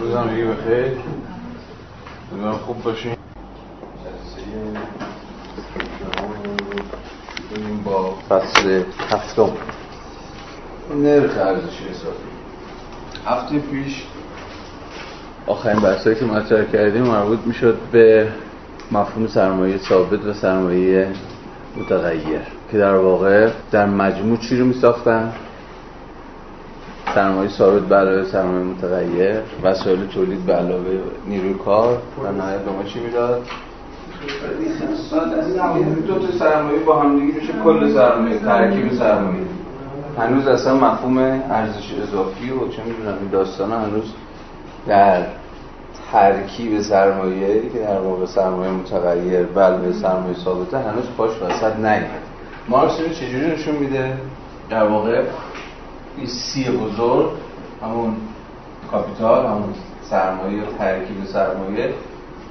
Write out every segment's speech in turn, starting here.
روزم دیگه بخیر امیدوارم خوب باشین. با فصل هفتم. نرخ ارزشی حسابی. هفته پیش آخرین بحثایی که مطرح کردیم مربوط می‌شد به مفهوم سرمایه ثابت و سرمایه متغیر که در واقع در مجموع چی رو میساختن؟ سرمایه ثابت به علاوه سرمایه متغیر وسایل تولید به علاوه نیروی کار. و نهایت به ما چی می‌داد؟ دو تا سرمایه با هم دیگه میشه کل سرمایه ترکیب سرمایه. هنوز اصلا مفهوم ارزش اضافی و چه می‌دونم این داستان هنوز در ترکیب سرمایه که در واقع سرمایه متغیر بل سرمایه ثابته هنوز پاش وسط نیومد. مارکس چجوری نشون میده؟ در واقع این سی بزرگ همون کاپیتال همون سرمایه ترکیب سرمایه.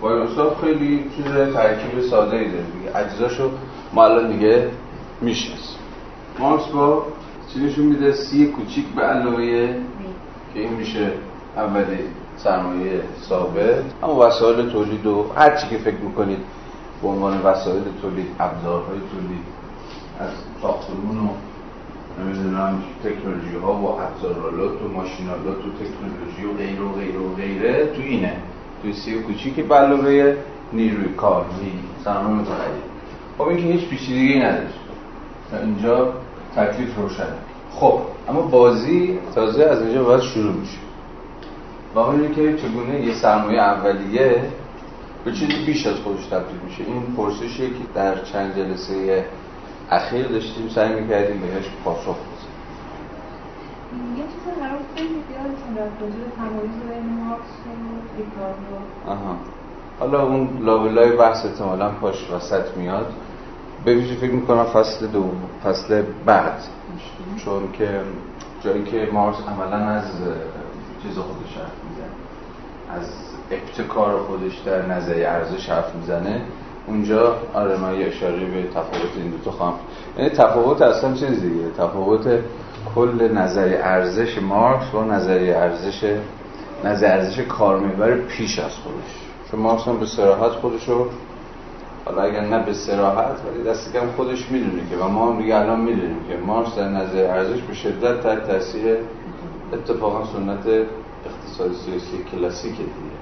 با اصلا خیلی چیز ترکیب ساده ای داره. دیگه اجزاشو ما الان دیگه می‌شناسیم. مارکس با چی نشون میده؟ سی کوچیک به علاوه که این میشه اولی سرمایه ثابت. اما وسایل تولید و هر چی که فکر می‌کنید به عنوان وسایل تولید ابزارهای تولید از ساختمون و نمی‌دونم تکنولوژی ها و ابزارالات و ماشینالات و تکنولوژی و غیر و غیر و غیره تو اینه. توی سی کوچیک به علاوه نیروی کار سرمایه متغیر خب این که هیچ پیچیدگی نداره اینجا تکلیف روشنه خب اما بازی تازه از اینجا باید شروع میشه. و اینه که چگونه یه سرمایه اولیه به چیزی بیش از خودش تبدیل میشه. این پرسشیه که در چند جلسه اخیر داشتیم سعی می‌کردیم بهش پاسخ بدیم. یه چیز قرار خیلی زیادتون در وجود تمایز بین مارکس و ریکاردو آها. حالا اون لابلای بحث احتمالا پاش وسط میاد. به ویژه فکر می‌کنم فصل دو فصل بعد. چون که جایی که مارکس عملا از چیز خودش حرف می‌زنه از ابتکار خودش در نظریه ارزش حرف می‌زنه اونجا آره من یه اشاره به تفاوت این دو تا خواهم یعنی تفاوت اصلا چیز دیگه. تفاوت کل نظریه ارزش مارکس و نظریه ارزش نظریه ارزش کارمیبر پیش از خودش. چون مارکس هم به صراحت خودشو حالا اگر نه به صراحت ولی دست کم خودش می‌دونه که و ما هم دیگه الان می‌دونیم که مارکس در نظر ارزش به شدت تحت تاثیر اتفاقا سنت اقتصاد سیاسی کلاسیک دیگه.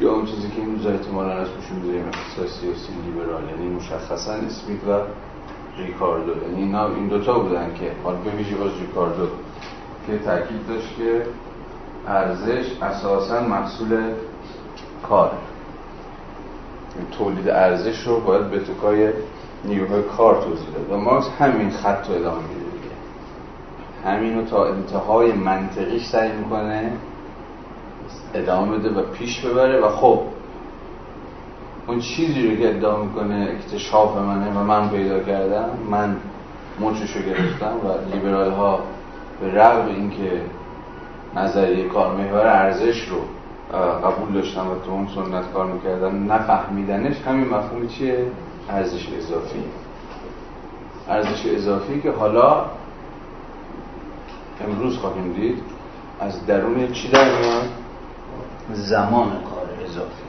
یا اون چیزی که این روزا احتمالا اسمشون می‌ذاریم اقتصاد سیاسی لیبرال یعنی مشخصا اسمیت و ریکاردو. یعنی اینا این دوتا بودن که حالا به ویژه باز ریکاردو که تاکید داشت که ارزش اساسا محصول کار. تولید ارزش رو باید به توکای نیروهای کار توضیح داد. و مارکس همین خط رو ادامه میده همین رو تا انتهای منطقیش سعی می‌کنه ادامه بده و پیش ببره و خب اون چیزی رو که ادعا می‌کنه اکتشاف منه و من پیدا کردم من مچش رو گرفتم و لیبرال ها به رغم اینکه نظریه کارمحور ارزش رو قبول داشتن و تو اون سنت کار می‌کردن نفهمیدنش همین مفهوم چیه؟ ارزش اضافی ارزش اضافی که حالا امروز خواهیم دید از درون چی در میاد؟ زمان کار اضافی.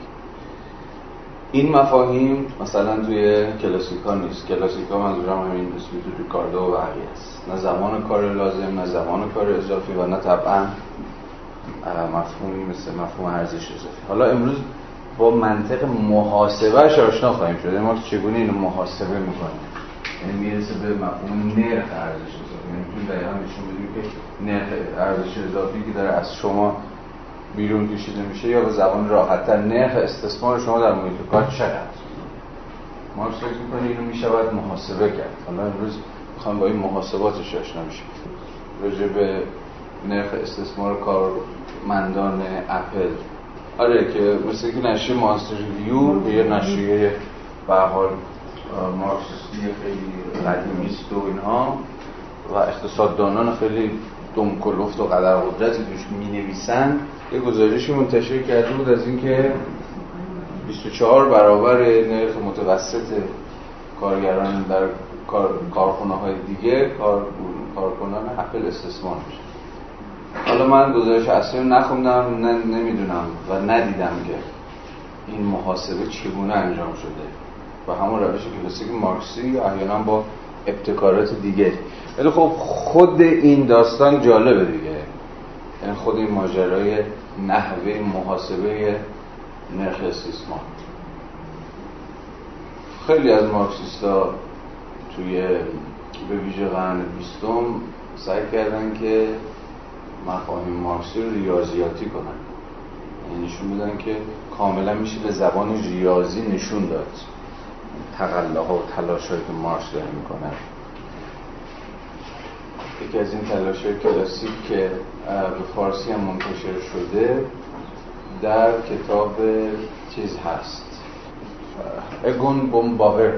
این مفاهیم مثلا توی کلاسیکا نیست. کلاسیکا منظورم همین اسمی تو ریکاردو و بقیه است. نه زمان کار لازم نه زمان کار اضافی و نه طبعا مفهومی مثل مفهوم ارزش اضافی. حالا امروز با منطق محاسبه آشنا خواهیم شد. ما چگونه اینو محاسبه می‌کنیم؟ یعنی می‌رسه به مفهوم نرخ ارزش اضافی. یعنی تو دقیقا نشون بدیم که نرخ ارزش اضافی که داره از شما بیرون کشیده میشه یا به زبان راحتتر نرخ استثمار شما در محیط کار چقدر ما فکر می‌کنیم اینو می‌شود محاسبه کرد. حالا امروز می‌خوام با این محاسباتش آشنا میشیم راجع به نرخ استثمار کارمندان اپل. آره که مثل که نشریه مانستر ریویو یه نشریه به حال مارکسیستی خیلی قدیمیست و اینها. و اقتصاددانان خیلی دم کلفت و قدر قدرتی توش می نویسن یه گزارشی منتشر کرده بود از اینکه 24 برابر نرخ متوسط کارگران در کار، های دیگه کار، کارکنان اپل استثمار میشه. حالا من گزارش اصلی رو نخوندم نه نمی‌دونم و ندیدم که این محاسبه چگونه انجام شده و همون روش کلاسیک مارکسی احیانا با ابتکارات دیگه. ولی خب خود این داستان جالبه دیگه. یعنی خود این ماجرای نحوه محاسبه نرخ استثمار. خیلی از مارکسیستا توی به ویژه قرن بیستم سعی کردن که مفاهیم مارکسی رو ریاضیاتی کنن. یعنی نشون بدن که کاملا میشه به زبان ریاضی نشون داد. تقله ها و تلاش که مارکس داره می‌کنن یکی از این تلاش کلاسیک که به فارسی هم منتشر شده در کتاب چیز هست. اگون بومباور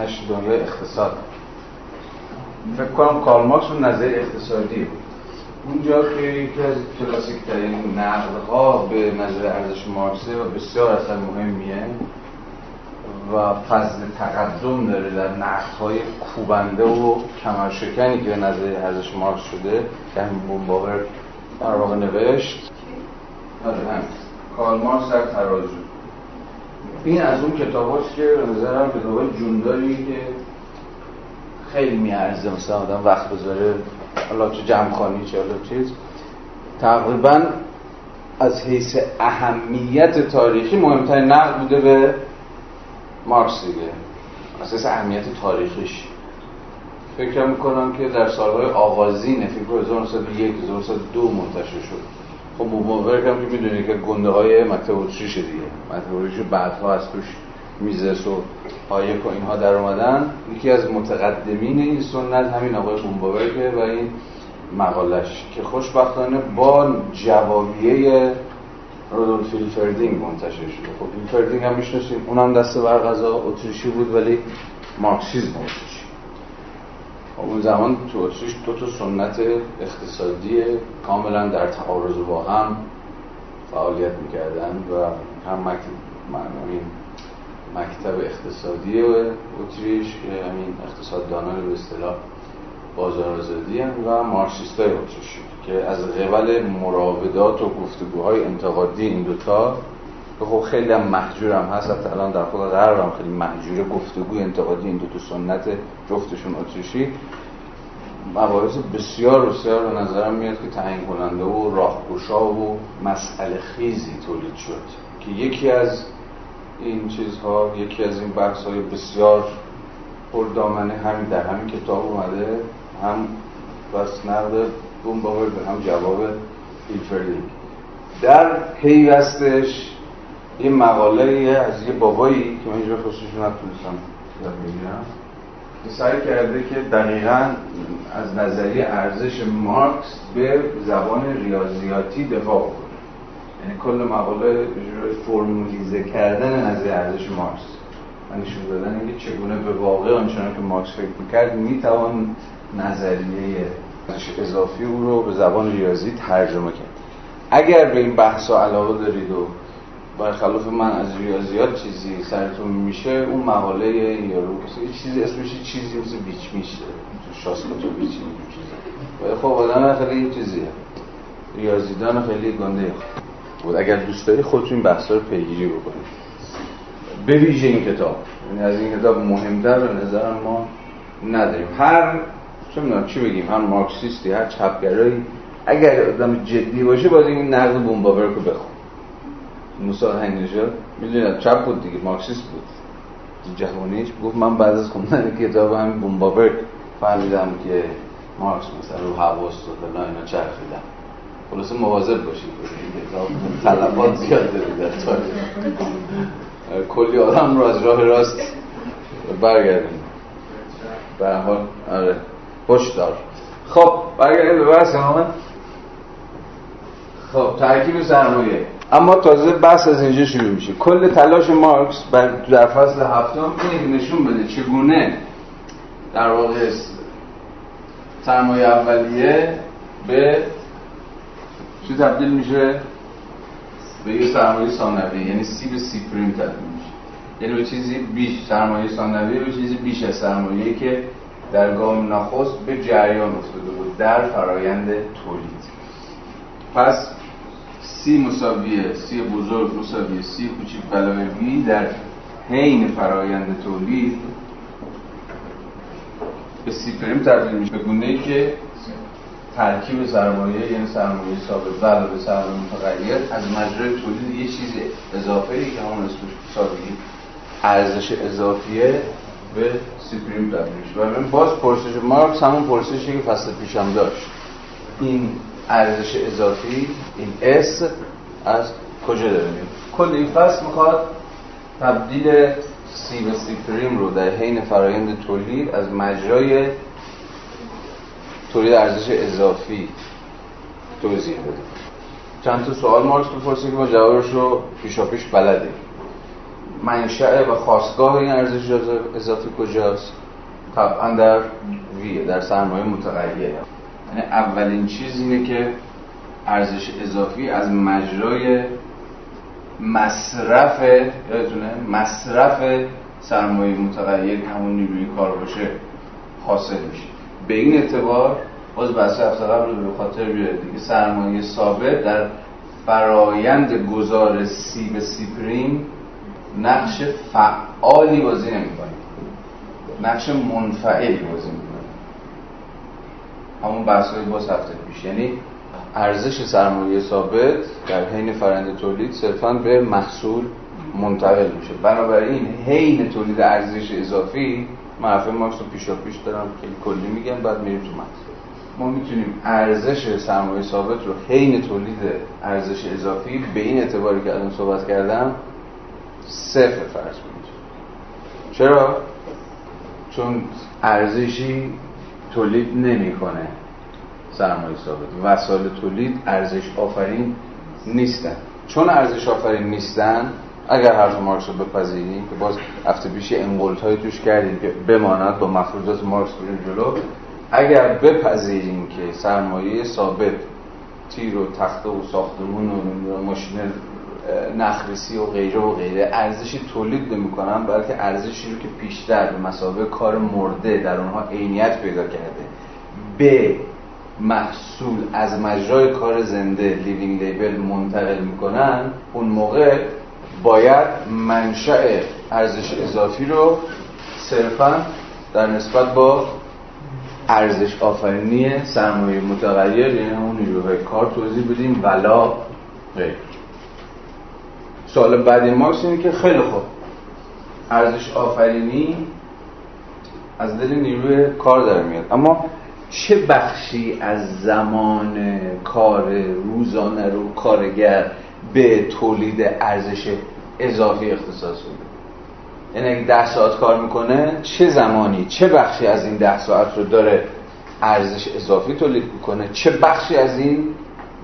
نشر دنیای اقتصاد. فکر کنم کارل مارکس اون نظر اقتصادی. اونجا که یکی از کلاسیک ترین نقل به نظر ارزش مارکسه و بسیار اصلا مهمیه و فضل تقدم داره در نقد های کوبنده و کمرشکنی که به نظر ارزش مارکس شده که همین بومباور در واقع نوشت. آره کارل مارکس در ترازو این از اون کتاب که به نظرم کتاب جونداری که خیلی میارزه مثلا آدم وقت بذاره حالا چه جمعخانی چه حالا چیز. تقریبا از حیث اهمیت تاریخی مهمترین نقد بوده به مارکس دیگه. اساس اهمیت تاریخیش. فکر می‌کنم که در سالهای آغازین فکر 1901 1902 منتشر شد. خب مباور هم که می‌دونی که گنده های مکتب اتریش دیگه. مکتب اتریش بعدها از توش میزس و هایک و اینها در اومدن. یکی از متقدمین این سنت همین آقای بوم باورکه و این مقالش که خوشبختانه با جوابیه رودولف هیلفردینگ منتشر شده. خب هیلفردینگ هم می‌شناسیم. اونم دست بر اتریشی بود ولی مارکسیزم اتریشی خب اون زمان تو اتریش دو تا سنت اقتصادی کاملا در تعارض با هم فعالیت می‌کردن و هم مکتب مکتب اقتصادی اتریش که همین اقتصاددانان به اصطلاح بازار آزادی و مارکسیستای اتریشی که از قبل مراودات و گفتگوهای انتقادی این دوتا که خب خیلی هم محجور هم هست حتی الان در خود غرب هم خیلی محجور گفتگوی انتقادی این دوتا سنت جفتشون اتریشی مباحث بسیار بسیار به نظرم میاد که تعیین کننده و راهگشا و مسئله خیزی تولید شد که یکی از این چیزها یکی از این بحث های بسیار پردامنه همین در همین کتاب اومده. هم بس نقد بومباور به هم جواب فیلفردینگ در پیوستش یه مقاله از یه بابایی که من اینجا خصوصش نتونستم بگیرم سعی کرده که دقیقا از نظریه ارزش مارکس به زبان ریاضیاتی دفاع کنه یعنی کل مقاله فرمولیزه کردن نظریه ارزش مارکس. و نشون دادن اینکه چگونه به واقع آنچنان که مارکس فکر می‌کرد می‌توان نظریه اضافی او رو به زبان ریاضی ترجمه کرد. اگر به این بحث علاقه دارید و برخلاف من از ریاضیات چیزی سرتون میشه اون مقاله این یارو چیزی اسمش چیزی مثل بیچ میشه شاسکوتو بیچ چیزی خب آدم خیلی چیزیه. ریاضیدان خیلی گنده. بود اگر دوست داری خودتون بحثا رو پیگیری بکنید. به ویژه این کتاب. یعنی از این کتاب مهمتر به نظر ما نداریم. هر چه می‌دونم چی بگیم هم مارکسیستی هر چپگرایی. اگر آدم جدی باشه باید این نقد بومباور رو بخون. موسی هنگنژاد می‌دونید چپ بود دیگه مارکسیست بود. جوانیش گفت؟ من بعد از خوندن کتاب همین بومباور فهمیدم که مارکس مثلا رو حواس و فلان اینا چرخیدم خلاص مواظب باشید طلبات زیاد دارید در تاریخ کلی آدم رو از راه راست برگردیم به حال آره. دار. خب برگردیم به بحث خب ترکیب سرمایه. اما تازه بحث از اینجا شروع میشه. کل تلاش مارکس در فصل هفتم اینه نشون بده چگونه در واقع سرمایه اولیه به چی تبدیل میشه؟ به یه سرمایه ثانویه یعنی سی به سی پریم تبدیل میشه. یعنی به چیزی بیش سرمایه ثانویه به چیزی بیش از سرمایه که در گام نخست به جریان افتاده بود در فرایند تولید. پس سی مساوی سی بزرگ مساوی سی کوچیک علاوه وی در حین فرایند تولید به سی پریم تبدیل میشه به گونه ای که ترکیب سرمایه یعنی سرمایه ثابت و علاوه سرمایه متغیر از مجرای تولید یه چیز اضافه ای که همون اسمش ارزش اضافیه به سی پریم تبدیل و من باز پرسش مارکس همون پرسشی که فصل پیشم داشت. این ارزش اضافی این اس از کجا داره کل این فصل می‌خواد تبدیل سی به سی رو در حین فرایند تولید از مجرای تولید ارزش اضافی توضیح بده. چند تا سوال مارکس بپرسیم که ما جوابش رو پیشا پیش بلدیم. منشأ و خواستگاه این ارزش اضافی کجاست؟ طبعا در وی در سرمایه متغیر یعنی اولین چیز اینه که ارزش اضافی از مجرای مصرف یادتونه؟ مصرف سرمایه متغیر که همون نیروی کار باشه حاصل میشه. به این اعتبار باز بحث هفته قبل رو به خاطر بیارید. دیگه سرمایه ثابت در فرایند گذار سی به سی پریم نقش فعالی بازی نمی‌کنه نقش منفعلی بازی می‌کنه همون بحث های باز هفته پیش. یعنی ارزش سرمایه ثابت در حین فرند تولید صرفا به محصول منتقل میشه. بنابراین حین تولید ارزش اضافی معرفه مارکس رو پیشا پیش دارم خیلی کلی میگم بعد میریم تو متن. ما می‌تونیم ارزش سرمایه ثابت رو حین تولید ارزش اضافی به این اعتباری که الان صحبت کردم صفر فرض کنید. چرا؟ چون ارزشی تولید نمی‌کنه سرمایه ثابت. وسایل تولید ارزش آفرین نیستن. چون ارزش آفرین نیستن اگر حرف مارکس رو بپذیریم که باز هفته پیش انقلت های توش کردیم که بماند با مفروضات مارکس بریم جلو. اگر بپذیریم که سرمایه ثابت تیر و تخته و ساختمون و ماشین نخریسی و غیره و غیره ارزشی تولید نمی‌کنن بلکه ارزشی رو که پیشتر به مسابقه کار مرده در اونها عینیت پیدا کرده. به محصول از مجرای کار زنده لیوینگ لیبل منتقل می‌کنن اون موقع باید منشأ ارزش اضافی رو صرفا در نسبت با ارزش آفرینی سرمایه متغیر یعنی همون نیروهای کار توضیح بدیم ولا غیر. سوال بعدی مارکس اینه که خیلی خوب. ارزش آفرینی از دل نیروی کار داره میاد. اما چه بخشی از زمان کار روزانه رو کارگر به تولید ارزش اضافی اختصاص بده یعنی اگه ده ساعت کار می‌کنه چه زمانی چه بخشی از این ده ساعت رو داره ارزش اضافی تولید می‌کنه؟ چه بخشی از این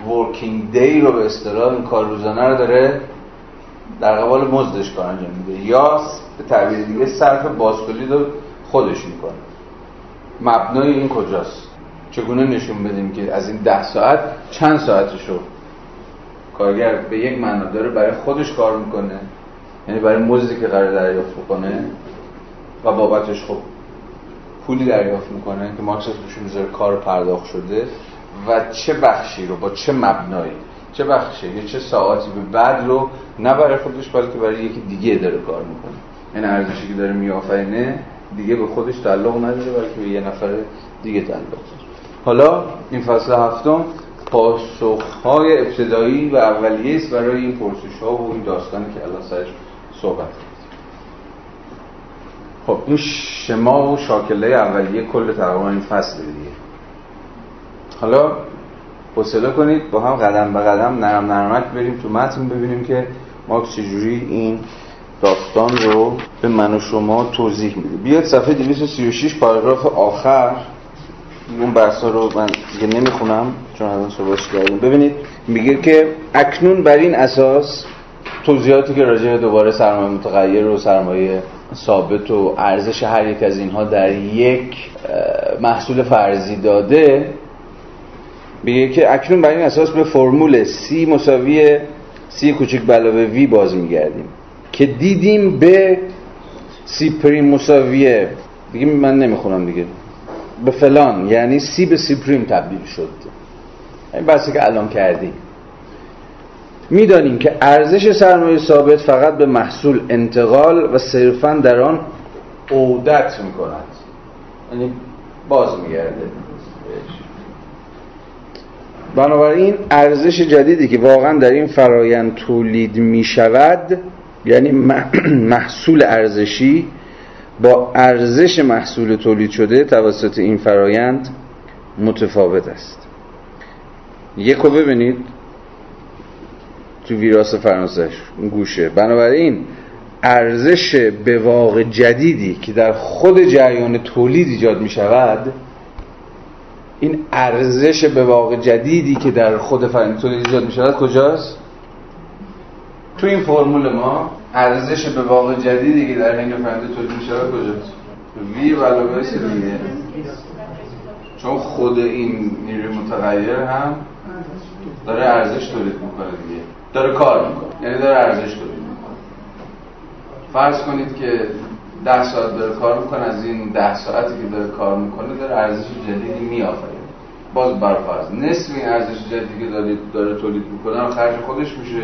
ورکینگ دی رو به اصطلاح این کار روزانه رو داره در قبال مزدش کار انجام میده. یا به تعبیر دیگه صرف بازتولید رو خودش می‌کنه. مبنای این کجاست؟ چگونه نشون بدیم که از این ده ساعت چند ساعتشو کارگر به یک معنا داره برای خودش کار می‌کنه؟ یعنی برای مزدی که قرار دریافت می‌کنه و بابتش خب پولی دریافت می‌کنه که مارکس روش می‌ذاره کار پرداخت شده و چه بخشی رو با چه مبنایی؟ چه بخشی یا چه ساعتی به بعد رو نه برای خودش بلکه برای یکی دیگه داره کار می‌کنه. این ارزشی که داره میآفرینه دیگه به خودش تعلق نداره بلکه به یه نفر دیگه تعلق داره. حالا این فصل هفتم پاسخهای ابتدایی و اولیه است برای این پرسش ها و این داستانی که الان سرش صحبت خب این شما و شاکله اولیه کل تقریبا این فصل دیگه. حالا حوصله کنید با هم قدم به قدم نرم نرمک بریم تو متن ببینیم که ما چجوری این داستان رو به من و شما توضیح میده بیاد صفحه 236 پاراگراف آخر. اون بحث رو من دیگه نمی‌خونم چون الان صحبتش کردیم. ببینید میگه که اکنون بر این اساس توضیحاتی که راجع دوباره سرمایه متغیر و سرمایه ثابت و ارزش هر یک از اینها در یک محصول فرضی داده میگه که اکنون بر این اساس به فرمول سی مساوی سی کوچک علاوه وی باز میگردیم. که دیدیم به سی پریم مساویه دیگه من نمی‌خونم دیگه. به فلان یعنی سی به سی پریم تبدیل شد. این بحثی که الان کردیم. می‌دانیم که ارزش سرمایه ثابت فقط به محصول انتقال و صرفا در آن عودت می کند یعنی باز میگرده. بنابراین ارزش جدیدی که واقعا در این فرایند تولید می شود یعنی محصول ارزشی با ارزش محصول تولید شده توسط این فرایند متفاوت است. یکو ببینید تو ویراس فرانسهش گوشه. بنابراین ارزش به واقع جدیدی که در خود جریان تولید ایجاد می شود این ارزش به واقع جدیدی که در خود تولید ایجاد می شود کجاست؟ تو این فرمول ما ارزش به واقع جدیدی که در این فرآیند تولید می شود کجاست؟ وی علاوه دیگه چون خود این نیروی متغیر هم داره ارزش تولید می‌کنه دیگه داره کار می‌کنه یعنی داره ارزش تولید می‌کنه فرض کنید که ده ساعت داره کار می‌کنه از این ده ساعتی که داره کار می‌کنه داره ارزش جدیدی میآفرینه. باز برفرض نصف این ارزش جدیدی که داره, داره تولید می‌کنه خرج خودش میشه.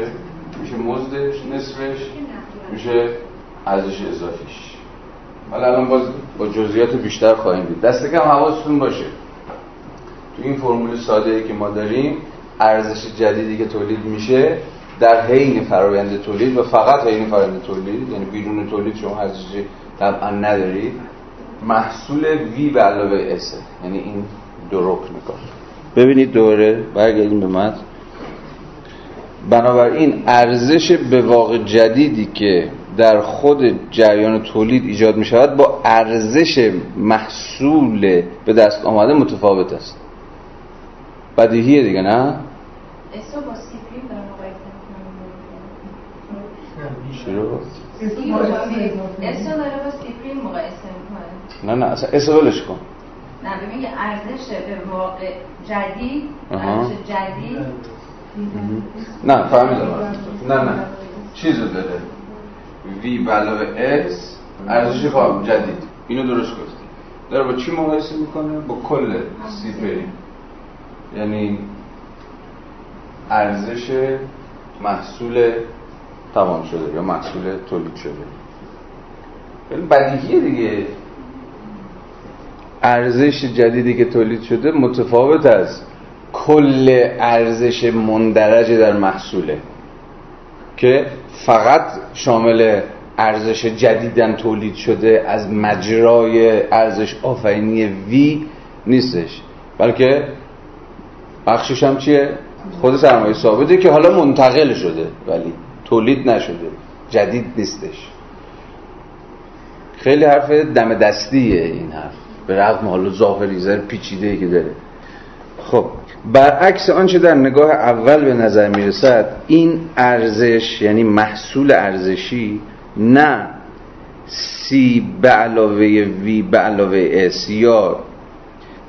میشه مزدش نصفش میشه ارزش اضافیش. حالا الان باز با جزئیات بیشتر خواهیم دید. دست کم حواستون باشه. تو این فرمول ساده ای که ما داریم ارزش جدیدی که تولید میشه در حین فرایند تولید و فقط حین فرایند تولید یعنی بیرون تولید شما ارزشی طبعا ندارید محصول وی به علاوه اس یعنی این دو رکن می‌کنه ببینید دوره برگردیم به متن. بنابراین ارزش به واقع جدیدی که در خود جریان تولید ایجاد می شود با ارزش محصول به دست آمده متفاوت است. بدیهیه دیگه نه؟ اسو با داره سیپرین مقایسه می‌کنه نه نه اصلا اسو ولش کن نه ببین که ارزش به واقع جدید ارزش جدید نه فهمیدم نه نه چیزو داره وی علاوه اس ارزش جدید اینو درست گفتی داره با چی مقایسه می‌کنه با کل سیپرین یعنی ارزش محصول تمام شده یا محصول تولید شده. خیلی بدیهیه دیگه. ارزش جدیدی که تولید شده متفاوت از کل ارزش مندرج در محصوله که فقط شامل ارزش جدیدن تولید شده از مجرای ارزش آفرینی وی نیستش. بلکه بخشش هم چیه؟ خود سرمایه ثابته که حالا منتقل شده ولی. تولید نشده. جدید نیستش. خیلی حرف دم دستیه این حرف. به رغم حالا ظاهری زر پیچیده که داره. خب برعکس آنچه در نگاه اول به نظر می‌رسد این ارزش یعنی محصول ارزشی نه سی به علاوه وی به علاوه اس یا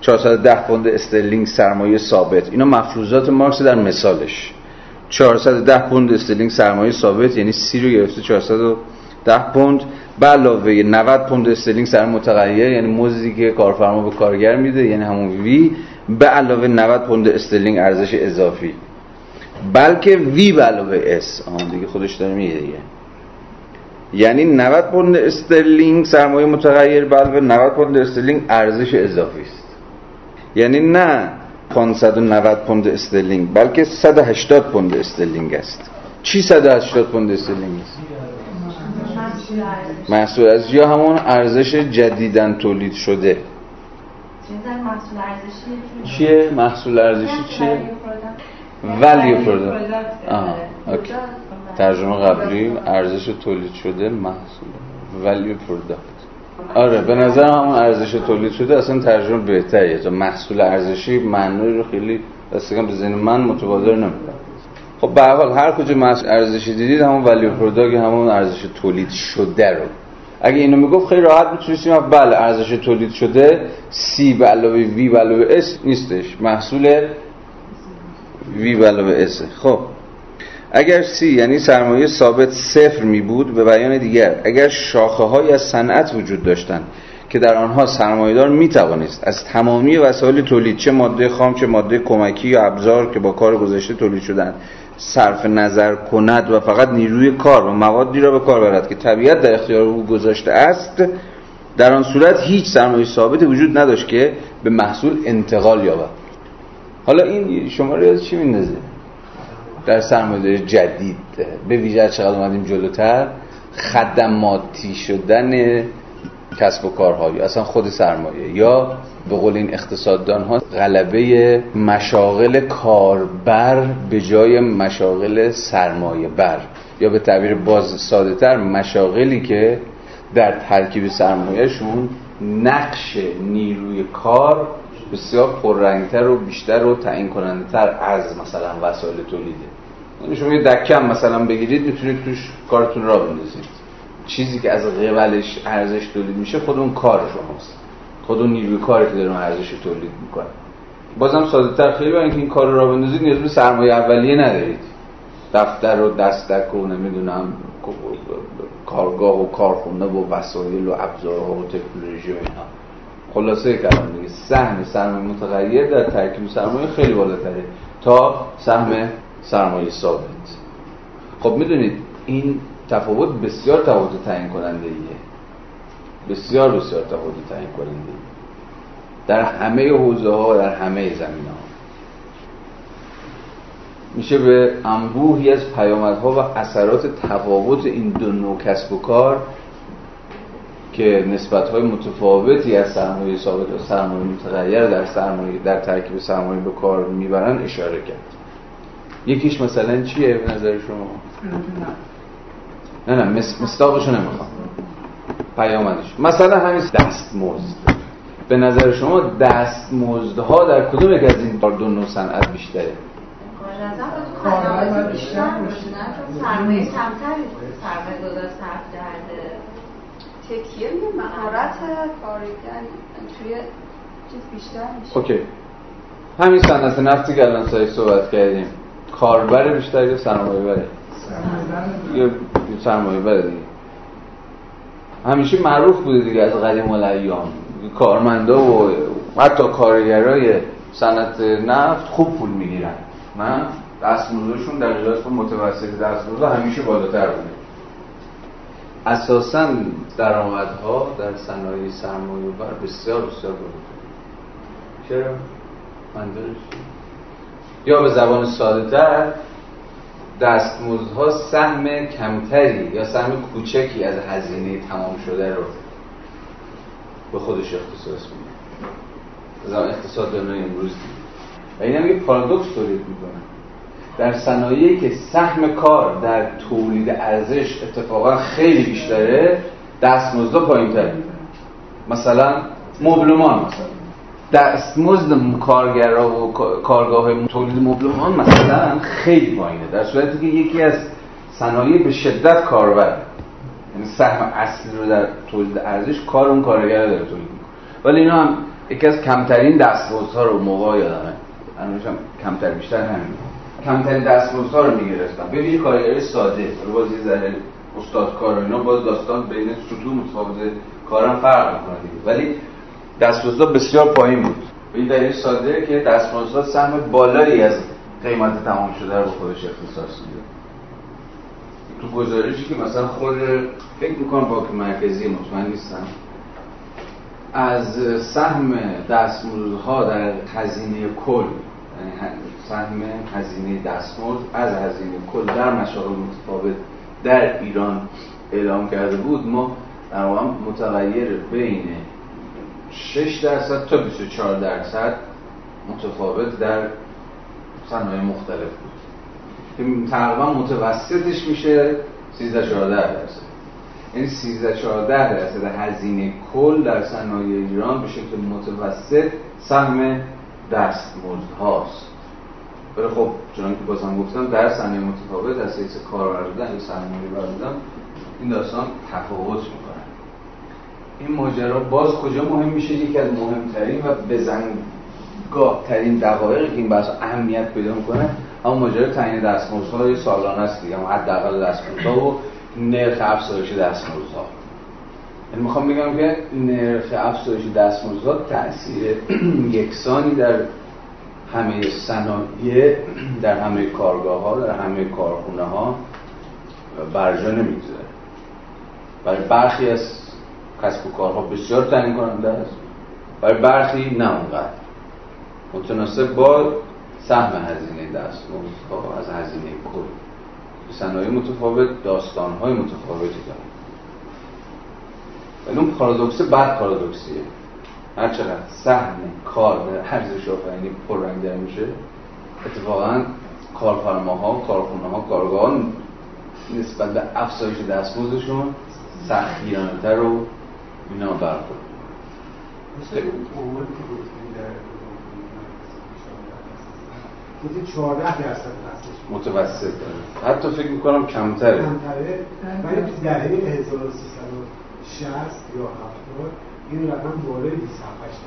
410 پوند استرلینگ سرمایه ثابت. اینا مفروضات مارکس در مثالش. 410 پوند استرلینگ سرمایه ثابت یعنی C رو گرفته 410 پوند. به علاوه 90 پوند استرلینگ سرمایه متغیر یعنی مزدی که کارفرما به کارگر میده یعنی همون V. به علاوه 90 پوند استرلینگ ارزش اضافی. بلکه V به علاوه S. آن دیگه خودش داره میگه دیگه. یعنی 90 پوند استرلینگ سرمایه متغیر به علاوه 90 پوند استرلینگ ارزش اضافی است. یعنی نه 590 پوند استرلینگ بلکه 180 پوند استرلینگ است. چی 180 پوند استرلینگ است؟ محصول از یا همون ارزش جدیدن تولید شده. چیه؟ محصول ارزشی چیه؟ value product ترجمه قبلی ارزش تولید شده محصول. value product آره به نظر همون ارزش تولید شده اصلا ترجمه بهتریه. تا محصول ارزشی معنی رو خیلی دست کم به ذهن من متبادر نمی‌کنه. خب به حال هر کجا محصول ارزشی دیدید همون value product همون ارزش تولید شده رو. اگه اینو می‌گفت خیلی راحت می‌تونستیم بله ارزش تولید شده سی به علاوه وی به علاوه اس نیستش. محصول V به علاوه S خب. اگر C یعنی سرمایه ثابت صفر می بود به بیان دیگر اگر شاخه های از صنعت وجود داشتند که در آنها سرمایه‌دار می‌توانست از تمامی وسایل تولید چه ماده خام چه ماده کمکی یا ابزار که با کار گذشته تولید شدن صرف نظر کند و فقط نیروی کار و موادی را به کار برد که طبیعت در اختیار او گذاشته است در آن صورت هیچ سرمایه ثابت وجود نداشت که به محصول انتقال یابد. حالا این شما رو چی میندازه در سرمایه جدید به ویژه چقدر اومدیم جلوتر خدماتی شدن کسب و کارها اصلا خود سرمایه. یا به قول این اقتصاددان ها غلبه مشاغل کاربر به جای مشاغل سرمایه بر یا به تعبیر باز ساده تر مشاغلی که در ترکیب سرمایهشون نقش نیروی کار بسیار پررنگتر و بیشتر و تعیین کننده تر از مثلا وسایل تولیده یعنی شما یه دکم مثلا بگیرید می‌تونید توش کارتون را بندازید. چیزی که از قبلش ارزش تولید میشه خود اون کار شماست. خود اون نیروی کاری که داره ارزش تولید می‌کنه. بازم ساده تر خیلی برای اینکه این کار را بندازید نیاز به سرمایه اولیه ندارید. دفتر و دستک و نمی‌دونم کارگاه و کارخونه و وسایل و ابزارها و تکنولوژی و اینا. خلاصه کلام دیگه سهم سرمایه متغیر در ترکیب سرمایه خیلی بالاتره تا سهم سرمایه ثابت. خب می‌دونید این تفاوت بسیار تفاوت تعیین کننده ایه بسیار بسیار تفاوت تعیین کننده در همه حوزه ها و در همه زمین ها میشه به انبوهی از پیامدها و اثرات تفاوت این دو نوع کسب و کار که نسبت های متفاوتی از سرمایه ثابت و سرمایه متغیر در سرمایه در ترکیب سرمایه به کار می‌برن اشاره کرد. یکیش مثلا چیه به نظر شما؟ نه نه مستاقشو نمی‌خوام. پیامدش. مثلا همین دستمزد. به نظر شما دستمزدها در کدوم یک از این دو نوع صنعت بیشتره؟ کارمند بیشتر سرمایه کمتری سرمایه داده صرف تکیه مهارت کارگر توی چیز بیشتر میشه. اوکی. همین صنعت نفتی که الان سایه صحبت کردیم. کاربر بیشتر یا سرمایه بره یا سرمایه بره دیگه. همیشه معروف بوده دیگه از قدیم الایام. کارمندا و حتی کارگرای صنعت نفت خوب پول می‌گیرن. من دستمزدشون در قیاس متوسط دستمزد همیشه بالاتر بوده. اساسا درآمدها در صنایع سرمایه بر بسیار بسیار بالاتر چرا؟ منظورش یا به زبان ساده تر دستمزدها سهم کمتری یا سهم کوچکی از هزینه تمام شده رو به خودش اختصاص میده. زمان اقتصاد دنیای امروز و این هم یه پارادوکس تولید می‌کنه در صنایعی که سهم کار در تولید ارزش اتفاقا خیلی بیشتره دستمزد پایینتر مثلا مبلمان مثلا. دستمزد کارگرا و کارگاه تولید مبلمان مثلا خیلی پایینه. در صورتی که یکی از صنایع به شدت کاربر. یعنی سهم اصلی رو در تولید ارزش کار اون کارگر داره تولید می‌کنه. ولی اینا هم یکی از کمترین دستمزدها رو موقع یادمه. هم کمتر بیشتر همین کمترین دستمزدها رو می‌گرفتن ببینید کارگری ساده باز یه استاد کار و اینا باز داستان بین سطوح متفاوت کارم فرق می‌کنه ولی دستمزدها بسیار پایین بود. به این دلیل ساده که دستمزدها سهم بالایی از قیمت تمام شده رو به خودش اختصاص میده. تو گزارشی که مثلا خود فکر می‌کنم بانک مرکزی مطمئن نیستم از سهم دستمزدها در هزینه کل یعنی سهم هزینه دستمزد از هزینه کل در مشاغل متفاوت در ایران اعلام کرده بود. ما در واقع متغیر بین 6 درصد تا 24 درصد متفاوت در صنایع مختلف بود. که تقریبا متوسطش میشه 13 14 درصد. یعنی 13 14 درصد هزینه کل در صنایع ایران به شکل متوسط سهم دستمزد هاست ولی خب چون که بازم گفتم در صنایع متفاوت از حیث کارآور بودن یا سرمایه بودن این داستان تفاوت می‌کنن این ماجرا باز کجا مهم میشه؟ یکی از مهمترین و بزنگاه ترین دقایقی که این بحث اهمیت پیدا می‌کنه اما ماجرا تعیین دستمزدها سالانه است دیگه. حداقل دستمزدها و نرخ افزایش دستمزدها. یعنی می‌خوام بگم که نرخ افزایش دستمزدها تاثیر یکسانی در همه صنایع در همه کارگاه ها در همه کارخونه ها برجا نمی‌گذاره. برای برخی از کسب و کارها بسیار تعیین کننده است. برای برخی نه اونقدر. متناسب با سهم هزینه دستمزدها از هزینه کل. صنایع متفاوت های متفاوتی دارن ولی اون پارادوکس بعد پارادوکسیه. هر چقدر سهم کار در ارزش آفرینی پررنگتر میشه اتفاقا کارفرماها کارخونه ها کارگاهان نسبت به افزایش دستمزدشون سختگیرانه رو اینا برخورد بودی 14 درصد متوسط. داره حتی فکر می‌کنم کمتره. کمتره. ولی تو دهه 1360 یا 70 این رقم بالای 28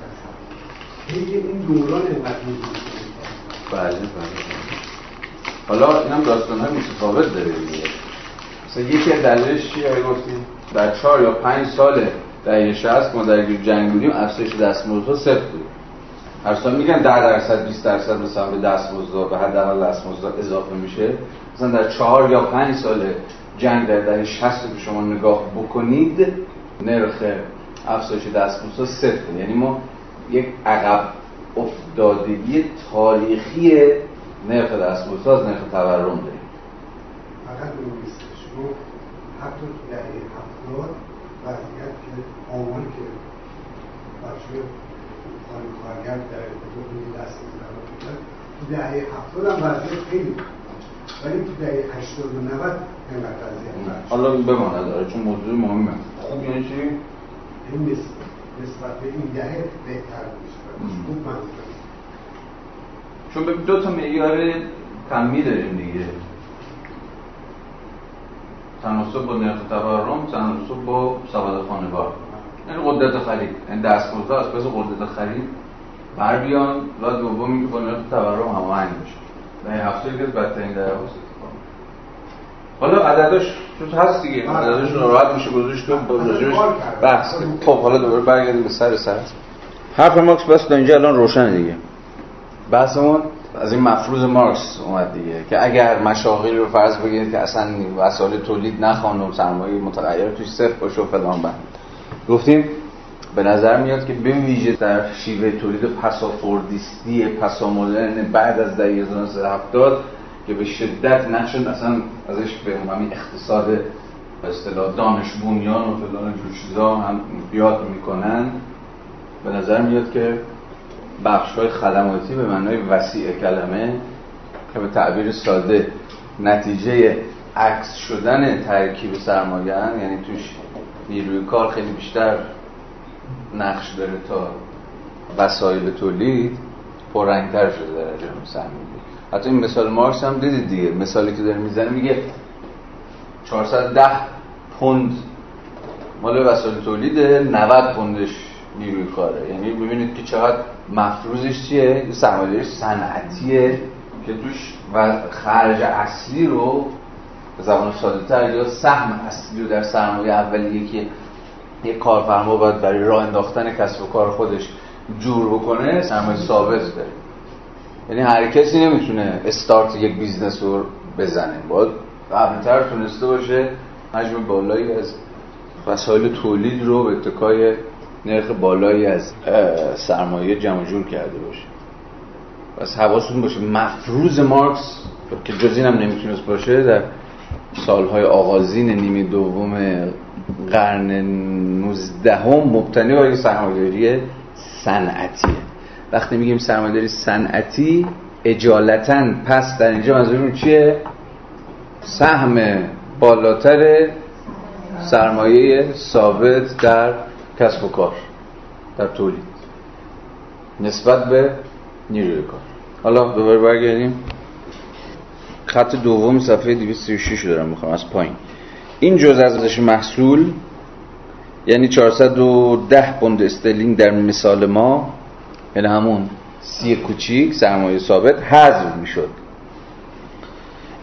درصد. هی این دوران اینقدر بله بله. حالا اینم داستان های متفاوت داره دیگه. مثلا یکی از دلایلش چیه؟ گفتیم در 4 یا 5 سال دهه 60 ما در جنگ بودیم افزایش دستمزدها صفر بود. هر سال میگن 10 درصد 20 درصد مثلا به دستمزد به حداقل دستمزد اضافه میشه. مثلا در 4 یا 5 سال جنگ در دهه 60 که شما نگاه بکنید نرخ افزایش دستمزد صفر یعنی ما یک عقب افتادگی تاریخی نرخ دستمزد از نرخ تورم داریم. فقط شما حتی تو دهه 70 وضعیت که آمار که بچه خانه کارگر در ارتباط دست تو دهه هفتاد هم وضعیت خیلی ولی تو دهه هشتاد و نود اینقدر وضعیت حالا بماند داره چون موضوع مهمه خوب یعنی چی؟ این نسبت به این دهه بهتر میشه. خوب چون به دو تا معیار کمی داریم دیگه. تناسب با نرخ تورم تناسب با سواد خانوار یعنی قدرت خرید. یعنی دستمزد از پس قدرت خرید. بر بیان و دومی که با نرخ تورم هماهنگ میشه. نه هفته که بدترین در حالا عددش تو هست دیگه. بله. عددش راحت میشه گذاشت تو با بحث خب حالا دوباره برگردیم به سر سر. حرف ماکس بس تا اینجا الان روشن دیگه. بحثمون از این مفروض مارکس اومد دیگه که اگر مشاغلی رو فرض بگیرید که اصلا وسایل تولید نخوان و سرمایه متغیر توش صفر باشه و فلان بند. گفتیم به نظر میاد که به ویژه در شیوه تولید پسافوردیستی پسامدرن بعد از دهه 1970 که به شدت نقش اصلا ازش به همین اقتصاد به اصطلاح دانش بنیان و فلان جور چیزا هم بیاد می‌کنن. به نظر میاد که بخش های خدماتی به معنای وسیع کلمه که به تعبیر ساده نتیجه عکس شدن ترکیب سرمایه یعنی توش نیروی کار خیلی بیشتر نقش داره تا وسایل تولید. پررنگتر شده در جامعه سرمایه حتی این مثال مارکس هم دیدید دیگه. مثالی که داره می‌زنه میگه 410 پوند مال وسایل تولیده 90 پوندش نیروی کاره. یعنی ببینید که چقدر مفروضش چیه؟ سرمایه‌داری صنعتیه که توش و خرج اصلی رو به زبان ساده تر یا سهم اصلی رو در سرمایه اولیه که یک کارفرما باید برای راه انداختن کسب و کار خودش جور بکنه سرمایه ثابت داره. یعنی هر کسی نمی‌تونه استارت یک business رو بزنه. باید قبلتر تونسته باشه حجم بالایی از وسایل تولید رو به اتکای نرخ بالایی از سرمایه جمع جور کرده باشه. پس حواستون باشه مفروض مارکس که جز هم نمی‌تونست باشه در سالهای آغازین نیمه دوم قرن 19 هم مبتنی بر سرمایه‌داری صنعتیه وقتی میگیم سرمایه‌داری صنعتی اجالتا پس در اینجا منظورمون چیه؟ سهم بالاتر سرمایه ثابت در کسب و کار در تولید نسبت به نیروی کار. حالا دوباره برگردیم. خط دوم صفحه 236 دارم می‌خوام از پایین. این جزء ارزش محصول یعنی 410 پوند استرلینگ در مثال ما یعنی همون سی کوچیک سرمایه ثابت حذف می‌شد.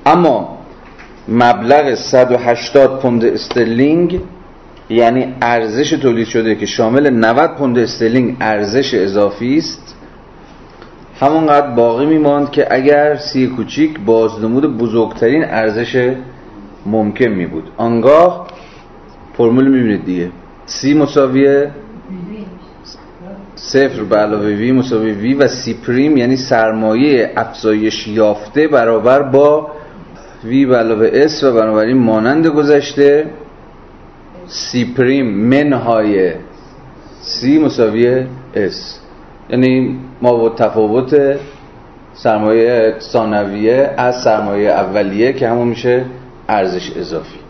اما مبلغ 180 پوند استرلینگ یعنی ارزش تولید شده که شامل 90 پوند استرلینگ ارزش اضافی است همونقدر باقی میماند که اگر C کوچیک بازنمود بزرگترین ارزش ممکن می بود آنگاه فرمول می‌بینید دیگه. C مساویه؟ صفر به علاوه V مساوی. V و C پریم یعنی سرمایه افزایش یافته برابر با V به علاوه S و بنابراین مانند گذشته. C پریم منهای C مساوی S. یعنی ما با تفاوت سرمایه ثانویه از سرمایه اولیه که همون میشه ارزش اضافی.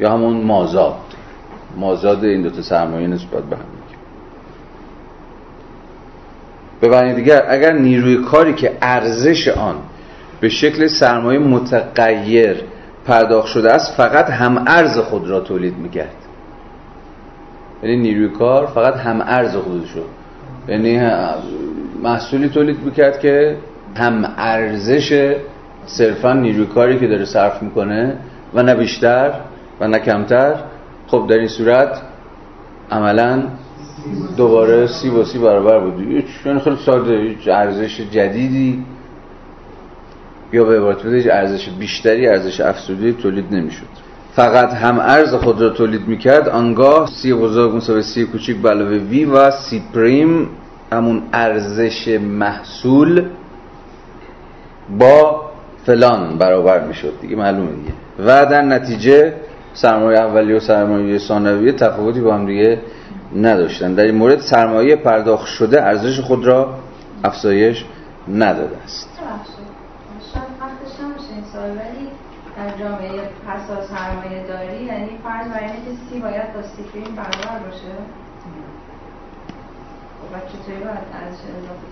یا همون مازاد. مازاد این دوتا سرمایه نسبت به هم به دیگر اگر نیروی کاری که ارزش آن به شکل سرمایه متغیر پرداخت شده است فقط هم ارز خود را تولید می‌کرد. یعنی نیروی کار فقط هم ارز خودش رو. یعنی محصولی تولید می‌کرد که هم ارزش صرفا نیروی کاری که داره صرف می‌کنه و نه بیشتر و نه کمتر. خب در این صورت عملا دوباره سی با سی برابر بود. یعنی خیلی ساده هیچ ارزش جدیدی یا به عبارت بده ارزش بیشتری ارزش افزوده تولید نمی‌شد. فقط هم ارز خود را تولید می‌کرد آنگاه سی بزرگ مساوی سی کوچیک به وی و سی پریم همون ارزش محصول با فلان برابر می‌شد. دیگه معلومه دیگه. و در نتیجه سرمایه اولیه و سرمایه ثانویه تفاوتی با هم دیگه نداشتن. در این مورد سرمایه پرداخت شده ارزش خود را افزایش نداده است. در جامعه پسا سرمایه داری یعنی فرض بر اینه که سی باید با سی پریم برابر باشه؟ خب، و چطوری باید ارزش اضافه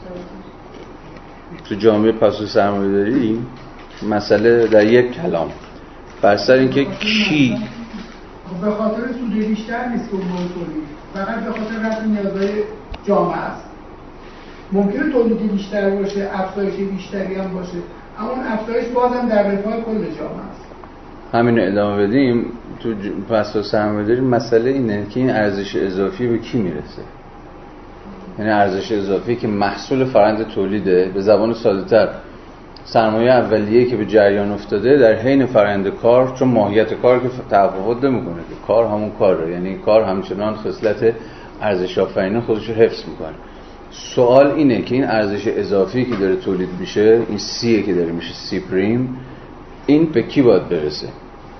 تو جامعه پسا سرمایه داری؟ مسئله در یک کلام. بر سر اینکه کی؟ خب به خاطر سود بیشتر نیست که فقط به خاطر رفع نیازهای جامعه است. ممکنه تولید بیشتر باشه افزایش بیشتری هم باشه اما اون افزایش بازم در رفاه کل جامعه است. همین ادامه بدیم. تو پس سرمایه‌داری مسئله اینه که این ارزش اضافی به کی می‌رسه؟ یعنی ارزش اضافی که محصول فرند تولیده به زبان ساده تر سرمایه اولیه که به جریان افتاده در حین فرند کار چون ماهیت کار که تفاوت نمی‌کنه. که کار همون کاره. یعنی کار همچنان خصلت ارزش آفرینی خودش رو حفظ می‌کنه. سوال اینه که این ارزش اضافی که داره تولید میشه این سیه که داره میشه سی پریم این به کی باید برسه؟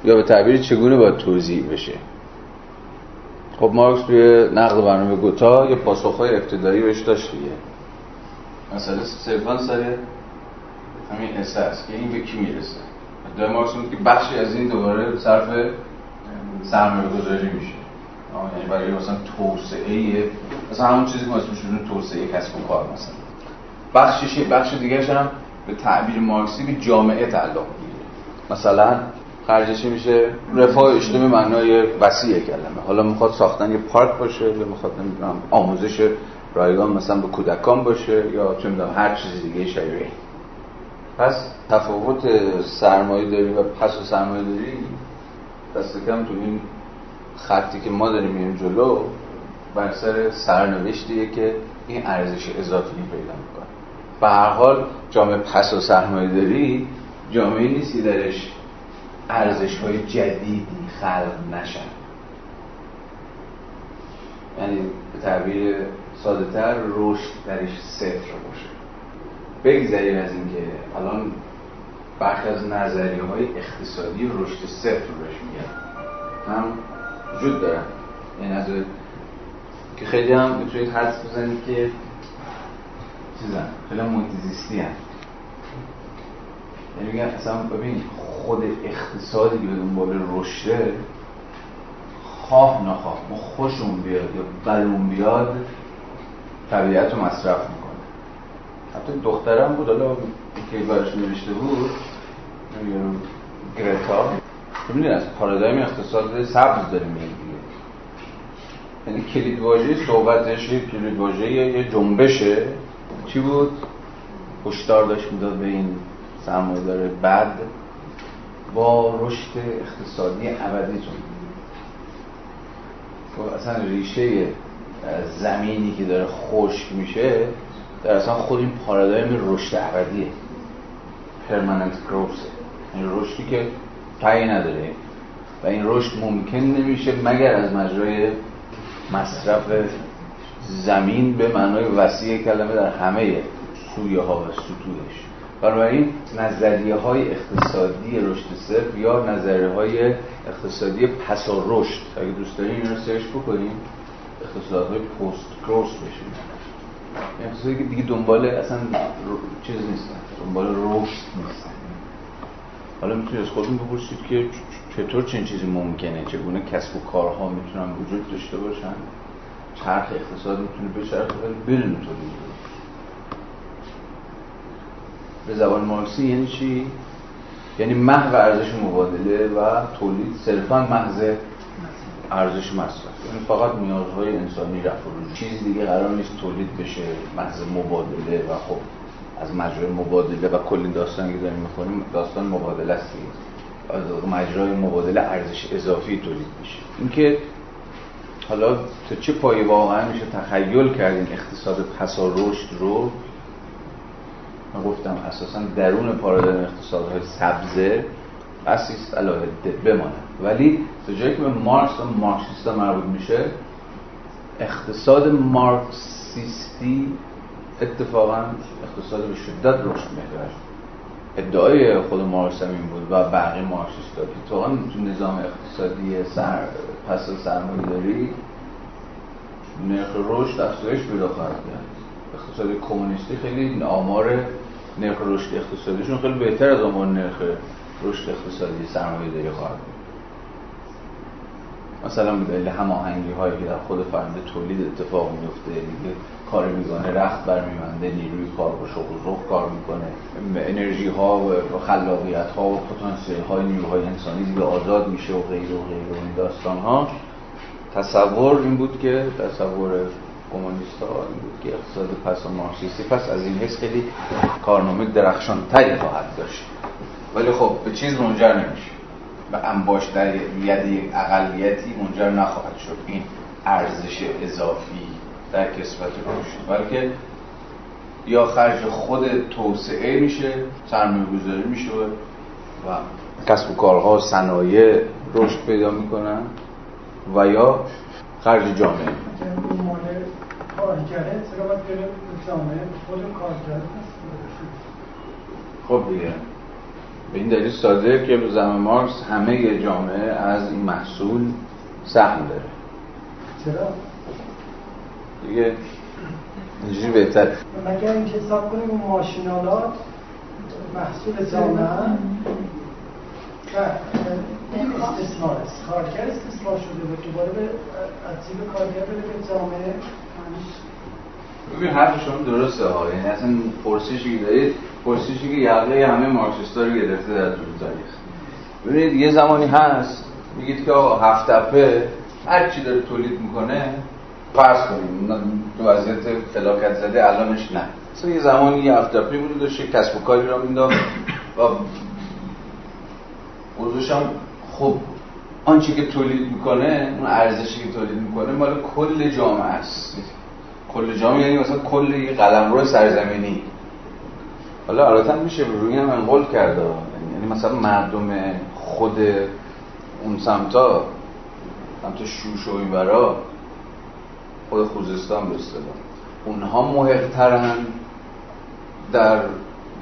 یا به تعبیر چگونه باید توضیح بشه؟ خب مارکس توی نقد برنامه گوتا یه پاسخهای ابتدایی بهش داشت دیگه. مثلا صرفا سر همین است که این به کی می‌رسه؟ در مارکس که بخشی از این دوباره صرف سرمایه گذاری میشه یعنی برای مثلا توسعه مثلا همون چیزی که ما اسمش توسعه کسب و کار مثلا. بخشش بخش دیگه هم به تعبیر مارکسی به جامعه تعلق می‌گیره. مثلا خرجش میشه رفاه اجتماعی معنای وسیع کلمه. حالا می‌خواد ساختن یه پارک باشه یا می‌خواد نمی‌دونم آموزش رایگان مثلا به کودکان باشه یا چه می‌دونم هر چیز دیگه شبیه. پس تفاوت سرمایه داری و پس و سرمایه داری دست کم تو این خطی که ما داریم میریم جلو بر سر سرنوشتیه که این ارزش اضافی پیدا می‌کنه. به هر حال جامعه پس و سرمایه داری جامعه نیستی درش ارزش های جدیدی خلق نشن. یعنی به تعبیر ساده تر رشد درش صفر باشه. بگذاریم از اینکه الان برخی از نظریه های اقتصادی رشد صفر بهش میگن. هم وجود دارن این از که خیلی هم می‌تونید حدس بزنید که چیزن خیلی هم منتیزیستی هم یعنی میگن اصلا ببین خود اقتصادی که به دنبال رشده خواه نخواه. ما خوشمون بیاد یا بدمون بیاد طبیعت رو مصرف می‌کنه. حتی دخترم بود حالا که برش نوشته بود گرتا. ببینید از پارادایم اقتصاد سبز داریم میگیم یعنی کلید واژه صحبتش کلید واژه یه جنبشه. چی بود؟ هشدار داشت می‌داد به این سرمایه‌دار بد با رشد اقتصادی ابدیتون خب اصلا ریشه زمینی که داره خشک میشه در اصلا خود این پارادایم رشد ابدیه پرمننت گروث این رشدی که تایی نداره. و این رشد ممکن نمیشه مگر از مجرای مصرف زمین به معنای وسیع کلمه در همه سویه ها و سطوحش. بنابراین نظریه های اقتصادی رشد صرف یا نظریه های اقتصادی پس رشد. اگه دوست داریم این رو سرچ بکنیم اقتصادهای پست گروس بشیم اقتصادی که دیگه دنبال اصلا چیز نیستن دنبال رشد نیستن. حالا می‌تونید از خودتون بپرسید که چطور چنین چیزی ممکنه؟ چگونه کسب و کارها می‌تونن وجود داشته باشن؟ چرخ اقتصاد می‌تونه بچرخه ولی بدون تولید به زبان مارکسی یعنی چی؟ یعنی محو ارزش مبادله و تولید صرفا محض ارزش مصرف. یعنی فقط نیازهای انسانی رفع رو چیزی دیگه قرار نیست تولید بشه محض مبادله و خب از مجرای مبادله و کلی داستانی که داریم می‌خونیم داستان مبادله است از مجرای مبادله ارزش اضافی تولید میشه. اینکه حالا تا چه پایی واقعا میشه تخیل کردیم اقتصاد پسا رشد رو؟ من گفتم اساسا درون پارادایم اقتصادهای سبزه. اسیست علاهده بمانه. ولی تا جایی که به مارکس و مارکسیستا مربوط میشه اقتصاد مارکسیستی اتفاقا اقتصاد به شدت رشد محور ادعای خود مارکس هم این بود و بقیه مارکسیستا که تو نظام اقتصادی سر پس سرمایه داری نرخ رشد افزایش پیدا خواهد کرد. اقتصاد کمونیستی خیلی آمار نرخ رشد اقتصادیشون خیلی بهتر از آمار نرخ رشد اقتصادی سرمایه داری خواهد مثلا به دلیل هماهنگی هایی که در خود فرند تولید اتفاق میفته دیگه کار می‌کنه رخت برمیمنده نیروی کار با شغل روح کار می‌کنه انرژی ها و خلاقیت ها و پتانسیل های نیروهای انسانی دیگه آزاد میشه و غیر و غیر و این داستان ها تصور این بود که تصور کمونیست ها این بود که اقتصاد پس و مارکسیستی پس از این حس خیلی کارنامه درخشان تری خواهد داشت. ولی خب به چیز منجر نمیشه. به انباش در ید یک اقلیتی منجر نخواهد شد. این ارزش اضافی در کسبت رشد بلکه یا خرج خود توسعه میشه سرمایه گذاری میشه و کسب و کارها صنایع رشد پیدا می‌کنن و یا خرج جامعه. خب دیگه. به این دلیل ساده که به زمان مارکس همه جامعه از این محصول سهم داره. چرا؟ دیگه اینجوری بهتر. مگر اینکه حساب کنیم اون ماشینالات محصول جامعه؟ و استثمار است. کارگر استثمار شده و دوباره به عجیب کارگر بده به جامعه ببین حرف شما درسته ها یعنی اصلا پرسشی که دارید پرسشی که یقه همه مارکسیستا رو گرفته در طول تاریخ. ببینید یه زمانی هست میگید که آقا هفت تپه هر چی داره تولید می‌کنه فرض کنیم تو وضعیت فلاکت زده الانش نه. مثلا یه زمانی یه هفت تپه بود داشته کسب و کاری را می‌داد و اوضاعش هم خوب آنچه که تولید می‌کنه اون ارزشی که تولید می‌کنه مال کل جامعه است. کل جامعه یعنی مثلا کل یه قلمرو سرزمینی. حالا البته میشه روی هم انقل کرده یعنی مثلا مردم خود اون سمتا سمت شوش و این برا خود خوزستان به اصطلاح. اونها محقترن در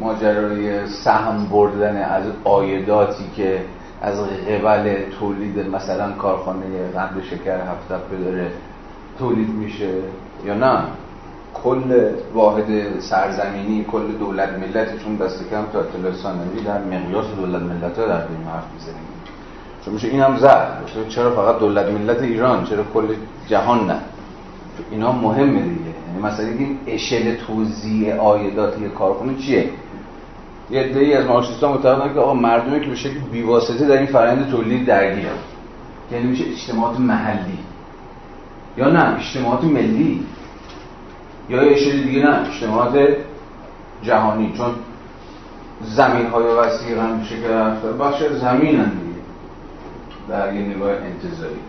ماجرای سهم بردن از آیداتی که از قبل تولید مثلا کارخانه قند شکر هفته داره تولید میشه. یا نه. کل واحد سرزمینی کل دولت ملت چون دست کم تا اطلاع ثانوی در مقیاس دولت ملت ها در دنیا حرف می‌زنیم. چون میشه این هم زد چرا فقط دولت ملت ایران؟ چرا کل جهان نه؟ اینا مهمه دیگه. یعنی مثلا این اشل توزیع آیداتی کارخونه چیه؟ یه عده‌ای از مارکسیست‌ها معتقدن که آقا مردمی که به شکل بیواسطه در این فرآیند تولید درگیرن. یعنی میشه اجتماعات محلی. یا نه اجتماعات ملی. یا یه چیز دیگه نه اجتماعات جهانی. چون زمین های وسیع هم میشه که بخش زمین هم دیگه. در یه نگاه انتظاری.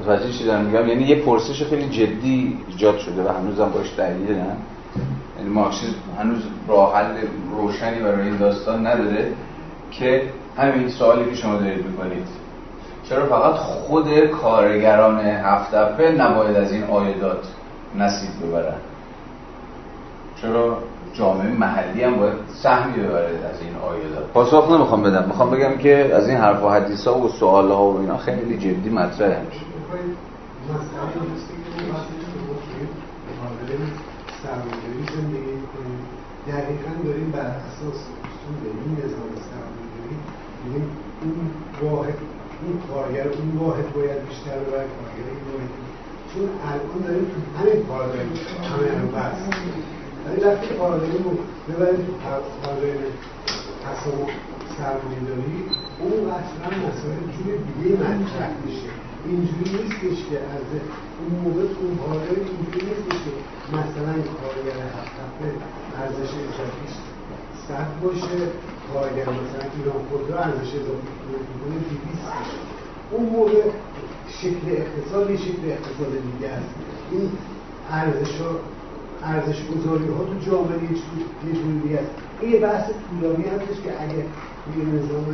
متوجه چی دارم؟ میگم یعنی یه پرسش خیلی جدی ایجاد شده و هنوزم باش درگیر نه. یعنی مارکسیسم هنوز راه حل روشنی برای این داستان نداره که همین سوالی که شما دارید می‌کنید. چرا فقط خود کارگران هفت نباید از این آیدات نصیب ببرن؟ چرا جامعه محلی هم باید سهمی ببره از این آیدات پاسخ نمی‌خوام بدم. می‌خوام بگم که از این حرف و حدیث ها و سوال ها و اینا خیلی جدی مطرحه. دقیقا داریم بر اساس اصول این نظام سرمایه‌داری میگیم اون واحد اون کارگر اون واحد باید بیشتر ببره کارگر این واحد چون الان داریم تو همین پارادایم همه رو بس ولی وقتی پارادایم رو ببریم تو پارادایم تصاوب سرمایه داری اون اصلا مسائل جور دیگه مطرح میشه. اینجوری نیستش که از اون موقع اون پارادایم اینجوری نیستش که مثلا کارگر هفت هفته ارزش اضافیش صد باشه کارگر مثلا ایران خودرو ارزش اضافی کنه دیویست باشه. اون موقع شکل اقتصاد یه شکل اقتصاد دیگه است. این ارزش ارزش گذاری ها تو جامعه یه جور دیگه است. این یه بحث طولانی هستش که اگه توی نظام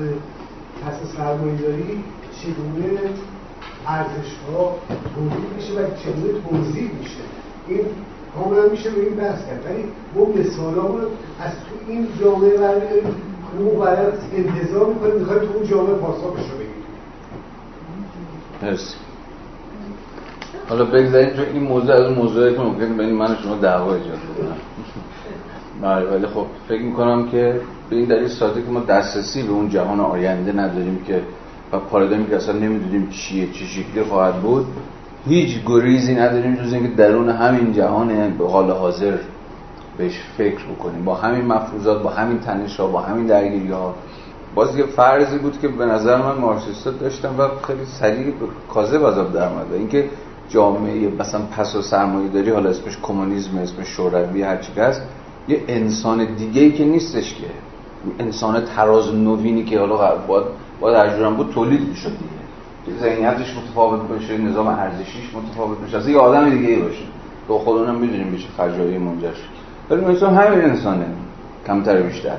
پس سرمایه داری چگونه ارزش ها تولید میشه و چگونه توضیح میشه؟ این کاملا میشه به این بحث کرد. ولی ما مثال از تو این جامعه برمیداریم ما باید انتظار می‌کنیم می‌خوایم تو اون جامعه پاسخش رو بگیریم مرسی. حالا بگذاریم چون این موضوع از اون موضوعی که ممکن بین من شما دعوا ایجاد کنه بله ولی خب فکر می‌کنم که به این دلیل ساده که ما دسترسی به اون جهان آینده نداریم که و پارادایمی که اصلا نمی‌دونیم چیه چه شکلی خواهد بود. هیچ گریزی نداریم جز اینکه درون همین جهان به حال حاضر بهش فکر بکنیم. با همین مفروضات با همین تنش ها با همین درگیری ها باز یه فرضی بود که به نظر من مارکسیستا داشتم و خیلی سریع کاذب عذاب در اومد اینکه جامعه مثلا پس و سرمایه داری حالا اسمش کمونیسم اسمش شوروی هر چی هست یه انسان دیگه ای که نیستش که. انسان تراز نوینی که حالا باید باید بود تولید می‌شد دیگه. ذهنیتش متفاوت باشه نظام ارزشیش متفاوت باشه از یه آدم دیگه باشه. تو خودمون می‌دونیم به چه فجایعی منجر ولی مثلا همین انسانه. کمتر بیشتر.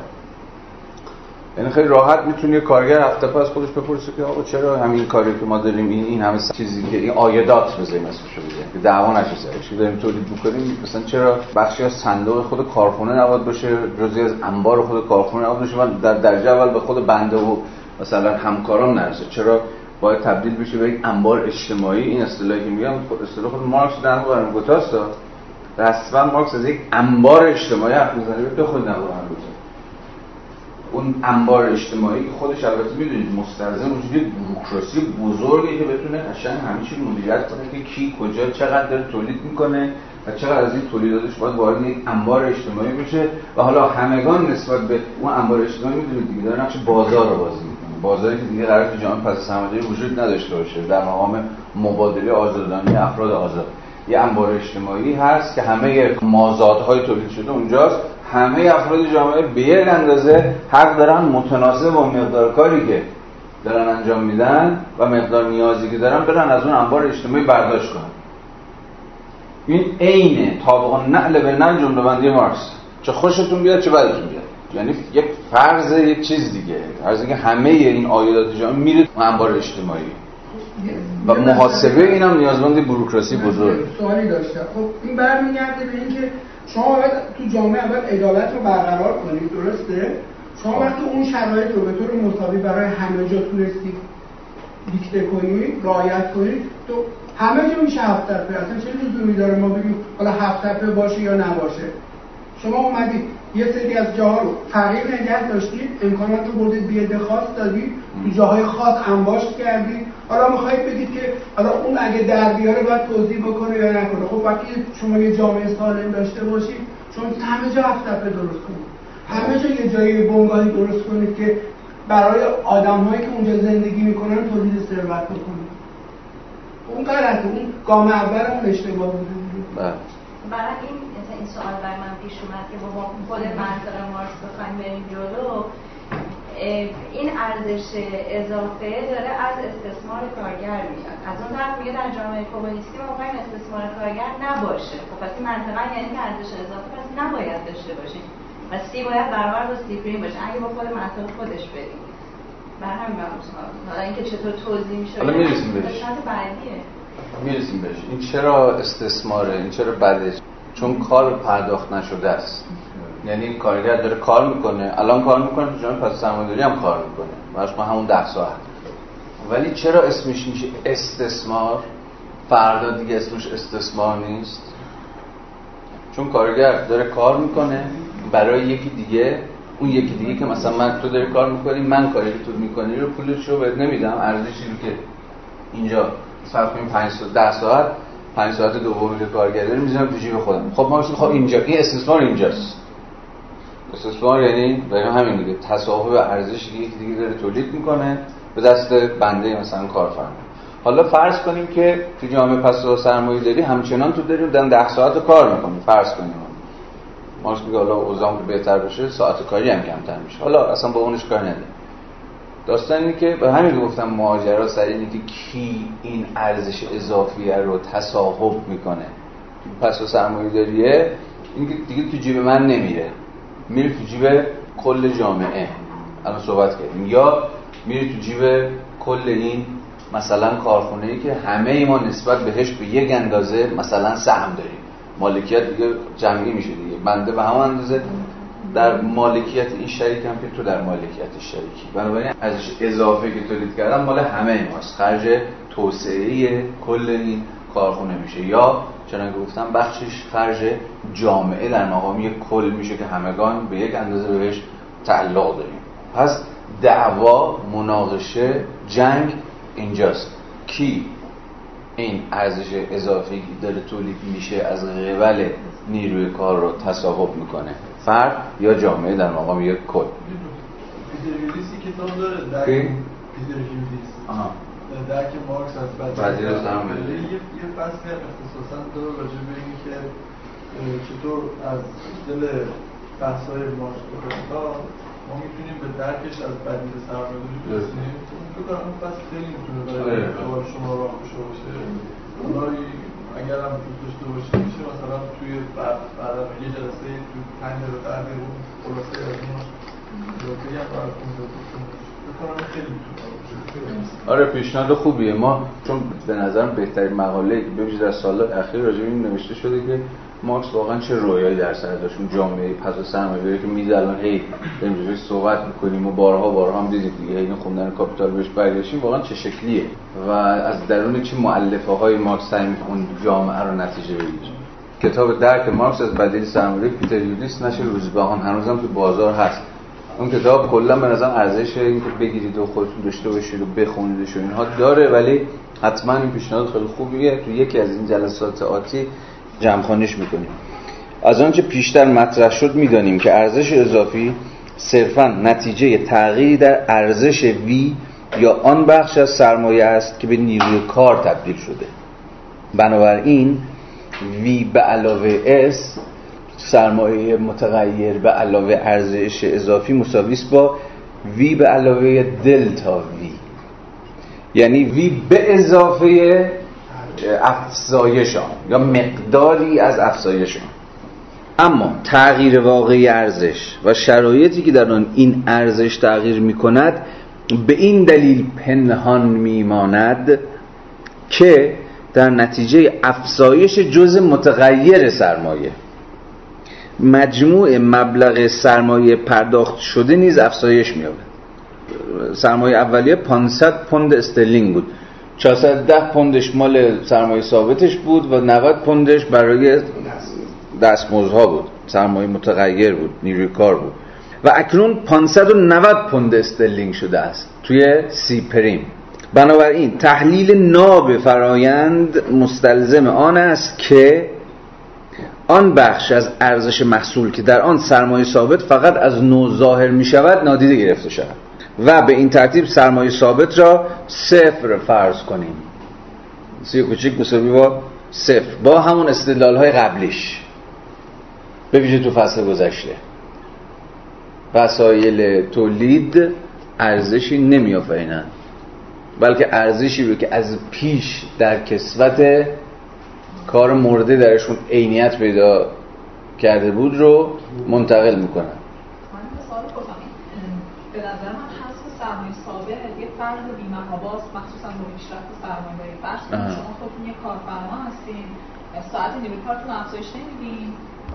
یعنی خیلی راحت می‌تونی کارگر هفته پس خودش بپرسه که آقا چرا همین کاری که ما داریم این این همه چیزی که این آیدات بزنیم اسمشو بزنیم که دعوا نشه سرش. داریم تولید می‌کنیم مثلا چرا بخشی از صندوق خود کارخونه نباید باشه جزئی از انبار خود کارخونه نباید باشه. من در درجه اول به خود بنده و مثلا همکاران نرسه. چرا باید تبدیل بشه به یک انبار اجتماعی. این اصطلاحی که میگم خود اصطلاح خود مارکس در واقع گوتاست رسما مارکس از یک انبار اجتماعی حرف می‌زنه به خود در اون انبار اجتماعی که خودش البته می‌دونید مستلزم وجود بوروکراسی بزرگی که بتونه قشنگ همه چی مدیریت کنه که کی کجا چقدر داره تولید می‌کنه و چقدر از این تولیداتش باید وارد یک انبار اجتماعی بشه. و حالا همگان نسبت به اون انبار اجتماعی می‌دونید دیگه داره نقش بازار رو بازی بازاری که دیگه قرار تو جامعه پس سرمایه‌داری وجود نداشته باشه. در مقام مبادله آزادانه افراد آزاد. یه انبار اجتماعی هست که همه مازادهای تولید شده اونجاست. همه افراد جامعه به یک اندازه حق دارن متناسب با مقدار کاری که دارن انجام میدن و مقدار نیازی که دارن برن از اون انبار اجتماعی برداشت کنن. این عین طابق نعل به نعل جمله بندی مارکس. چه خوشتون بیاد چه بدتون بیاد. یعنی یک فرض یک چیز دیگه. فرض اینکه همه این آیات جامعه میره انبار اجتماعی. و محاسبه اینم نیازمند بروکراسی بزرگ. سوالی داشتم. خب این برمیگرده به اینکه شما باید تو جامعه اول عدالت رو برقرار کنید درسته؟ شما وقتی اون شرایط رو به طور مساوی برای همه جا تونستید دیکته کنید رعایت کنید تو همه جا میشه هفت طرفه. اصلا چه لزومی داره ما بگیم حالا هفت طرفه باشه یا نباشه؟ شما اومدید یه سری از جاها رو فقیر نگه داشتید امکانات رو بردید بیده خاص دادید تو جاهای خاص انباشت کردید حالا می‌خواید بگید که حالا اون اگه در بیاره باید توضیح بکنه یا نکنه؟ خب وقتی شما یه جامعه سالم داشته باشید شما همه جا هفت درست کنید. همه جا یه جایی بنگاهی درست کنید که برای آدمهایی که اونجا زندگی می‌کنن تولید ثروت بکنید اون غلطه. اون گام اول اون اشتباه بوده. برای این این سوال برای من پیش اومد که با خود منظر مارکس بخوایم بریم جلو. این ارزش اضافه داره از استثمار کارگر میاد. از اون طرف میگه در جامعه کمونیستی ما می‌خوایم استثمار کارگر نباشه. خب پس این منطقا یعنی که ارزش اضافه پس نباید داشته باشیم. و سی باید برابر با سی پریم باشه. اگه با خود منطق خودش بریم. بر همین حالا اینکه چطور توضیح میشه. حالا می‌رسیم بهش. بعدیه. می‌رسیم بهش. این چرا استثماره؟ این چرا بده؟ چون کار پرداخت نشده است. یعنی این کارگر داره کار می‌کنه. الان کار می‌کنه تو جامعه پس سرمایه‌داری هم کار می‌کنه. براش ما همون ده ساعت. ولی چرا اسمش میشه استثمار؟ فردا دیگه اسمش استثمار نیست. چون کارگر داره کار می‌کنه برای یکی دیگه اون یکی دیگه که مثلا من تو داری کار می‌کنی من کاری تو می‌کنی رو پولش رو بهت نمیدم. ارزشی رو که اینجا صرف کنیم 5 ساعت 10 ساعت 5 ساعت دومی که کارگر داره می‌ذارم تو جیب خودم. خب ما خب اینجا این استثمار اینجاست. استثمار یعنی برای همین دیگه. تصاحب ارزشی که یکی دیگه داره تولید می‌کنه به دست بنده مثلا کارفرما. حالا فرض کنیم که تو جامعه پس سرمایه داری همچنان تو داریم دارن 10 ساعت کار می‌کنیم فرض کنیم. مارکس میگه حالا که بهتر بشه ساعت کاری هم کمتر میشه. حالا اصلا با اونش کار نداریم. داستان اینه که به همین گفتم ماجرا سر اینه که کی این ارزش اضافی رو تصاحب می‌کنه. پس و سرمایه داریه این دیگه تو جیب من نمیره. میره تو جیب کل جامعه. الان صحبت کردیم. یا میره تو جیب کل این مثلا کارخونه ای که همه ای ما نسبت بهش به یک اندازه مثلا سهم داریم. مالکیت دیگه جمعی میشه دیگه. بنده به همون اندازه در مالکیت این شریک هم که تو در مالکیت شریکی. بنابراین از اضافه که تولید کردن مال همه ماست. خرج توسعه کل این کارخونه میشه. یا چنانکه گفتم بخشش خرج جامعه در مقام یک کل میشه که همگان به یک اندازه بهش تعلق داریم. پس دعوا مناقشه جنگ اینجاست. کی این ارزش اضافی داره تولید میشه از قبل نیروی کار رو تصاحب می‌کنه؟ فرد یا جامعه در مقام یک کل. کتاب داره در پیتر درک مارکس از بعدی از یه فصل اختصاصا داره راجع به این که چطور از دل بحث‌های مارکس ما می‌تونیم به درکش از بدیل سرمایه‌داری برسیم. تو کنم اون فصل خیلی می‌تونه برای آره. شما راه باشه. حالا اگر هم دوست داشته باشه میشه مثلا توی بعد یه جلسه تو پنج دقیقه بعد خلاصه از اون بگم براتون بکنم خیلی می‌تونه آره پیشنهاد خوبیه. ما چون به نظرم بهترین مقاله که در سال اخیر راجع این نوشته شده که مارکس واقعا چه رویایی در سر داشت. اون جامعه پس سرمایه‌داری که میز الان هی داریم صحبت می‌کنیم و بارها بارها هم دیدید دیگه. این خوندن کاپیتال بهش برگشتیم. واقعا چه شکلیه. و از درون چه مؤلفه های مارکس سعی اون جامعه رو نتیجه بگیره. کتاب درک مارکس از بدیل سرمایه پیتر یودیس نشه روزبهان. هنوزم تو بازار هست. اون کتاب کلا به نظر ارزش این که بگیرید و خودتون داشته باشید و بخونیدش و اینها داره ولی حتما این پیشنهاد خیلی خوبیه. تو یکی از این جلسات آتی جمعخانیش می‌کنیم. از آنچه پیشتر مطرح شد می‌دانیم که ارزش اضافی صرفا نتیجه تغییری در ارزش وی یا آن بخش از سرمایه است که به نیروی کار تبدیل شده. بنابراین وی به علاوه اس سرمایه متغیر به علاوه ارزش اضافی مساوی با وی به علاوه دلتا وی یعنی وی به اضافه افزایش آن یا مقداری از افزایش آن اما تغییر واقعی ارزش و شرایطی که در آن این ارزش تغییر می کند به این دلیل پنهان میماند که در نتیجه افزایش جز متغیر سرمایه. مجموع مبلغ سرمایه پرداخت شده نیز افزایش می‌یابد. سرمایه اولیه 500 پوند استرلینگ بود. 410 پوندش مال سرمایه ثابتش بود و 90 پوندش برای دستمزدها بود. سرمایه متغیر بود نیروی کار بود. و اکنون 590 پوند استرلینگ شده است توی سی پریم. بنابراین تحلیل ناب فرایند مستلزم آن است که آن بخش از ارزش محصول که در آن سرمایه ثابت فقط از نو ظاهر می شود نادیده گرفته شود. و به این ترتیب سرمایه ثابت را صفر فرض کنیم. سی کوچیک مساوی با صفر. با همون استدلال های قبلیش. به ویژه تو فصل گذشته. وسایل تولید ارزشی نمیآفرینن بلکه ارزشی رو که از پیش در کسوت کار مورده درشون عینیت پیدا کرده بود رو منتقل می‌کنن به نظر من حذف سرمایه ثابت یه فرض بی‌محاباست مخصوصا با پیشرفت سرمایه‌داری فرض شما خودتون یه کارفرما هستین. ساعت نیروی کارتون افزایش نمیدین.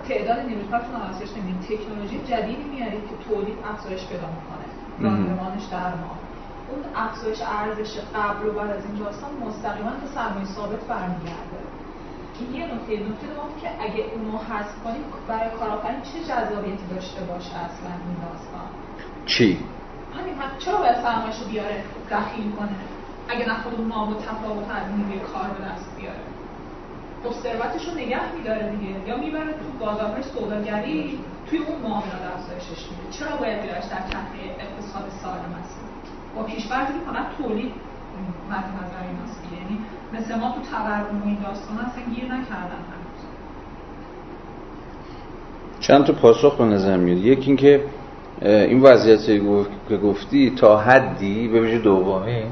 تعداد نیروی کارتون افزایش نمیدین. تکنولوژی جدیدی میارید که تولید افزایش پیدا می‌کنه. راندمانش در ما. اون افزایش ارزش قبل و بعد از این داستان مستقیما به سرمایه ثابت برمیگرده. این یه نکته. نکته دوم که اگه اونو حذف کنیم برای کارآفرین چه جذابیتی داشته باشه اصلا این داستان؟ چی؟ همین چرا باید سرمایه‌شو بیاره؟ دخیل کنه. اگه نه خود نام و تفاوت نیروی کار به دست بیاره. خب ثروتش رو نگه میداره دیگه. یا می‌بره تو بازارهای سوداگری توی اون معاملات افزایشش میده. چرا باید بیارش در تحت اقتصاد سالم است؟ با پیشفرضی که فقط تولید مد نظر ایناست یعنی مثل ما تو تورم و این داستان اصلا گیر نکردن هنوز. چند تا پاسخ به نظر میاد. یکی اینکه این وضعیت که گفتی تا حدی به ویژه دومی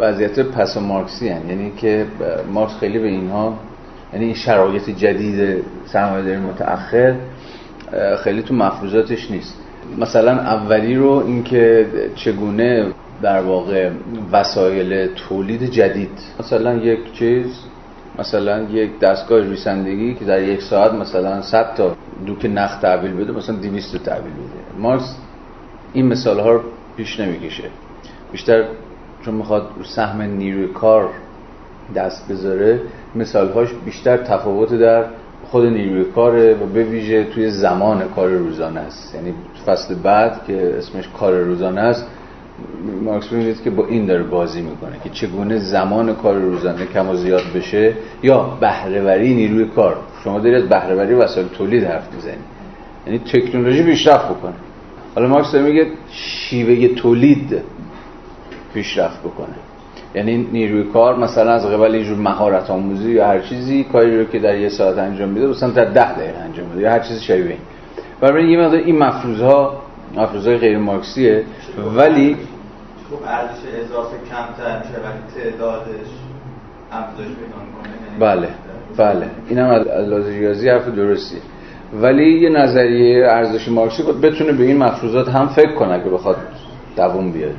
وضعیت پس مارکسی هن. یعنی که مارکس خیلی به اینها یعنی این شرایط جدید سرمایه‌داری متأخر خیلی تو مفروضاتش نیست مثلا اولی رو اینکه چگونه در واقع وسایل تولید جدید مثلا یک چیز مثلا یک دستگاه ریسندگی که در یک ساعت مثلا 100 تا دوک نخ تحویل بده مثلا 200 تا تحویل بده. مارکس این مثال ها رو پیش نمی‌کشه. بیشتر چون می‌خواد سهم نیروی کار دست بذاره مثال هاش بیشتر تفاوت در خود نیروی کاره و به ویژه توی زمان کار روزانه است. یعنی فصل بعد که اسمش کار روزانه است مارکس می‌بینید که با این داره بازی می‌کنه که چگونه زمان کار روزانه کم و زیاد بشه یا بهرهوری نیروی کار. شما دارید از بهرهوری وسایل تولید حرف می‌زنید. یعنی تکنولوژی پیشرفت بکنه. حالا مارکس میگه شیوه تولید پیشرفت بکنه. یعنی نیروی کار مثلا از قبل اینجور مهارت آموزی یا هر چیزی کاری رو که در یه ساعت انجام میده مثلا در ده دقیقه انجام میده یا هر چیز شبیه این. برای مقدار این مفروض افروزهای غیر مارکسیه. ولی خب ارزش اضافه کمتر میشه ولی تعدادش افزایش پیدا می‌کنه. بله بله. اینم از لحاظ ریاضی حرف درستیه. ولی یه نظریه ارزش مارکسی بتونه به این مفروضات هم فکر کنه که بخواد دووم بیاره.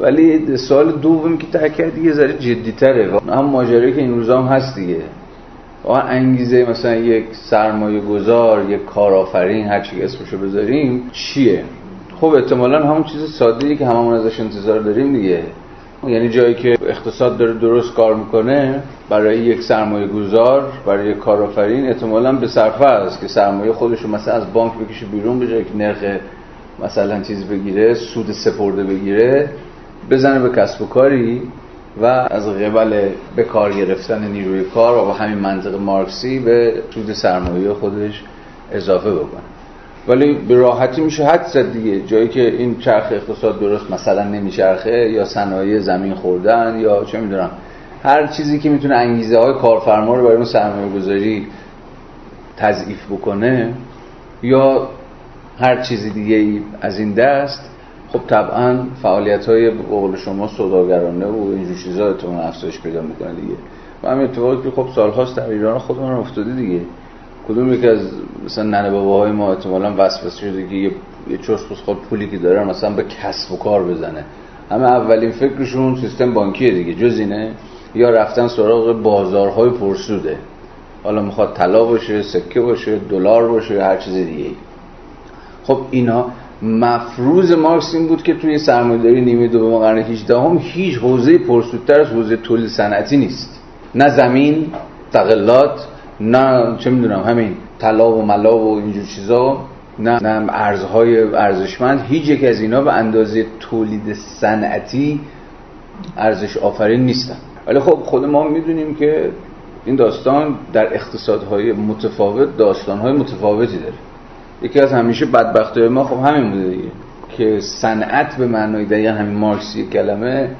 ولی سوال دوم که تحقیق کرد یه ذره جدیتره. هم ماجرایی که این روزا هم هست دیگه. و انگیزه مثلا یک سرمایه گذار یک کارآفرین هر چی اسمشو بذاریم چیه؟ خب احتمالا همون چیز ساده که هممون ازش انتظار داریم دیگه. یعنی جایی که اقتصاد داره درست کار می‌کنه برای یک سرمایه گذار برای یک کارآفرین احتمالا به صرفه است که سرمایه خودش رو مثلا از بانک بکشه بیرون به جایی که نرخ مثلا چیز بگیره سود سپرده بگیره بزنه به کسب و کاری. و از قبل به کار گرفتن نیروی کار و با همین منطق مارکسی به سود سرمایه خودش اضافه بکنه. ولی به راحتی میشه حد زد دیگه. جایی که این چرخ اقتصاد درست مثلا نمیچرخه یا صنایع زمین خوردن یا چه می‌دونم هر چیزی که می‌تونه انگیزه های کارفرما رو برای اون سرمایه گذاری تضعیف بکنه یا هر چیزی دیگه ای از این دست خب طبعا فعالیت های قول شما صداگرانه و اینجور چیزا اتمون افزایش پیدا می‌کنه دیگه. و همین اتفاقی که خب سالهاست در ایران خودمون افتاده دیگه. کدوم یکی از مثلا ننه باباهای ما احتمالاً وسوسه شده که یه, یه چرس خود پولی که داره مثلا به کسب و کار بزنه. همه اولین فکرشون سیستم بانکیه دیگه جز اینه یا رفتن سراغ بازارهای پرسوده. حالا می‌خواد طلا باشه سکه باشه دلار باشه هر چیز دیگه خب اینا مفروض مارکس این بود که توی سرمایه‌داری نیمه دوم قرن 18 هم هیچ حوزه پرسودتر از حوزه تولید صنعتی نیست. نه زمین تقلات نه چه می‌دونم همین طلا و ملا و اینجور چیزا نه نه ارزهای ارزشمند. هیچ یک از اینا به اندازه تولید صنعتی ارزش آفرین نیستن. ولی خب خود ما می‌دونیم که این داستان در اقتصادهای متفاوت داستانهای متفاوتی داره. یکی از همیشه بدبختی ما خب همین بوده دیگه. که صنعت به معنای دقیقا همین مارکسی کلمه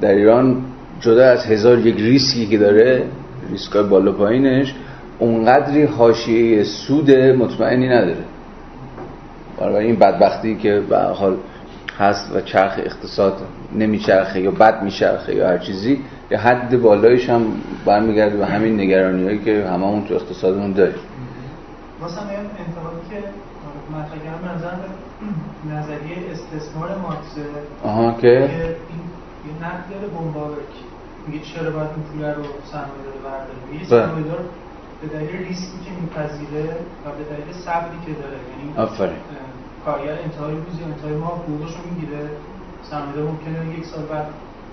در ایران جدا از هزار یک ریسکی که داره ریسکای بالا پایینش اونقدری حاشیه سود مطمئنی نداره. برای این بدبختی که به حال هست و چرخ اقتصاد نمیچرخه یا بد میچرخه یا هر چیزی یه حد بالایش هم برمیگرده به همین نگرانی هایی که هممون تو اقتصادمون داریم. مثلا انتقادی که مطرح کردم نظر نظریه استثمار مارکسه آها که این نقد داره بومباورک میگه چرا باید این پول رو سرمایه داره برداره یه بله. سرمایه دار به دلیل ریسکی که میپذیره و به دلیل صبری که داره یعنی آفرین. کارگر انتهای روز یا انتهای ماه حقوقش رو می‌گیره. سرمایه ممکنه یک سال بعد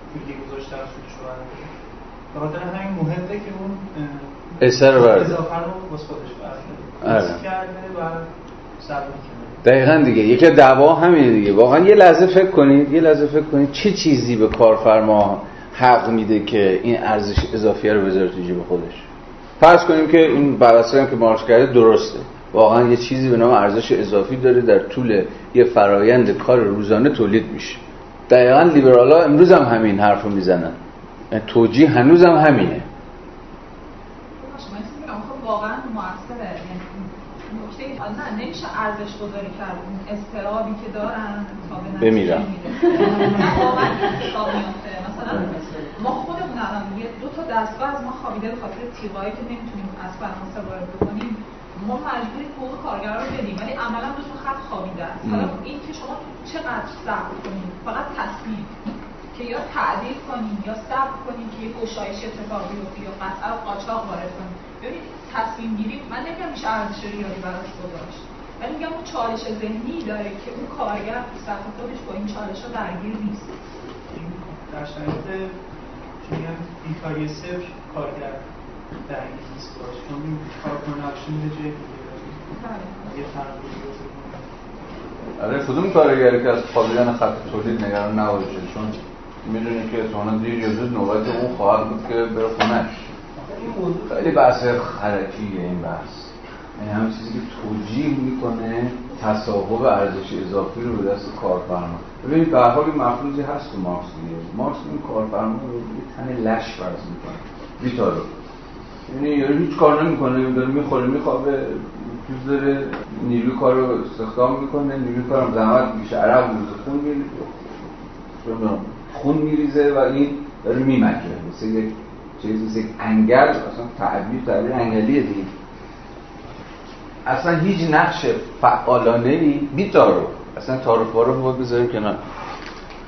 پولی که گذاشته از سودش رو برداره. به خاطر همین مهمه که اون اثر اضافه رو خودش برداره. آره. دقیقا دیگه. یکی دعوا همینه دیگه. واقعا یه لحظه فکر کنید یه لحظه فکر کنید چه چیزی به کارفرما حق میده که این ارزش اضافی رو بذاره تو جیب خودش؟ فرض کنیم که این بررسی هم که مارکس کرده درسته. واقعا یه چیزی به نام ارزش اضافی داره در طول یه فرایند کار روزانه تولید میشه. دقیقا لیبرالا امروز هم همین حرف رو می‌زنن. توجیه هنوز هم همینه. خب واقعا موثره یعنی نه نمیشه ارزش گذاری کرد اون استرابی که دارن تا به بمیرن. می‌رسه. نه واقعا این اتفاق میفته مثلا ما خودمون الان یه دو تا دستگاه از ما خوابیده به خاطر تیغایی که نمی‌تونیم از فرانسه وارد بکنیم ما مجبوریم حقوق کارگر رو بدیم ولی عملا دو تا خط خوابیده است حالا. این که شما چقدر صبر کنید فقط تصمیم که یا تعدیل کنیم یا صبر کنیم که یه گشایش اتفاق بیفته یا قطعا قاچاق وارد کنیم ببینید تصمیم گیری من نمیگم میشه ارزش ریاضی براش گذاشت ولی میگم اون چالش ذهنی داره که اون کارگر تو سطح خودش با این چالش ها درگیر نیست. در شرایط میگن بیکاری صفر کارگر درگیر نیست باش. چون این کار production یه جای دیگه بله. یه آره کدوم کارگری که از خوابیدن خط تولید نگران نباشه؟ چون می‌دونی که احتمالاً دیر یا زود نوبت اون خواهد بود که بره خونش خیلی بحث خرکیه این بحث. یعنی همین چیزی که توجیه می‌کنه تصاحب ارزش اضافی رو به دست کارفرما. ببینید به حال این مفروضی هست تو مارکس دیگه مارکس این کارفرما رو یه تن لش فرض می‌کنه. بیتارو یعنی یارو هیچ کار نمی‌کنه داره می‌خوره میخوابه دوست داره نیروی کار رو استخدام می‌کنه نیروی کار هم زحمت میشه عرق میریزه خون میریزه. خون میریزه و این داره میمکه. مثل یک چیزی مثل انگل اصلا تعبیر تعبیر انگلیه دیگه. اصلا هیچ نقش فعالانه ای بی تارو. اصلا تعارف رو باید بذاریم کنار.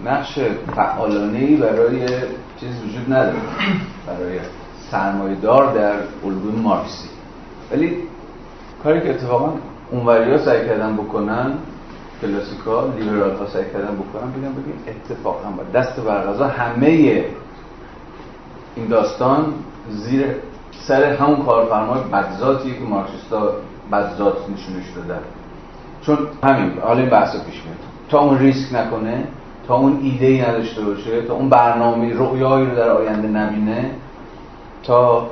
نقش فعالانه ای برای چیز وجود نداره. برای سرمایه‌دار در الگوی مارکسی. ولی کاری که اتفاقا اونوری ها سعی کردن بکنن کلاسیکا لیبرال ها سعی کردن بکنن بگن بگیم اتفاقا با دست برغذا همه این داستان زیر سر همون کارفرمای بدذاتیه که مارکسیستا بدذات نشونش دادن چون همین حالا این بحثا پیش میاد. تا اون ریسک نکنه تا اون ایده ای نداشته باشه تا اون برنامه رؤیایی رو در آینده نبینه تا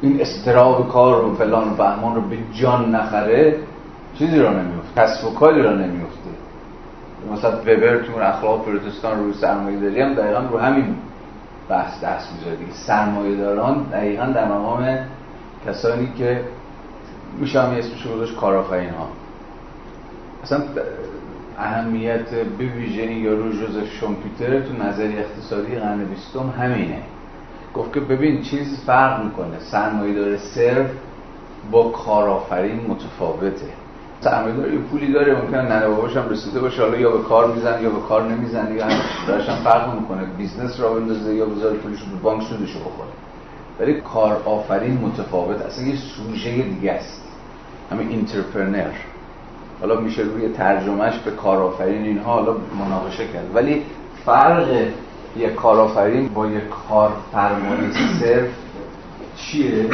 این استراب کار رو فلان و بهمان رو به جان نخره چیزی را نمیفته کسب و کاری را نمیفته مثلا وبر تو اخلاق پروتستان روی سرمایه داری هم دقیقا رو همین بحث دست می‌ذاره. دیگه سرمایه داران دقیقا در مقام کسانی که میشه هم اسمش رو گذاشت کارآفرین ها اصلا اهمیت به این یارو جوزف شومپیتر تو نظریه اقتصادی قرن بیستم همینه. گفت که ببین چیز فرق می‌کنه. سرمایه داره صرف با کارآفرین متفاوته. سرمایه داره یه پولی داره ممکنه ننه باباش هم رسیده باشه حالا یا به کار می‌زنه یا به کار نمی‌زنه یا همش هم فرق می‌کنه. business راه بندازه یا بذاره پولش رو بانک سودش بخوره. ولی کار آفرین متفاوت اصلا یه سوژه دیگه است. همین entrepreneur حالا میشه روی ترجمهش به کارآفرین اینها حالا مناقشه کرد. ولی فرق یک کارآفرین با یک کارفرمای صرف چیه؟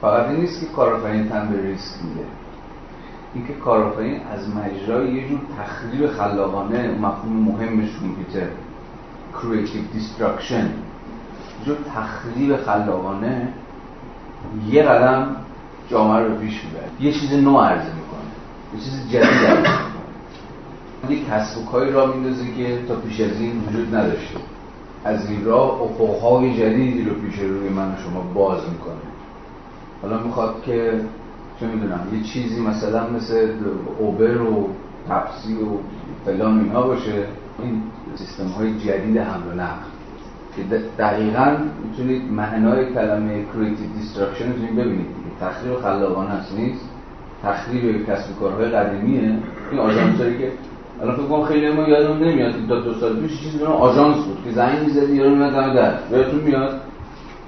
فقط این نیست که کارآفرین تن به ریسک میده. اینکه کارآفرین از مجرای یه جور تخریب خلاقانه مفهوم مهم شومپیتر creative destruction. جور تخریب خلاقانه یه قدم جامعه رو پیش می‌بره. یه چیز نو عرضه می‌کنه. یه چیز جدید عرضه می‌کنه. یه کسب را میندازه که تا پیش از این وجود نداشته. از این راه افقهای جدیدی رو پیش روی من و شما باز می‌کنه. حالا می‌خواد که چه می‌دونم یه چیزی مثلا مثل اوبر و تپسی و فلان اینها باشه. این سیستم های جدید حمل و نقل. که دقیقا می‌تونید معنای کلمه creative destruction رو ببینید. تخریب خلاقانه هست نیست؟ تخریب کسب کارهای قدیمیه. این آژانسایی که الان فکر کنم خیلی ما یادمون نمیاد دو دو سال پیش چیزی به آژانس بود که زنگ می‌زدی یارو میاد در. یادتون میاد؟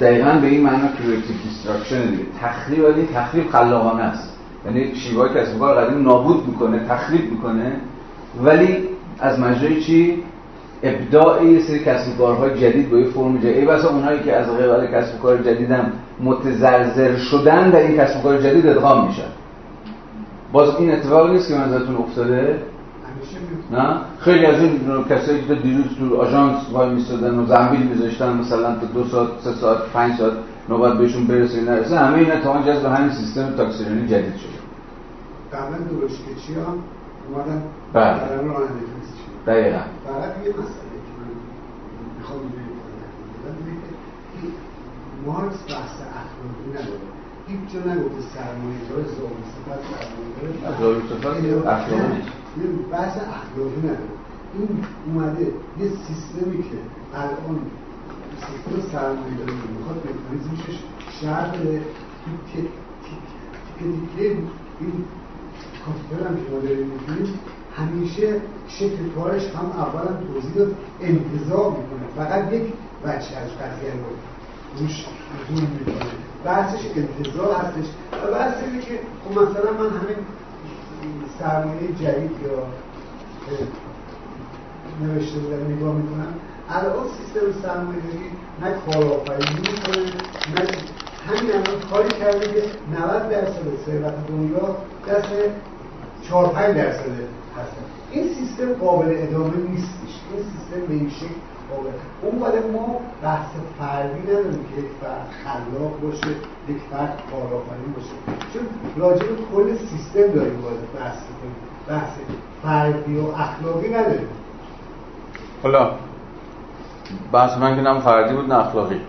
دقیقا به این معنی creative destruction دیگه. تخریب ولی تخریب خلاقانه است. یعنی شیوه کسب کار قدیم نابود می‌کنه تخریب می‌کنه. ولی از مجرای چی؟ ابداع یه سری کسب کارهای جدید با یه فرم جدید. ای بسا اونایی که از قبل کسب کار جدیدم متزلزل شدن در این کسب کار جدید ادغام میشن. باز این اتفاق نیست که منظرتون افتاده. نه؟ خیلی از این کسایی که دیروز تو آژانس وای میستادن و زنبیل میذاشتن مثلا تا دو ساعت سه ساعت پنج ساعت نوبت بهشون برسه نرسه همه اینا تا آنجا به همین سیستم تاکسیرونی جدید شده. قبلا درست که چی هم اومدن بله. دقیقا. فقط یه مسئله که من می‌خوام مارکس بحث اخلاقی نداره. هیچ جا نگفته سرمایه دار زاوی صفت سرمایه دار اخلاقی. بحث اخلاقی نداره. این اومده یه سیستمی که الان سیستم سرمایه داری می‌خواد مکانیزمش بده. تیکه تیکه این کامپیوتر هم که ما داریم می‌کنیم همیشه شکل کارش هم اولا توضیح داد انتظار می‌کنه. فقط یک بچه از قضیه رو روش زور می‌کنه. بحثش انتظار هستش. و بحث اینه که خب مثلا من همین سرمایه جدید یا نوشته بودن نگاه می‌کنم. الان سیستم سرمایه داری نه کارآفرینی می‌کنه نه همین الان کاری کرده که 90 درصد ثروت دنیا دست 4 5 درصد هستن. این سیستم قابل ادامه نیستش. این سیستم به این شکل اون ولی ما بحث فردی نداریم که یک فرد خلاق باشه یک فرد کارآفرین باشه. چون راجع به کل سیستم داریم باید بحث کنیم بحث فردی و اخلاقی نداریم. حالا بحث من که نم فردی بود نه اخلاقی.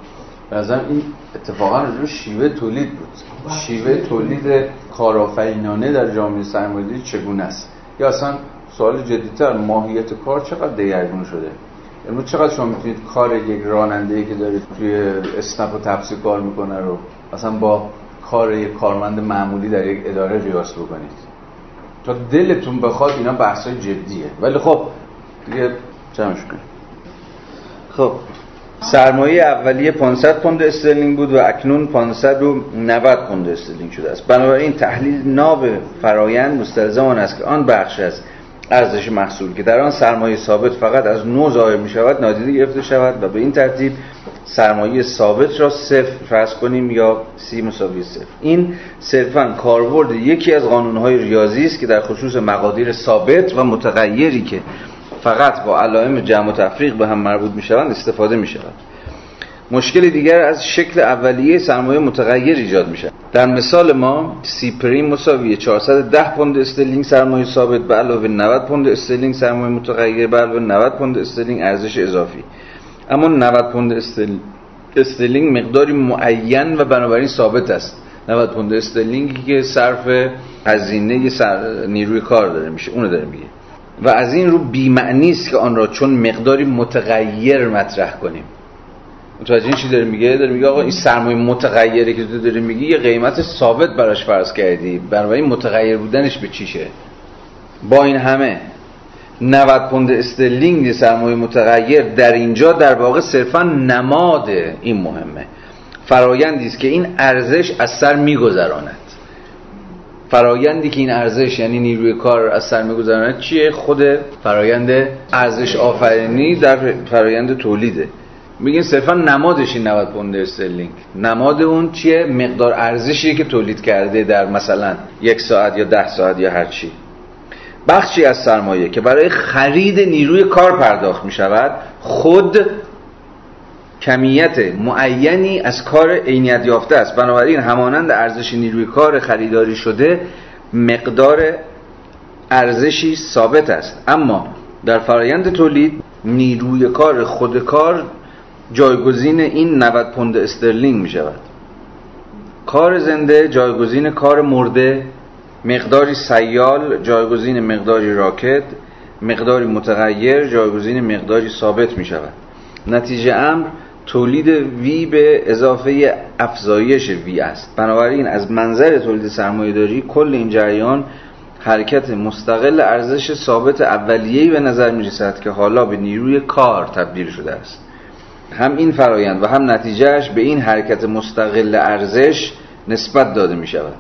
بازم این اتفاقا رو شیوه تولید بود. شیوه تولید کارآفرینانه در جامعه سرمایه‌داری چگونه است؟ یا اصلا سوال جدیتر ماهیت کار چقدر دگرگون شده؟ امروز چقدر شما می‌تونید کار یک راننده که دارید توی اسنپ و تپسی کار می‌کنه رو اصلا با کار یک کارمند معمولی در یک اداره قیاس بکنید؟ تا دلتون بخواد اینا بحثای جدیه. ولی خب دیگه جمعش کنید خب سرمایه اولیه 500 پوند استرلینگ بود و اکنون 590 پوند استرلینگ شده است. بنابراین تحلیل ناب فرایند مستلزم آن است که آن بخش از ارزش محصول که در آن سرمایه ثابت فقط از نو ظاهر می شود نادیده گرفته شود و به این ترتیب سرمایه ثابت را صفر فرض کنیم یا C مساوی صفر. این صرفا کاربرد یکی از قانونهای ریاضی است که در خصوص مقادیر ثابت و متغیری که فقط با علائم جمع و تفریق به هم مربوط می شوند استفاده می شود مشکل دیگر از شکل اولیه سرمایه متغیر ایجاد می شود در مثال ما C پریم مساوی 410 پوند استرلینگ سرمایه ثابت به علاوه 90 پوند استرلینگ سرمایه متغیر به علاوه 90 پوند استرلینگ ارزش اضافی. اما 90 پوند استرلینگ مقداری معین و بنابراین ثابت است. 90 پوند استرلینگی که صرف هزینه سر نیروی کار داره میشه. اونو داره میگه. و از این رو بی‌معنی است که آن را چون مقداری متغیر مطرح کنیم. متوجه این چی داره میگه؟ داره میگه آقا این سرمایه متغیری که تو داره میگی یه قیمت ثابت براش فرض کردی. بنابراین متغیر بودنش به چیشه با این همه 90 پوند استرلینگ سرمایه متغیر در اینجا در واقع صرفا نماد این مهمه. فرایندی است که این ارزش از سر میگذراند. فرایندی که این ارزش یعنی نیروی کار از سر میگذراند چیه؟ خود فرایند ارزش آفرینی در فرایند تولیده. میگین صرفا نمادش این 90 پوند استرلینگ. نماد اون چیه؟ مقدار ارزشی که تولید کرده در مثلا یک ساعت یا ده ساعت یا هر چی. بخشی از سرمایه که برای خرید نیروی کار پرداخت می شود خود کمیت معینی از کار عینیت یافته است. بنابراین همانند ارزش نیروی کار خریداری شده مقدار ارزشی ثابت است. اما در فرایند تولید نیروی کار خود کار جایگزین این 90 پوند استرلینگ می شود کار زنده جایگزین کار مرده مقداری سیال جایگزین مقداری راکت مقداری متغیر جایگزین مقداری ثابت می شود نتیجه امر تولید وی به اضافه افزایش وی است. بنابراین از منظر تولید سرمایه داری کل این جریان حرکت مستقل ارزش ثابت اولیه‌ای به نظر می رسد که حالا به نیروی کار تبدیل شده است. هم این فرایند و هم نتیجهش به این حرکت مستقل ارزش نسبت داده می شود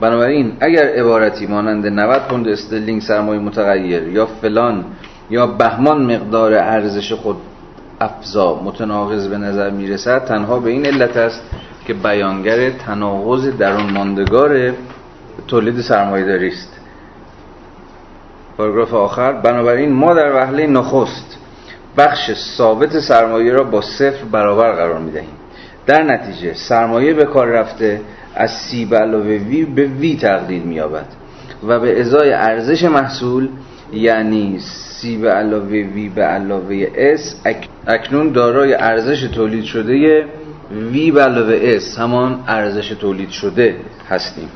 بنابراین اگر عبارتی مانند 90 پوند استرلینگ سرمایه متغیر یا فلان یا بهمان مقدار ارزش خود افزا متناقض به نظر می رسد تنها به این علت است که بیانگر تناقض درون ماندگار تولید سرمایه داری است. پاراگراف آخر. بنابراین ما در وهله نخست بخش ثابت سرمایه را با صفر برابر قرار می دهیم در نتیجه سرمایه به کار رفته از C به علاوه V به V تقلیل می یابد و به جای ارزش محصول یعنی سی به علاوه وی به علاوه اس اکنون دارای ارزش تولید شده V به علاوه S همان ارزش تولید شده هستیم.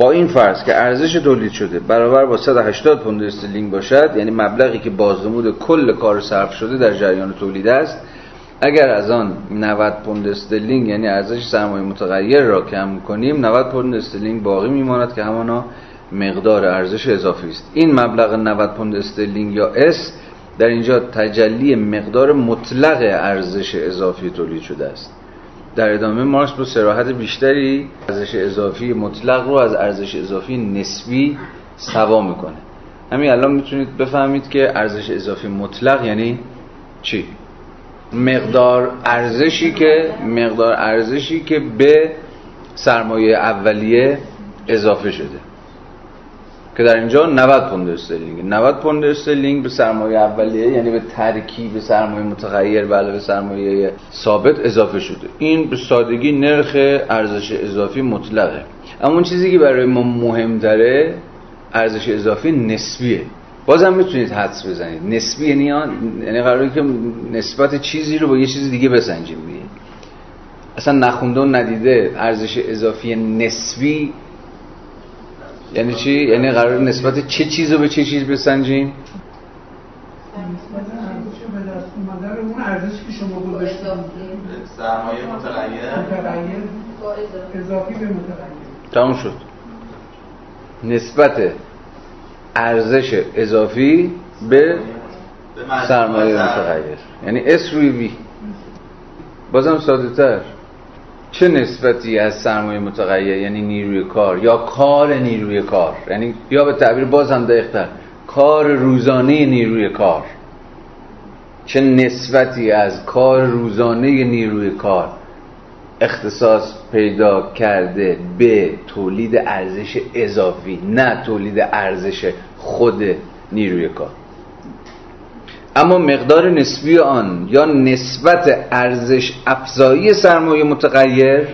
با این فرض که ارزش تولید شده برابر با 180 پوند استرلینگ باشد یعنی مبلغی که بازنمود کل کار صرف شده در جریان تولید است اگر از آن 90 پوند استرلینگ یعنی ارزش سرمایه متغیر را کم کنیم 90 پوند استرلینگ باقی میماند که همانا مقدار ارزش اضافی است. این مبلغ 90 پوند استرلینگ یا S در اینجا تجلی مقدار مطلق ارزش اضافی تولید شده است. در ادامه مارکس با صراحت بیشتری ارزش اضافی مطلق رو از ارزش اضافی نسبی سوا می‌کنه. همین الان می‌تونید بفهمید که ارزش اضافی مطلق یعنی چی؟ مقدار ارزشی که مقدار ارزشی که به سرمایه اولیه اضافه شده. که در اینجا 90 پوند استرلینگ. 90 پوند استرلینگ به سرمایه اولیه یعنی به ترکیب سرمایه متغیر به علاوه سرمایه ثابت اضافه شده. این به سادگی نرخ ارزش اضافی مطلقه. اما اون چیزی که برای ما مهمتره ارزش اضافی نسبیه. بازم می‌تونید حدس بزنید. نسبی یعنی یعنی قراره که نسبت چیزی رو با یه چیز دیگه بسنجیم. دیگه اصلا نخونده و ندیده ارزش اضافی نسبی یعنی چی؟ یعنی قرار نسبت چه چیز رو به چه چیز بسنجیم؟ اون گذاشتید سرمایه متغیر متغیر اضافی به متغیر تموم شد نسبت ارزش اضافی به سرمایه متغیر یعنی اس روی وی بازم ساده تر چه نسبتی از سرمایه متغیر یعنی نیروی کار یا کار نیروی کار؟ یعنی یا به تعبیر باز هم دقیقتر. کار روزانه نیروی کار. چه نسبتی از کار روزانه نیروی کار؟ اختصاص پیدا کرده به تولید ارزش اضافی نه تولید ارزش خود نیروی کار. اما مقدار نسبی آن یا نسبت ارزش افزایی سرمایه متغیر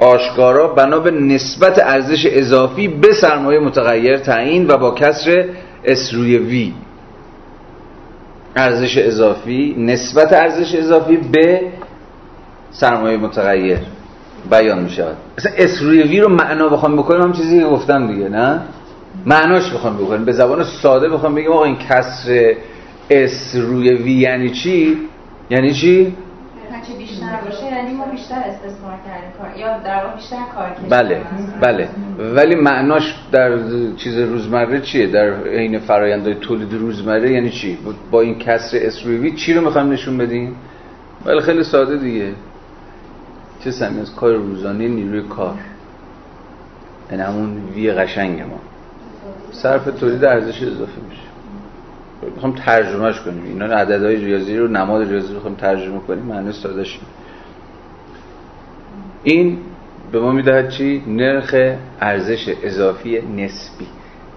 آشکارا بنا به نسبت ارزش اضافی به سرمایه متغیر تعیین و با کسر اس روی وی ارزش اضافی نسبت ارزش اضافی به سرمایه متغیر. بیان می شود مثلا S روی V رو معنا بخوام بکنیم هم چیزی گفتم دیگه نه؟ معناش بخوام بکنیم به زبان ساده بخوام بگیم آقا این کسر S روی V یعنی چی؟ یعنی چی؟ هرچی بیشتر باشه یعنی ما بیشتر استثمار کردیم کار یا در واقع بیشتر کار کردیم. بله بله. ولی معناش در چیز روزمره چیه؟ در عین فرآیندهای تولید روزمره یعنی چی؟ با این کسر اس روی وی چی رو می‌خوایم نشون بدیم؟ ولی خیلی ساده دیگه. چه سمی؟ از کار روزانه نیروی کار. یعنی همون وی قشنگ ما. صرف تولید ارزش اضافه میشه. می‌خوام ترجمهش کنیم. اینا عددهای ریاضی رو نماد ریاضی رو می‌خوام ترجمه کنیم. معنی سادهش این به ما می‌دهد چی؟ نرخ ارزش اضافی نسبی.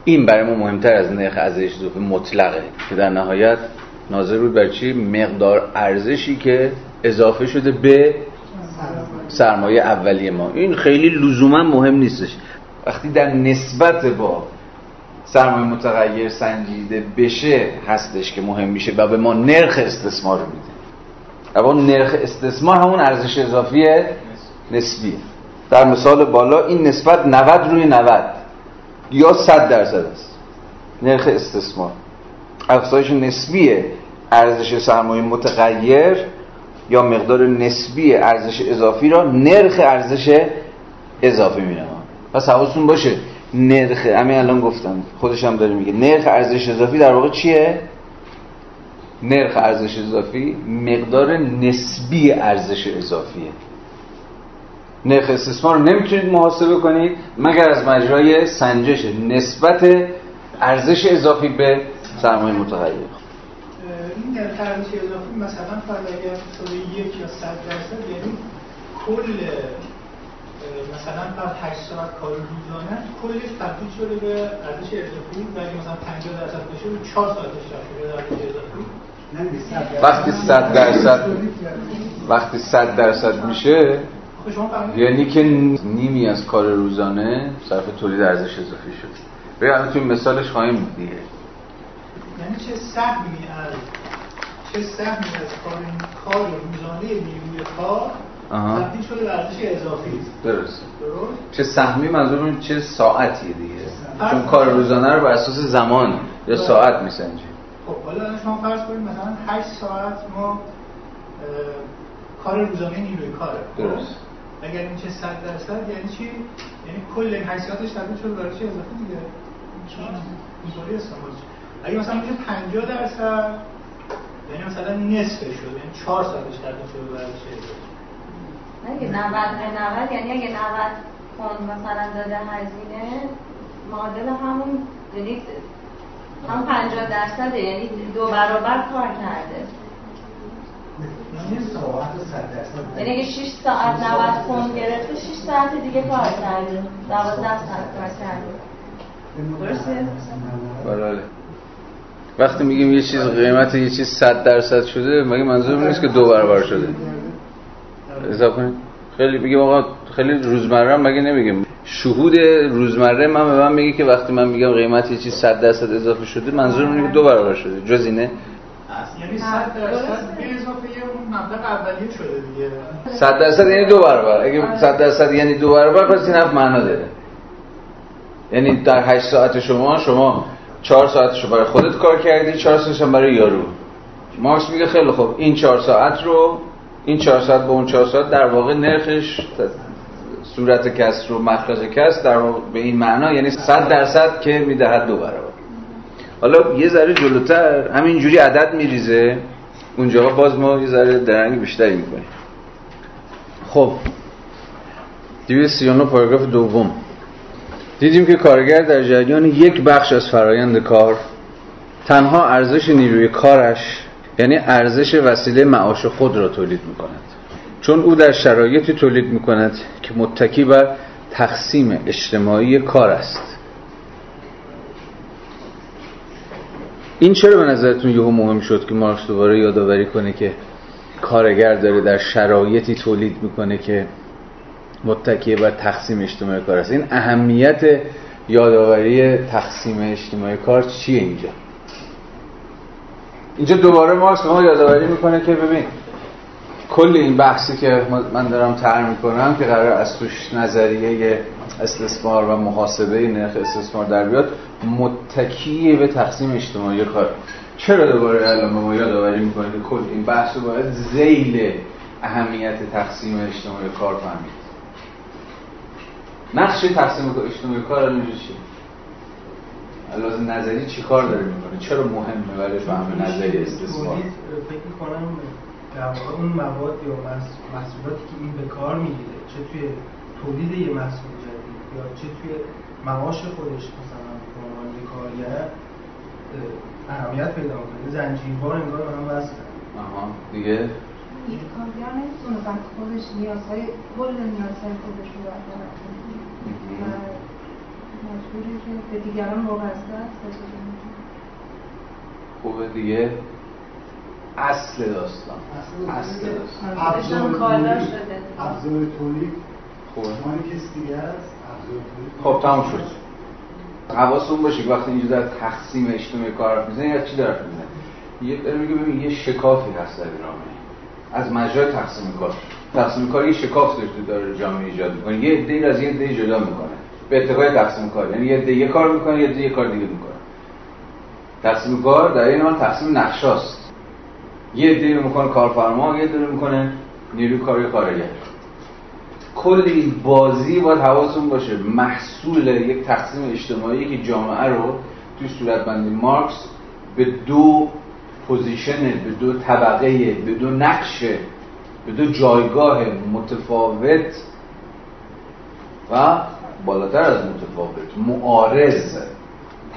این برای ما مهمتر از نرخ ارزش اضافی مطلقه که در نهایت ناظر بود بر چی؟ مقدار ارزشی که اضافه شده به سرمایه اولیه ما. این خیلی لزوما مهم نیستش. وقتی در نسبت با سرمایه متغیر سنجیده بشه هستش که مهم میشه و به ما نرخ استثمار میده. اما نرخ استثمار همون ارزش اضافی نسبیه. در مثال بالا این نسبت 90 روی 90 یا 100 درصد است. نرخ استثمار. افزایش نسبی ارزش سرمایه متغیر یا مقدار نسبی ارزش اضافی را نرخ ارزش اضافی می‌نامند پس حواستون باشه نرخ همین الان گفتم خودش هم داره میگه. نرخ ارزش اضافی در واقع چیه؟ نرخ ارزش اضافی مقدار نسبی ارزش اضافیه. نرخ استثمار رو نمی‌تونید محاسبه کنید مگر از مجرای سنجش نسبت ارزش اضافی به سرمایه متغیر. این نرخ ارزش اضافی مثلا فرض اگر یک یا صد درصد یعنی کل مثلا بعد 8 ساعت کار روزانه کلش تبدیل شده به ارزش اضافی. و اگه مثلا 50 درصد بشه رو 4 ساعتش شده به ارزش اضافی. وقتی 100 درصد وقتی 100 درصد میشه یعنی که نیمی از کار روزانه صرف تولید ارزش اضافی شد ببین الان تو مثالش خواهیم دیگه. یعنی چه سهمی از چه سهمی از کار کار روزانه نیروی کار تبدیل شده به ارزش اضافی. درست. درست؟ چه سهمی منظور چه ساعتی دیگه؟ چون کار روزانه رو بر اساس زمان یا ساعت میسنجیم. خب حالا شما فرض کنید مثلا 8 ساعت ما کار روزانه نیروی کاره. خب؟ درست. اگر این چه 100 درصد یعنی چی؟ یعنی کل این حیثیتش تبدیل شده به ارزش اضافی دیگه؟ اینطوری استعمال اگه مثلا میشه 50 درصد یعنی مثلا نصف شد یعنی 4 ساعتش تبدیل شده اضافی اگه 90 90 یعنی اگه 90 پوند مثلا داده هزینه معادل همون یعنی هم 50 درصده یعنی دو برابر کار کرده. یعنی اگه 6 ساعت 90 پوند گرفته 6 ساعت دیگه کار کرده. 12 ساعت کار کرده. درسته؟ بله. وقتی میگیم یه چیز قیمت یه چیز 100 درصد شده مگه منظور نیست که دو برابر شده؟ اضافه کنید خیلی میگم آقا خیلی روزمره مگه نمیگیم. شهود روزمره من به من میگه که وقتی من میگم قیمت یه چیز 100 درصد اضافه شده منظورم اینه که دو برابر شده. جز اینه؟ یعنی 100 درصد به اضافه اون مبلغ اولیه شده دیگه. 100 درصد یعنی دو برابر. اگه 100 درصد یعنی دو برابر پس این حرف معنا داره. یعنی در 8 ساعت شما شما 4 ساعتشو برای خودت کار کردی 4 ساعتش برای یارو. مارکس میگه خیلی خوب این 4 ساعت رو این 4 ساعت با اون 4 ساعت در واقع نرخش صورت کسر و مخرج کسر در به این معنا یعنی 100 درصد که می‌دهد دو برابر. حالا یه ذره جلوتر همینجوری عدد میریزه اونجا باز ما یه ذره درنگ بیشتری می‌کنیم. خب 239 پاراگراف دوم. دیدیم که کارگر در جریان یک بخش از فرایند کار تنها ارزش نیروی کارش یعنی ارزش وسیله معاش خود را تولید می کند چون او در شرایطی تولید می کند که متکی بر تقسیم اجتماعی کار است. این چرا به نظرتون یهو مهم شد که مارکس دوباره یادآوری کنه که کارگر داره در شرایطی تولید می‌کنه که متکی بر تقسیم اجتماعی کار است؟ این اهمیت یادآوری تقسیم اجتماعی کار چیه اینجا؟ اینجا دوباره مارکس ما یادآوری می‌کنه که ببین کل این بحثی که من دارم طرح می‌کنم که قرار از توش نظریه استثمار و محاسبه نرخ استثمار در بیاد متکی به تقسیم اجتماعی کار. چرا دوباره الان ما یادآوری می‌کنه که کل این بحث رو باید زیل اهمیت تقسیم اجتماعی کار فهمید؟ نقش تقسیم اجتماعی کار الان چیه؟ لازم نظری چی کار داره می‌کنه؟ چرا مهمه برای فهم نظری استثمار؟ فکر می‌کنم در واقع اون مواد یا محصولاتی که این به کار می‌گیره چه توی تولید یه محصول جدید یا چه توی معاش خودش مثلا به عنوان کارگر اهمیت پیدا می‌کنه. زنجیروار انگار به هم وصل آها. دیگه؟ کارگر نمی‌تونه بعد خودش نیازهای کل نیازهای خودش رو برطرف کنه. مجبوری که به دیگران وابسته است خوبه دیگه؟ اصل داستان. اصل داستان. ابزار ابزار تولید. خوبه. مال کسی دیگه است ابزار تولید. خب تموم شد. حواستون باشه که وقتی اینجا در تقسیم اجتماعی کار حرف می‌زنه یا چی داره می‌زنه یه داره میگه ببین یه شکافی هست در جامعه. از مجرای تقسیم کار. تقسیم کار یه شکاف داره داره جامعه ایجاد می‌کنه. یه عده از یه عده جدا می‌کنه. به اتفاق تقسیم کار. یعنی یه دیگه کار می‌کنه یه دیگه کار دیگه می‌کنه. تقسیم کار در این حال تقسیم نقشاست. یه دیگه می‌کنه کارفرما یه دیگه می‌کنه نیروی کاری کارگر کل این بازی باید حواستون باشه. محصول یک تقسیم اجتماعی که جامعه رو توی صورت بندی مارکس به دو پوزیشن به دو طبقه به دو نقشه به دو جایگاه متفاوت و بالاتر از متفاوت معارض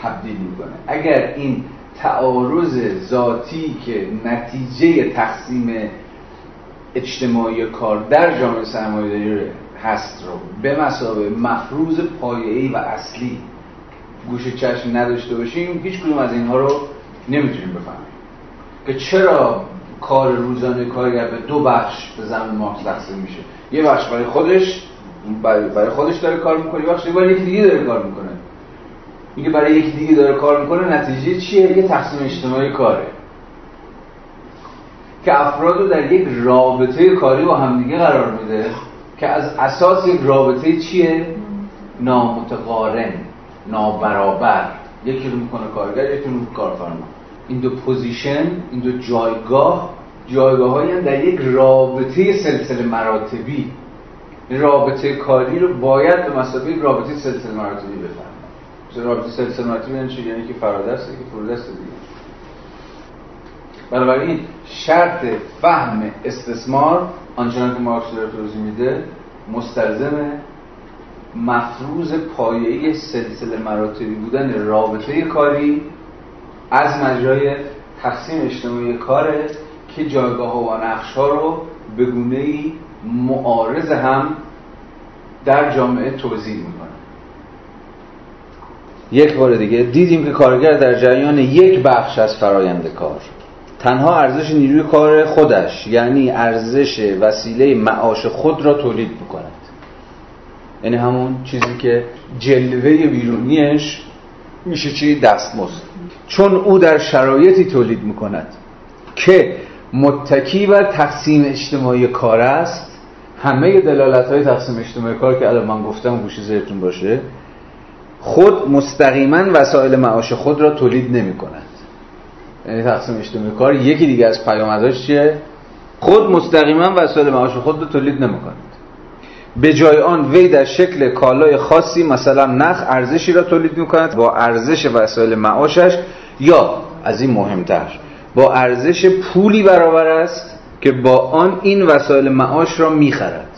تبدیل می‌کنه. اگر این تعارض ذاتی که نتیجه تقسیم اجتماعی کار در جامعه سرمایه‌داری هست رو به مسابه مفروض پایه‌ای و اصلی گوش چشم نداشته باشیم هیچ کدوم از اینها رو نمی‌تونیم بفهمیم. که چرا کار روزانه کارگر به دو بخش به زمین مارکس تقسیم میشه؟ یه بخش برای خودش برای خودش داره کار می‌کنه. بخش برای یکی دیگه داره کار می‌کنه. میگه برای یکی دیگه داره کار می‌کنه نتیجه چیه؟ یه تقسیم اجتماعی کاره. که افراد رو در یک رابطه کاری با همدیگه قرار میده که از اساس یک رابطه چیه؟ نامتقارن نابرابر. یکی رو می‌کنه کارگر یکی رو کارفرما. این دو پوزیشن این دو جایگاه جایگاه های در یک رابطه سلسله مراتبی رابطه کاری رو باید به مسابقه رابطه سلسله مراتبی بفهمیم رابطه سلسله مراتبی یعنی چی؟ یعنی که فرادسته که فرودسته دیگه. بنابراین شرط فهم استثمار آنچنان که مارکس داره توضیح میده مستلزم مفروض پایه‌ای سلسله مراتبی بودن رابطه کاری از مجرای تقسیم اجتماعی کاره که جایگاه و نقش ها رو به گونه ای معارض هم در جامعه توضیح می‌کنه. یک بار دیگه دیدیم که کارگر در جریان یک بخش از فرایند کار تنها ارزش نیروی کار خودش یعنی ارزش وسیله معاش خود را تولید می‌کند. یعنی همون چیزی که جلوه بیرونیش میشه چی؟ دستمزد. چون او در شرایطی تولید می‌کند که متکی بر تقسیم اجتماعی کار است همه دلالت های تقسیم اجتماعی کار که الان من گفتم گوشی زیرتون باشه خود مستقیما وسایل معاش خود را تولید نمی کند یعنی تقسیم اجتماعی کار یکی دیگه از پیامدهاش چیه؟ خود مستقیما وسایل معاش خود را تولید نمی کند به جای آن وی در شکل کالای خاصی مثلا نخ ارزشی را تولید می کند با ارزش وسایل معاشش یا از این مهمتر با ارزش پولی برابر است که با آن این وسایل معاش را می‌خرد.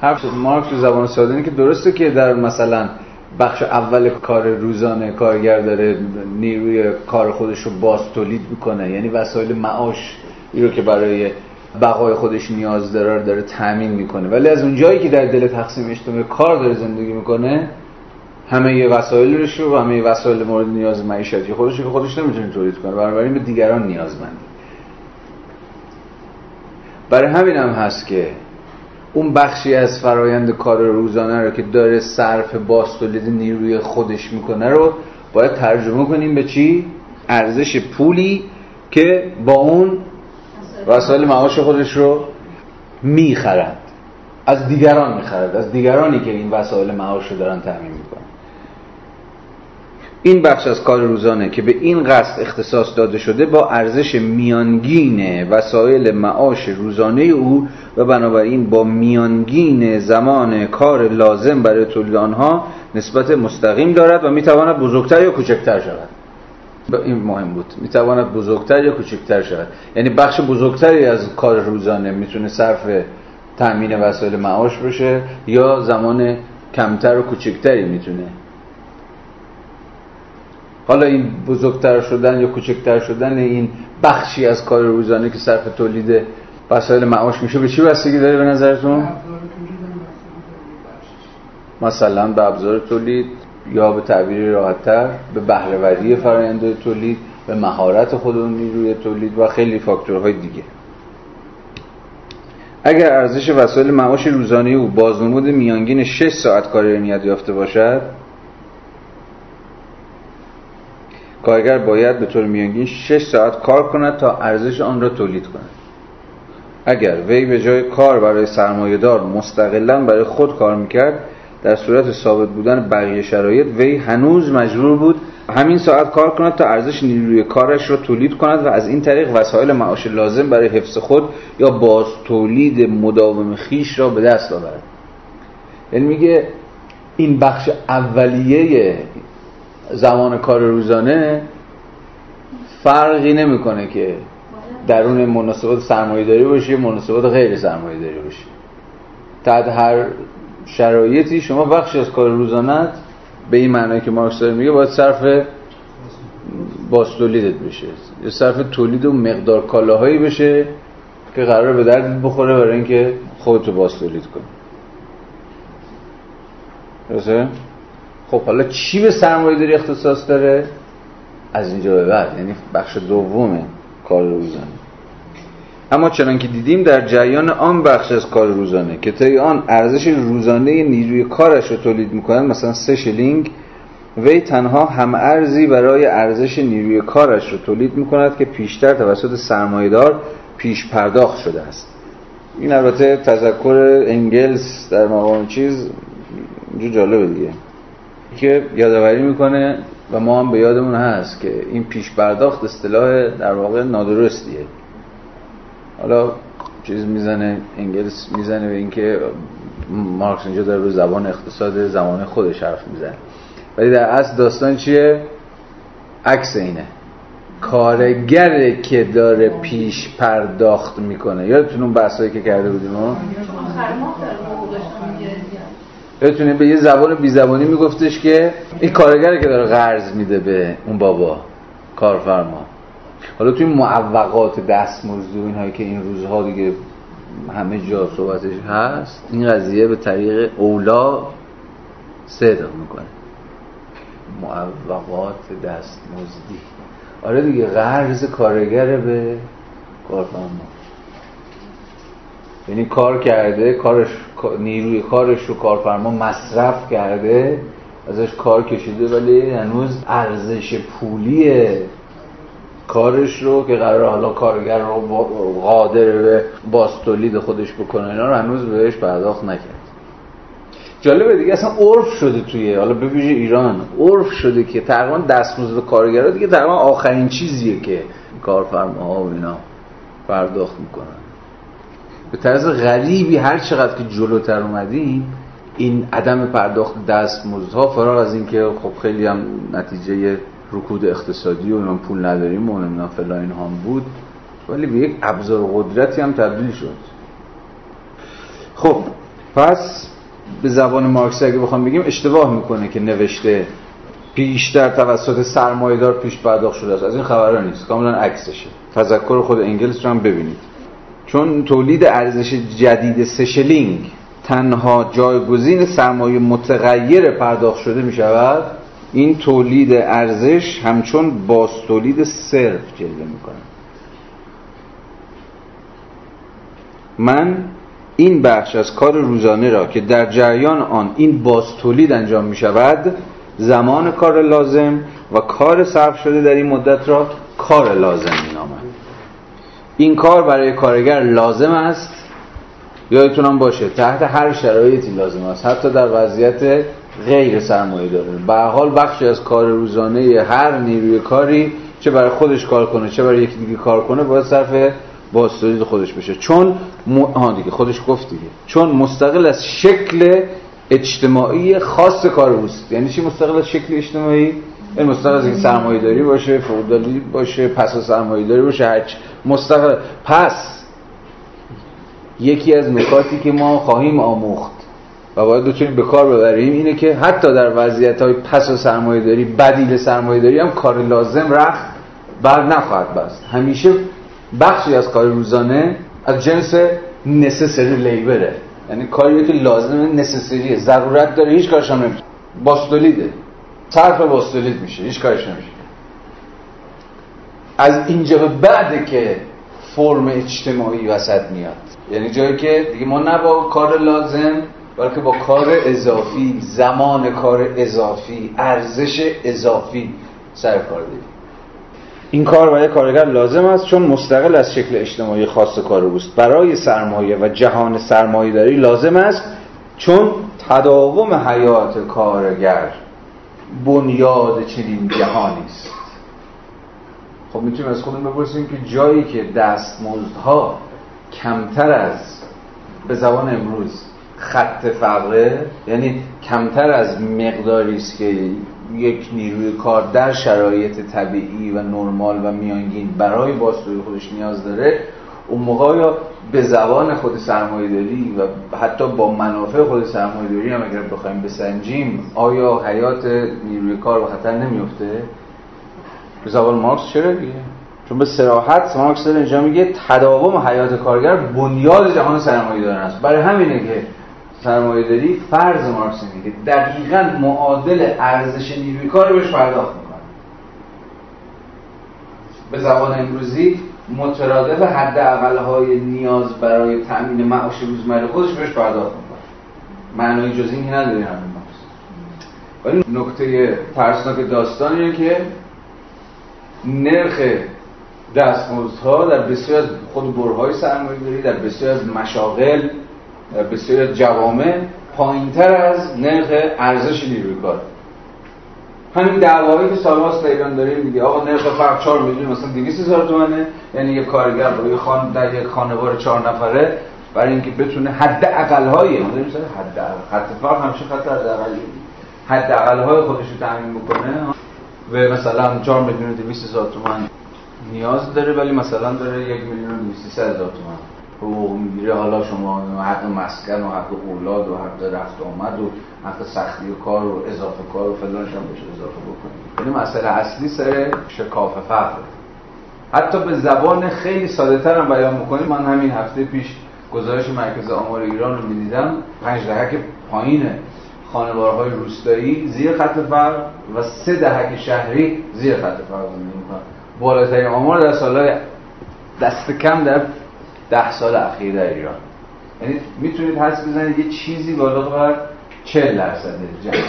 حرف مارکس تو زبان ساده که درسته که در مثلا بخش اول کار روزانه کارگر داره نیروی کار خودش رو باز تولید می‌کنه. یعنی وسایل معاش رو که برای بقای خودش نیاز داره داره تامین می‌کنه. ولی از اون جایی که در دل تقسیم اجتماعی کار داره زندگی می‌کنه همه یه وسایلش رو و همه وسایل مورد نیاز معیشتی خودش که خودش نمی‌تونه تولید کنه. بنابراین به دیگران نیازمنده برای همین هم هست که اون بخشی از فرایند کار روزانه رو که داره صرف باز تولید نیروی خودش می‌کنه رو باید ترجمه کنیم به چی؟ ارزش پولی که با اون وسایل معاش خودش رو می‌خرد از دیگران می‌خرد از دیگرانی که این وسایل معاش رو دارن می‌کنن این بخش از کار روزانه که به این قصد اختصاص داده شده با ارزش میانگین وسایل معاش روزانه او و بنابراین با میانگین زمان کار لازم برای تولید آنها نسبت مستقیم دارد و می‌تواند بزرگتر یا کوچکتر شود. این مهم بود. می‌تواند بزرگتر یا کوچکتر شود. یعنی بخش بزرگتری از کار روزانه می‌تونه صرف تأمین وسایل معاش بشه یا زمان کمتر و کوچکتری می‌تونه حالا این بزرگتر شدن یا کوچکتر شدن این بخشی از کار روزانه که صرف تولید وسایل معاش میشه به چی بستگی داره به نظرتون؟ مثلا به ابزار تولید یا به تعبیری راحتتر به بهرهوری فرآیند تولید به مهارت خود نیروی تولید و خیلی فاکتورهای دیگه اگر ارزش وسایل معاش روزانه او بازنمود میانگین 6 ساعت کاری نیت یافته باشد کارگر باید به طور میانگین 6 ساعت کار کند تا ارزش آن را تولید کند. اگر وی به جای کار برای سرمایهدار مستقلا برای خود کار می‌کرد در صورت ثابت بودن بقیه شرایط وی هنوز مجبور بود همین ساعت کار کند تا ارزش نیروی کارش را تولید کند و از این طریق وسایل معاش لازم برای حفظ خود یا باز تولید مداوم خیش را به دست آورد. یعنی میگه این بخش اولیه زمان کار روزانه فرقی نمی‌کنه که درون مناسبات سرمایه داری باشه مناسبات غیر سرمایه داری باشه تحت هر شرایطی شما بخشی از کار روزانت به این معنی که مارکس داره میگه باید صرف باستولیدت بشه. یا صرف تولید و مقدار کالاهایی بشه که قرار به درد بخوره برای اینکه خودتو باستولید کنی. درسته؟ خب حالا چی به سرمایه داری اختصاص داره؟ از اینجا به بعد یعنی بخش دوم کار روزانه. اما چنان که دیدیم در جریان آن بخش از کار روزانه که طی آن ارزش روزانه نیروی کارش رو تولید می‌کنن مثلا سه شلینگ وی تنها هم ارزی برای ارزش نیروی کارش رو تولید می‌کند که پیشتر توسط سرمایدار پیش پرداخت شده است. این البته تذکر انگلس در مقام چیز اینجا جالبه دیگه. که یادآوری می‌کنه و ما هم به یادمون هست که این پیش پرداخت اصطلاح در واقع نادرستیه. حالا چیز می‌زنه انگلس می‌زنه به اینکه مارکس اینجا داره به زبان اقتصاد زمان خودش حرف می‌زنه. ولی در اصل داستان چیه؟ عکس اینه. کارگره که داره پیش پرداخت می‌کنه. یادتون اون بحثایی که کرده بودیم؟ یادتونه به یه زبان بی زبانی میگفتش که این کارگره که داره قرض میده به اون بابا کارفرما. حالا توی معوقات دستمزد و اینهایی که این روزها دیگه همه جا صحبتش هست این قضیه به طریق اولا صدق می‌کنه. معوقات دستمزدی. آره دیگه قرض کارگر به کارفرما. یعنی کار کرده کارش نیروی کارش رو کارفرما مصرف کرده ازش کار کشیده ولی هنوز ارزش پولی کارش رو که قرار حالا کارگر رو قادر به باستولید خودش بکنه اینا رو هنوز بهش پرداخت نکرد. جالبه دیگه اصلا عرف شده توی حالا به ایران. عرف شده که تقریبا دستمزد کارگرها دیگه تقریبا آخرین چیزیه که کارفرماها و اینا پرداخت می‌کنن. به طرز غریبی هر چقدر که جلوتر اومدیم این عدم پرداخت دستمزدها فراغ از اینکه خب خیلی هم نتیجه رکود اقتصادی و من پول نداریم و نمی‌دونم فلا این هم بود ولی به یک ابزار قدرتی هم تبدیل شد. خب پس به زبان مارکس اگه بخوام بگیم اشتباه می‌کنه که نوشته پیشتر توسط سرمایه‌دار پیش پرداخت شده است. از این خبرها نیست. کاملا عکسشه. تذکر خود انگلس رو هم ببینید. چون تولید ارزش جدید سشلینگ تنها جایگزین سرمایه متغیر پرداخت شده می شود این تولید ارزش همچون باز تولید صرف جلوه می‌کنه من این بخش از کار روزانه را که در جریان آن این باز تولید انجام می شود زمان کار لازم و کار صرف شده در این مدت را کار لازم می نامد. این کار برای کارگر لازم است. یادتونم باشه تحت هر شرایطی لازم است. حتی در وضعیت غیر سرمایه داره به حال بخشی از کار روزانه هر نیروی کاری چه برای خودش کار کنه چه برای یکی دیگه کار کنه باید صرف باستولید خودش بشه. چون م... دیگه خودش گفت دیگه. چون مستقل از شکل اجتماعی خاص کار اوست. یعنی چی مستقل از شکل اجتماعی؟ این مستقل از این سرمایه داری باشه فودالی باشه پس سرمایه داری باشه هرچ مستقل. پس یکی از نکاتی که ما خواهیم آموخت و باید بتونیم به کار ببریم اینه که حتی در وضعیت های پس و سرمایه داری بدیل سرمایه داری هم کار لازم رخت بر نخواهد بست. همیشه بخشی از کار روزانه از جنس نسسری لیبره یعنی کاری که لازمه نسسریه ضرورت داره هیچ کارش هم نمیشه. باستولیده. صرف باستولید میشه هیچ کارش نمیشه. از اینجا به بعد که فرم اجتماعی وسط میاد. یعنی جایی که دیگه ما نه با کار لازم بلکه با کار اضافی زمان کار اضافی ارزش اضافی سر کار داریم این کار برای کارگر لازم است چون مستقل از شکل اجتماعی خاص کار اوست. برای سرمایه و جهان سرمایه داری لازم است چون تداوم حیات کارگر بنیاد چنین جهانی است. خب می‌تونیم از خودمون بپرسیم که جایی که دستمزدها کمتر از به زبان امروز خط فقره یعنی کمتر از مقداری است که یک نیروی کار در شرایط طبیعی و نرمال و میانگین برای بازسازی خودش نیاز داره اون موقع یا به زبان خود سرمایه داری و حتی با منافع خود سرمایه داری هم اگر بخوایم بسنجیم آیا حیات نیروی کار به خطر نمیفته؟ زبان مارکس چرا دیگه؟ چون به سراحت مارکس داره اینجا میگه تداوم حیات کارگر بنیاد جهان سرمایه دارن است. برای همینه که سرمایه داری فرض مارکس میگه دقیقا معادل ارزش نیروی کار بهش پرداخت می‌کنه. به زبان امروزی مترادف حد های نیاز برای تأمین معاش روزمره خودش بهش پرداخت می‌کنه. معنای جز این نداره همین مارکس. ولی نکته ترسناک داستان اینه که نرخ دستمزدها در بسیار از خود برهای سرمایه داری در بسیار از مشاغل در بسیار از جوامع پایینتر از نرخ ارزش نیروی کار. همین دعوایی که سالهاست ایران داریم میگه آقا نرخ فرق 4 میلیون مثلا 200 هزار تومنه یعنی یک کارگر با یک خان در یک خانوار 4 نفره برای اینکه بتونه حد اقل های حد حد فرق همیشه خط حد اقلی حد اقل های خودش رو تامین بکنه. و مثلا 4 میلیون 200 هزار تومان نیاز داره ولی مثلا داره 1 میلیون و 200 هزار تومان حقوق می‌گیره. حالا شما حق مسکن و حق اولاد و حق رفت آمد و حق سختی و کار و اضافه کار و فلانش هم بشه اضافه بکنید یعنی مسئله اصلی سر شکاف فقر حتی به زبان خیلی ساده تر هم بیان می‌کنیم. من همین هفته پیش گزارش مرکز آمار ایران رو می‌دیدم. پنج دهک پایین خانوارهای روستایی زیر خط فقر و سه دهک شهری زیر خط فقر زندگی می‌کنن. بالاترین آمار در سالهای دست کم در ده سال اخیر در ایران. یعنی می‌تونید حس بزنید یه چیزی بالا بر 40 درصد جمعیت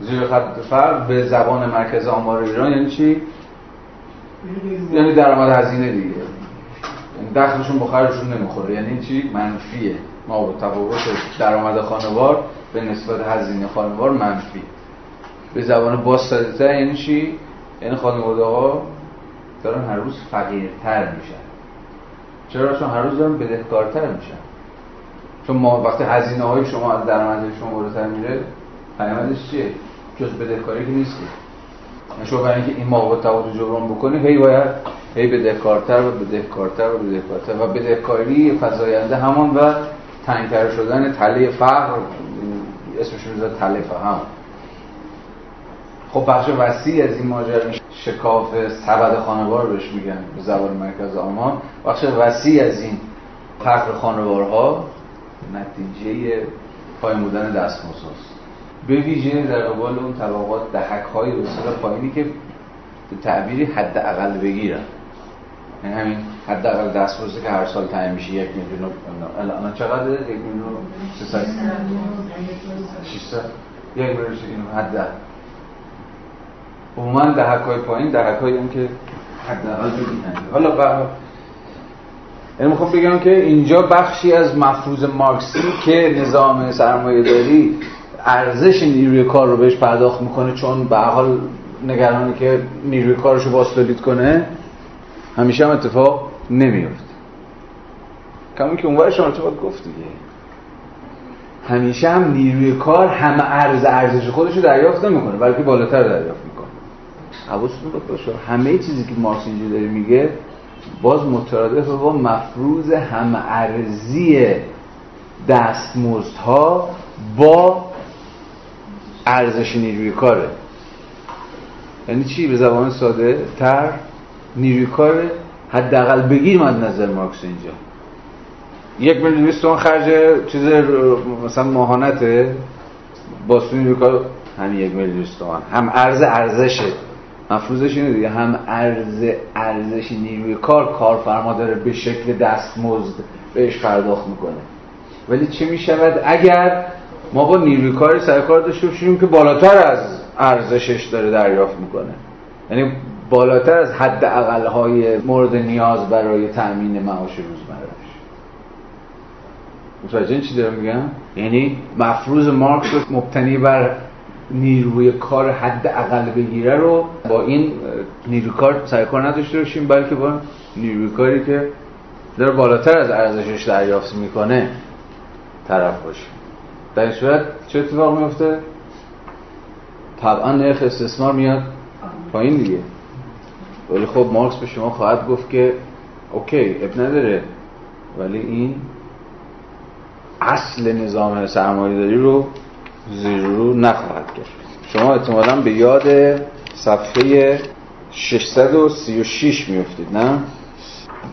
زیر خط فرق به زبان مرکز آمار ایران یعنی چی؟ یعنی درآمد هزینه دیگه. یعنی دخلشون بخارشون نمی‌خوره. یعنی چی؟ منفیه. ما تفاوت درآمد خانوار به نسبت هزینه خانوار منفی. به زبان باز یعنی چی؟ یعنی خانواده ها دارن هر روز فقیرتر میشن. چرا؟ چون هر روز دارن بدهکارتر میشن. چون ما وقتی هزینه های شما از درآمد شما بالاتر میره پیامدش چیه؟ جز بدهکاری که نیست شما برای اینکه این مواد رو جبران بکنی هی باید هی بدهکارتر و بدهکارتر و بدهکارتر. و بدهکاری فزاینده همان و تنگتر شدن تله فقر اسمش رو تله فهم. خب بخش وسیع از این ماجرا شکاف سبد خانوار بهش میگن به زبان مرکز آمان بخش وسیع از این فقر خانوارها نتیجه پایین بودن دستمزد به ویژه در قبال اون طبقات دهک های بسیار پایینی که به تعبیری حد اقل بگیرن. یعنی همین حد اقل دستمزدی که هر سال تعیین میشه یک میلیون الان چقدر یک میلیون 300 600 یک میلیون حد عموما دهک های پایین دهک هم که حداقل حالا با یعنی می‌خوام بگم که اینجا بخشی از مفروض مارکسی که نظام سرمایه داری ارزش نیروی کار رو بهش پرداخت می‌کنه چون به حال نگرانی که نیروی کارش رو باستولید کنه همیشه هم اتفاق نمیفته کمی که اونور شما باید گفت دیگه. همیشه هم نیروی کار هم ارز ارزش خودش رو دریافت نمی‌کنه بلکه بالاتر دریافت می‌کنه. حواستون باشه همه چیزی که مارکس اینجا داره میگه باز مترادف با مفروض هم ارزی دستمزدها با ارزش نیروی کاره. یعنی چی؟ به زبان ساده تر؟ نیروی کار حداقل بگیر مد نظر مارکس اینجا. یک میلیون تومن خرج چیز مثلا ماهانته با نیروی کار همین یک میلیون تومن هم ارز ارزشه مفروضش اینه دیگه. هم ارز ارزش نیروی کار کارفرما داره به شکل دستمزد بهش پرداخت می‌کنه. ولی چه می‌شود؟ اگر ما با نیروی کار داشته باشیم که بالاتر از ارزشش داره دریافت می‌کنه. یعنی بالاتر از حد های مورد نیاز برای تأمین معاش روزمرهش. متوجه چی دارم میگم؟ یعنی مفروض مارکس رو مبتنی بر نیروی کار حد اقل بگیره رو با این نیروی کار سعی کار نداشته باشیم بلکه با نیروی کاری که داره بالاتر از ارزشش دریافت می‌کنه طرف باشیم در این صورت چه اتفاق میفته طبعا نرخ استثمار میاد پایین دیگه. ولی خب مارکس به شما خواهد گفت که اوکی اب نداره ولی این اصل نظام سرمایه داری رو زیر رو نخواهد کرد شما احتمالا به یاد صفحه 636 میفتید نه؟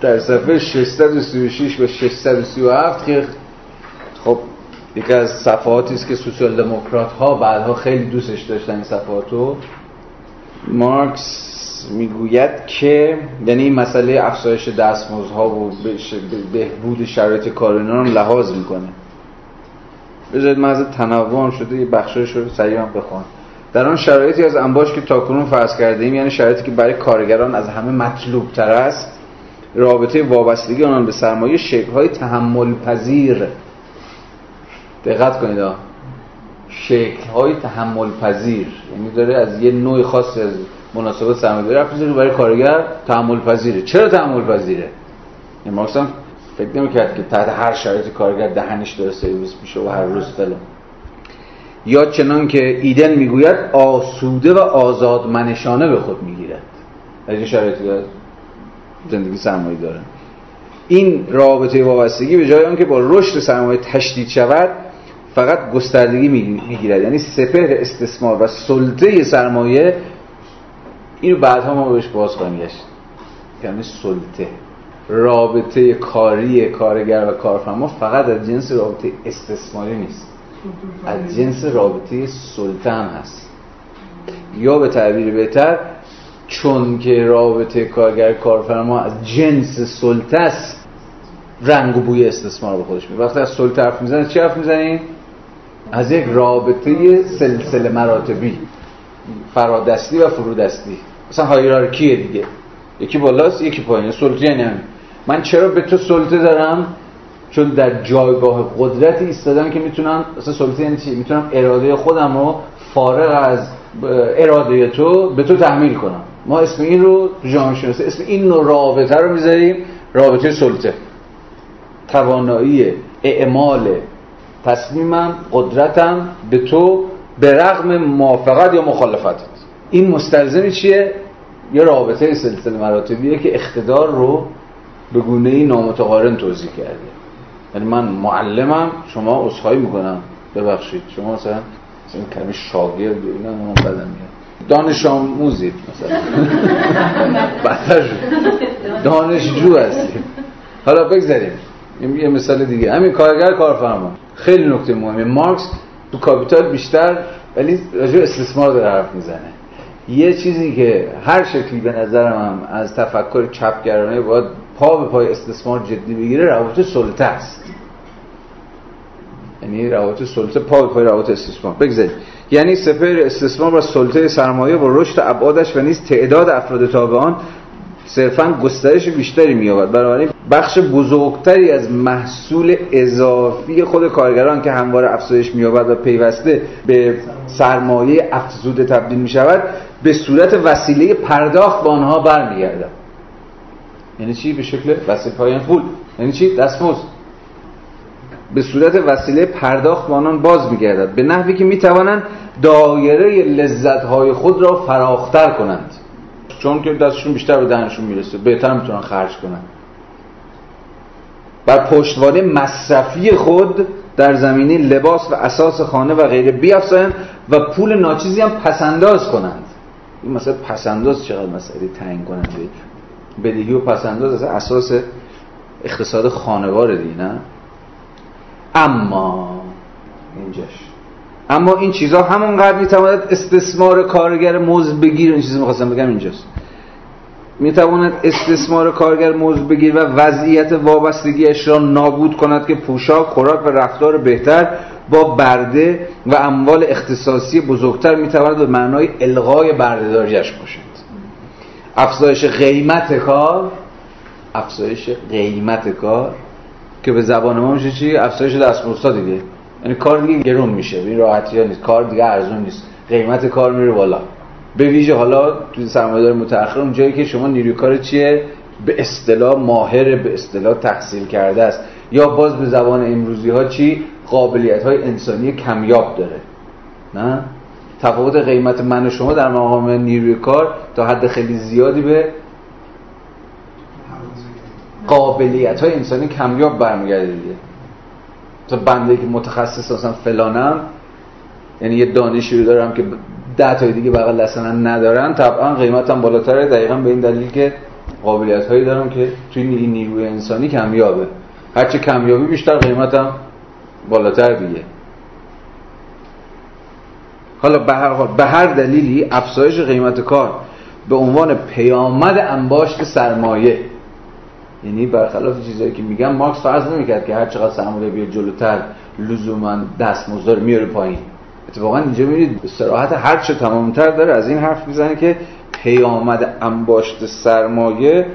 در صفحه 636 و 637 که خب یکی از صفحاتی است که سوسیال دموکرات ها بعدها خیلی دوستش داشتن این صفحاتو مارکس می‌گوید که یعنی این مسئله افزایش دستمزدها و بهبود شرایط کار رو لحاظ می‌کنه. بذارید من از تنوع شده یه بخشایش رو سریعا بخوام. در آن شرایطی از انباش که تاکنون فرض کرده ایم یعنی شرایطی که برای کارگران از همه مطلوب تر است رابطه وابستگی آنان به سرمایه شکل های تحمل پذیر دقت کنید شکل های تحمل پذیر یعنی داره از یه نوع خاصی از مناسبات سرمایه‌داری رفت برای کارگر تحمل پذیره چرا تحمل پذیره این مارکس هم فکر نمی‌کرد که تحت هر شرایط کارگر دهنش داره سرویس میشه و هر روز فلان یا چنان که ایدن می‌گوید آسوده و آزاد منشانه به خود می‌گیرد. از این شرایطی زندگی سرمایه داره. این رابطه وابستگی به جای آنکه با رشد سرمایه تشدید شود فقط گستردگی می‌گیرد. یعنی سپهر استثمار و سلطه سرمایه اینو بعدها ما بهش باز خواهیم گشت. یعنی سلطه. رابطه کاری کارگر و کارفرما فقط از جنس رابطه استثماری نیست. از جنس رابطه سلطه هم هست. یا به تعبیر بهتر چون که رابطه کارگر کارفرما از جنس سلطه است رنگ و بوی استثمار به خودش وقتی از سلطه حرف می‌زنید چی حرف می‌زنید؟ از یک رابطه سلسله مراتبی فرادستی و فرودستی. مثلا هایرارکیه دیگه. یکی بالاست یکی پایینه. سلطه یعنی همین. من چرا به تو سلطه دارم؟ چون در جایگاه قدرتی ایستادم که می‌تونم مثلا سلطه یعنی چی؟ می‌تونم اراده خودم رو فارغ از اراده تو به تو تحمیل کنم. ما اسم این رو جامعه شناسی اسم این نوع رابطه رو می‌ذاریم رابطه سلطه. توانایی اعمال تصمیمم قدرتم به تو به رغم موافقت یا مخالفتت این مستلزم چیه؟ یه رابطه سلسله مراتبیه که اقتدار رو به گونه ای نامتقارن توضیح کرده. یعنی من معلمم شما اصخایی می‌کنم. ببخشید شما مثلا این کلمه شاگرد اینا من بدم میاد. دانش آموزید مثلا. بدتر دانشجو هستید حالا بگذاریم. یه مثال دیگه. همین کارگر کارفرما. خیلی نکته مهمه. مارکس تو کاپیتال بیشتر ولی راجع استثمار داره حرف می‌زنه. یه چیزی که هر شکلی به نظرم هم از تفکر چپگرانه باید پا به پای استثمار جدی بگیره روابط سلطه است. یعنی روابط سلطه پا به پای روابط استثمار. بگذارید. یعنی سپر استثمار و سلطه سرمایه و رشد ابعادش و نیز تعداد افراد تابعان صرفا گسترش بیشتری می‌یابد. بنابراین بخش بزرگتری از محصول اضافی خود کارگران که همواره افزایش می‌یابد و پیوسته به سرمایه افزوده تبدیل می‌شود به صورت وسیله پرداخت به آنها برمیگردد یعنی چی؟ به شکل وسیله پایان پول یعنی چی؟ دستمزد. به صورت وسیله پرداخت به آنان باز میگردد. به نحوی که می‌توانند دایره لذت‌های خود را فراختر کنند. چون که دستشون بیشتر به دهنشون می‌رسه بهتر می‌تونن خرج کنن. بر پشتوانه مصرفی خود در زمینه لباس و اساس خانه و غیره بیافزایند و پول ناچیزی هم پسنداز کنند. این مثلا پسنداز چقدر مسئله تعیین کننده بدهی و پسنداز از اساس اقتصاد خانوار دی نه؟ اما اینجاش. اما این چیزها همونقدر می‌تواند استثمار کارگر موز بگیر این چیزی می‌خواستم بگم اینجاست. می‌تواند استثمار کارگر موز بگیر و وضعیت وابستگیش را نابود کند که پوشاک خوراک و رفتار بهتر با برده و اموال اختصاصی بزرگتر می‌تواند به معنای الغای بردهداریش باشد. افزایش قیمت کار افزایش قیمت کار که به زبان ما میشه چی؟ افزایش دستمزدها دیگه. یعنی کار دیگه گرون میشه این راحتی ها نیست. کار دیگه ارزون نیست. قیمت کار میره بالا. به ویژه حالا توی سرمایه‌دار متأخر اون جایی که شما نیروی کار چیه؟ به اصطلاح ماهر به اصطلاح تحصیل کرده است. یا باز به زبان امروزی ها چی؟ قابلیت های انسانی کمیاب داره. نه؟ تفاوت قیمت من و شما در مقام نیروی کار تا حد خیلی زیادی به قابلیت های انسانی کمیاب برمیگرده دیگه. تا بنده که متخصص اصلا فلانم یعنی یه دانشی رو دارم که ده تای دیگه بغل اصلا ندارن طبعا قیمتم بالاتره. دقیقا به این دلیل که قابلیت هایی دارم که توی این نیروی انسانی کمیابه. هرچه کمیابی بیشتر قیمتم بالاتر دیگه. حالا به هر حال به هر دلیلی افزایش قیمت کار به عنوان پیامد انباشت سرمایه. یعنی برخلاف چیزایی که میگم مارکس فرض نمی‌کرد که هر چقدر سرمایه بیاد جلوتر لزوما دستمزد میاره پایین. اتفاقا اینجا می‌بینید استراحت هر چه تمامتر داره از این حرف می‌زنه که پیامد انباشت سرمایه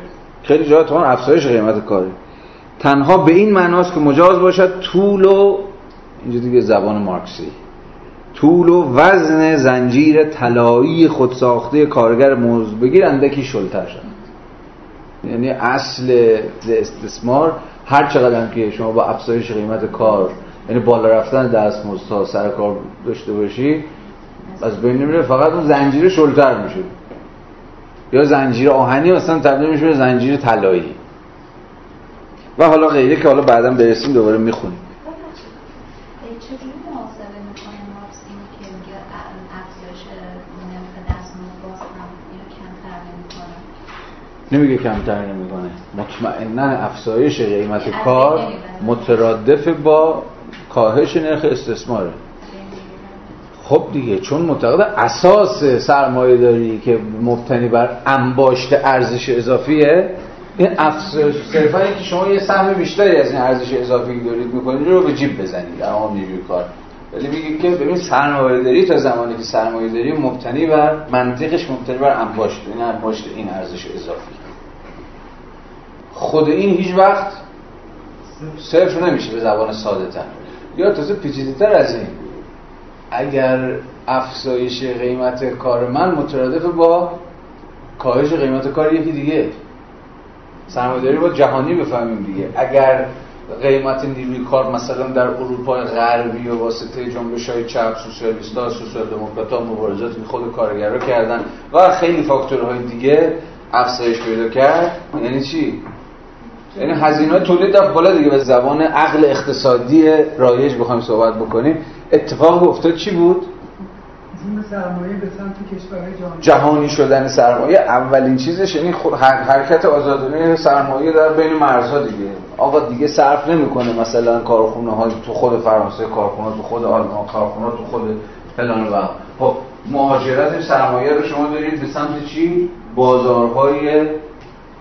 خیلی جا تو افزایش قیمت کاره. تنها به این معناست که مجاز باشد طول و اینجا دیگه زبان مارکسی. طول و وزن زنجیر طلایی خودساخته کارگر موضوع بگیر اندکی شلتر شد یعنی اصل استثمار هر چقدر که شما با افزایش قیمت کار یعنی بالا رفتن دستمزدها سر کار داشته باشی از بین نمیره فقط اون زنجیر شلتر میشه. یا زنجیر آهنی مثلا تبدیل میشه به زنجیر طلایی. و حالا غیره که حالا بعدا برسیم دوباره می‌خونیم. نمیگه کمتر نمی‌کنه. مطمئنا افزایش قیمت کار مترادف با کاهش نرخ استثماره. خب دیگه چون معتقد اساس سرمایه داری که مبتنی بر انباشت ارزش اضافیه این افزایش صرفا که شما یه سهم بیشتری از این ارزش اضافی دارید می‌کنید رو به جیب بزنید. در نیروی کار. ولی میگه که ببین سرمایه داری تا زمانی که سرمایه داری مبتنی بر منطقش مبتنی بر انباشت. این انباشت این ارزش اضافی. خود این هیچ وقت صفر نمیشه به زبان ساده تر. یا تازه پیچیده تر از این. اگر افزایش قیمت کار من مترادف با کاهش قیمت کار یکی دیگه. سرمایه‌داری با جهانی بفهمیم دیگه. اگر قیمت نیروی کار مثلا در اروپای غربی و واسطه جنبش های چپ سوسیالیست‌ها سوسیال دموکرات‌ها مبارزات خود کارگرا کردن و خیلی فاکتورهای دیگه افزایش پیدا کرد یعنی چی؟ یعنی هزینه تولید رفت بالا دیگه به زبان عقل اقتصادی رایج بخوایم صحبت بکنیم. اتفاق افتاد چی بود؟ سرمایه به سمت کشورهای جهانی. شدن سرمایه اولین چیزش یعنی حرکت آزادانه سرمایه در بین مرزها دیگه. آقا دیگه صرف نمی‌کنه مثلا کارخونه ها تو خود فرانسه کارخونه تو خود آلمان کارخونه تو خود فلان و خب مهاجرت سرمایه رو شما دارید به سمت چی؟ بازارهای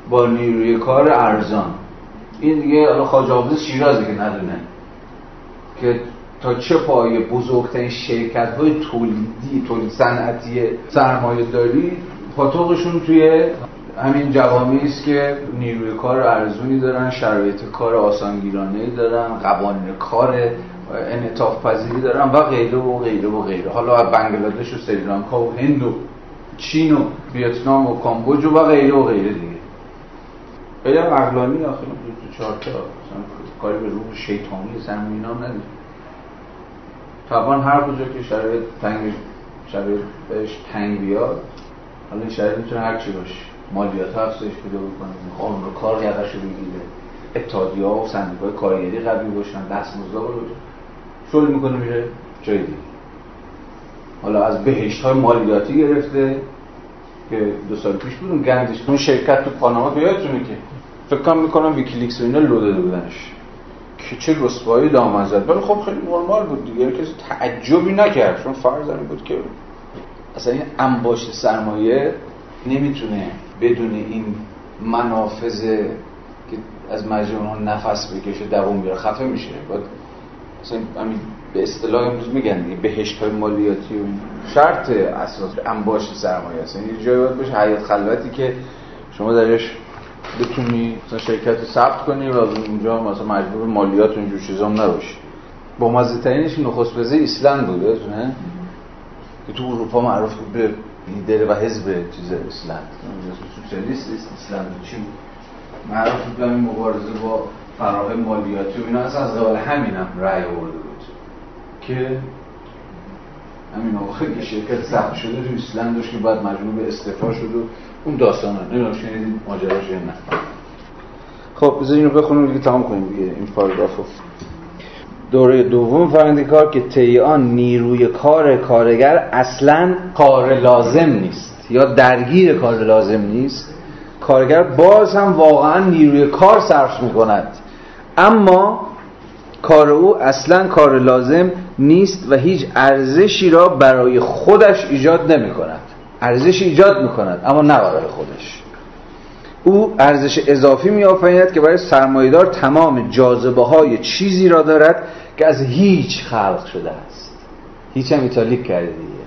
با نیروی کار ارزان. این دیگه الان خواجه شیرازه که ندونه. که تا چه پایه بزرگترین شرکت های تولیدی تولید صنعتی سرمایه داری پاتوقشون توی همین جوامی است که نیروی کار ارزونی دارن شرایط کار آسانگیرانه دارن قوانین کار انعطاف پذیری دارن و غیره و غیره و غیره. حالا بنگلادش و سریلانکا و هند و چین و ویتنام و کامبوج و غیره و غیره دیگه. خیلی عقلانی آخه چهار کاری به روح شیطانی زمین هم نداره. طبعا هر کجا که شرایط تنگ شرایط بهش تنگ بیاد حالا این شرایط می‌تونه هر چی باشه. مالیات افزایش پیدا بکنه قانون رو کار یقش رو بگیره. اتحادیه و سندیکای کارگری قوی باشن دستمزد رو شل می‌کنه میره جای دیگه. حالا از بهشت های مالیاتی گرفته که دو سال پیش بودون گندش اون شرکت تو پاناما که یادتونه که فکر کنم می‌کنم ویکیلیکس و اینا لو داده بودنش. که چه رسوایی دامن زد. ولی خب خیلی نرمال بود دیگه. کسی تعجبی نکرد. چون فرض بود که اصلا این انباشت سرمایه نمی‌تونه بدون این منافذ که از مجموعه نفس بکشه دوام بیاره خفه میشه. بعد مثلا همین به اصطلاح امروز میگن دیگه بهشت های مالیاتی و شرط اساس انباشت سرمایه است. یعنی جایی باید باشه حیات خلوتی که شما درش بتونی مثلا شرکت ثبت کنی و اونجا مثلا مجبور مالیات و اینجور چیزام نباشی. با مزه ترینش نخست وزیر ایسلند بود نه؟ که تو اروپا معروف بود به لیدر و حزب چیز ایسلند. سوسیالیست ایسلند چی بود؟ معروف بود به مبارزه با فراهم مالیاتی و اینا. اصلا از قبل همین هم رأی آورده بود. که؟ همین آقا که شرکت ثبت شده تو ایسلند داشت که بعد مجبور به استعفا شد و اون داستانه. نمی‌دونم شنیدید ماجراش نه. خب بذار اینو بخونیم دیگه تمام کنیم دیگه این پاراگرافو دوره دوم فرآیند کار که طی نیروی کار کارگر اصلا کار لازم نیست یا درگیر کار لازم نیست. کارگر باز هم واقعا نیروی کار صرف می‌کند. اما کار او اصلا کار لازم نیست و هیچ ارزشی را برای خودش ایجاد نمی کند ارزش ایجاد می کند اما نه برای خودش. او ارزش اضافی می آفریند که برای سرمایدار تمام جاذبه های چیزی را دارد که از هیچ خلق شده است. هیچ هم ایتالیک کرده دیگه.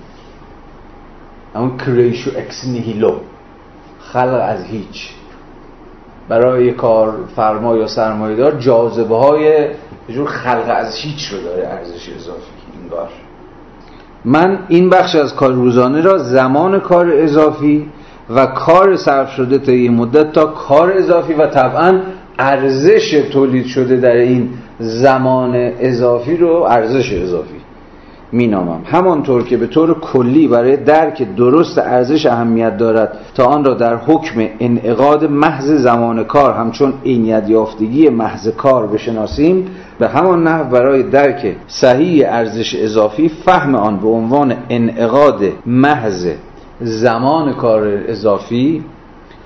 اما کریشو اکس نیهیلو خلق از هیچ. برای کار فرما یا سرمایدار جاذبه های جور خلق از هیچ رو داره ارزش اضافی انگار. من این بخش از کار روزانه را زمان کار اضافی و کار صرف شده تا این مدت تا کار اضافی و طبعا ارزش تولید شده در این زمان اضافی رو ارزش اضافی. مینامم. همانطور که به طور کلی برای درک درست ارزش اهمیت دارد تا آن را در حکم انعقاد محض زمان کار همچون عینیت یافتگی محض کار بشناسیم به همان نحو برای درک صحیح ارزش اضافی فهم آن به عنوان انعقاد محض زمان کار اضافی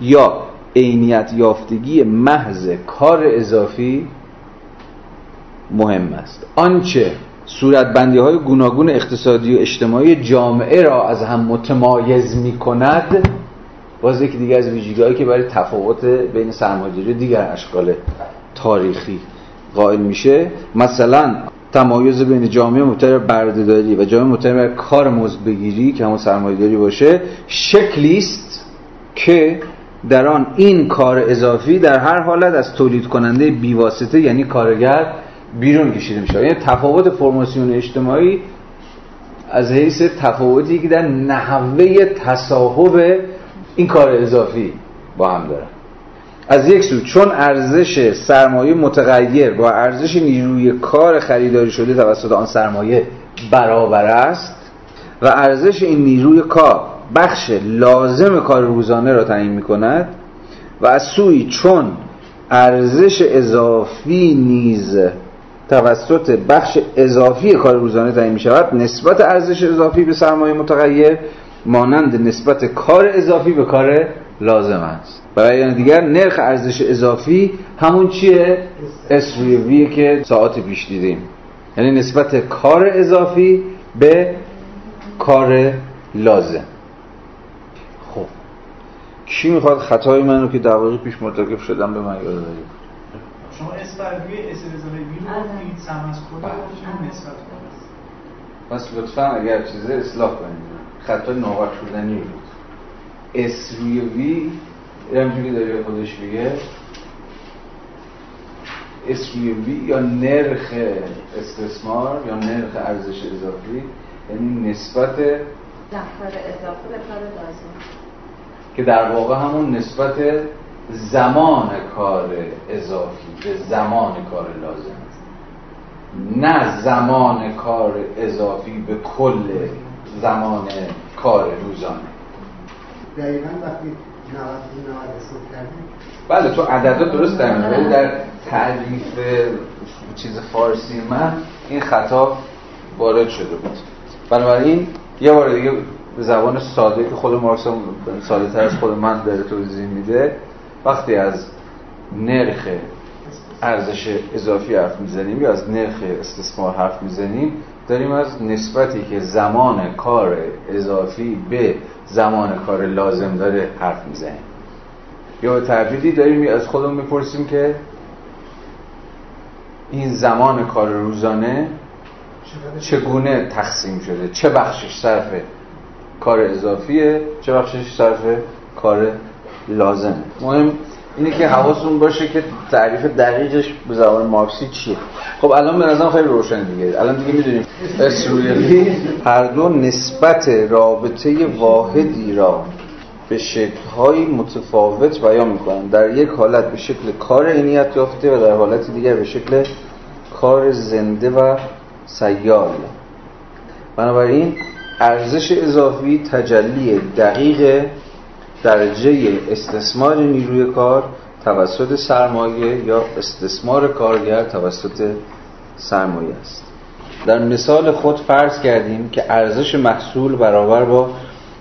یا عینیت یافتگی محض کار اضافی مهم است. آنچه صورتبندی های گوناگون اقتصادی و اجتماعی جامعه را از هم متمایز می کند باز یکی دیگه از ویژگی‌هایی که برای تفاوت بین سرمایه‌داری دیگر اشکال تاریخی قائل میشه مثلا تمایز بین جامعه مبتنی بردهداری و جامعه مبتنی بر کار مزد بگیری که همون سرمایه‌داری باشه شکلی است که در آن این کار اضافی در هر حالت از تولید کننده بیواسطه یعنی کارگر بیرون کشیده میشه. یعنی تفاوت فرماسیون اجتماعی از حیث تفاوتی که در نحوه تصاحب این کار اضافی با هم داره از یک سو چون ارزش سرمایه متغیر با ارزش نیروی کار خریداری شده توسط آن سرمایه برابر است و ارزش این نیروی کار بخش لازم کار روزانه را تعیین می کند و از سوی چون ارزش اضافی نیز توسط بخش اضافی کار روزانه تعیین می شود نسبت ارزش اضافی به سرمایه متغیر مانند نسبت کار اضافی به کار لازم است. برای دیگر نرخ ارزش اضافی همون چیه؟ اس که ساعت پیش دیدیم. یعنی نسبت کار اضافی به کار لازم. خب کی می‌خواد خطای من رو که دقیقی پیش مرتکب شدم به من یاد شما اس بر وی اس اضافه وی رو بگید سم از کل رو نسبت کنید پس لطفا اگر چیزه اصلاح کنید خطای ناقص شدنی بود. اس روی وی همجوری داره خودش روی وی یا نرخ استثمار یا نرخ ارزش اضافی یعنی نسبت کار اضافه به کار لازم که در واقع همون نسبت زمان کار اضافی به زمان کار لازم. نه زمان کار اضافی به کل زمان کار روزانه. دقیقا وقتی 90 حساب کردیم بله تو عددا درست در ولی در تعریف چیز فارسی من این خطا وارد شده بود. بنابراین یه بار دیگه به زبان ساده که خود مارکس ساده تر از خود من داره توضیح میده. وقتی از نرخ ارزش اضافی حرف می‌زنیم یا از نرخ استثمار حرف می‌زنیم داریم از نسبتی که زمان کار اضافی به زمان کار لازم داره حرف می‌زنیم. یا به تعبیری داریم از خودمون می‌پرسیم که این زمان کار روزانه چگونه تقسیم شده؟ چه بخشش صرف کار اضافیه چه بخشش صرف کار لازمه مهم اینه که حواستون باشه که تعریف دقیقش به زبان مارکسی چیه. خب الان به نظرم خیلی روشن دیگه. الان دیگه می‌دونیم. اس روی هر دو نسبت رابطه واحدی را به شکل‌های متفاوت بیان می‌کنن. در یک حالت به شکل کار عینیت یافته و در حالت دیگر به شکل کار زنده و سیال بنابراین ارزش اضافی تجلی دقیق درجه استثمار نیروی کار توسط سرمایه یا استثمار کارگر توسط سرمایه است. در مثال خود فرض کردیم که ارزش محصول برابر با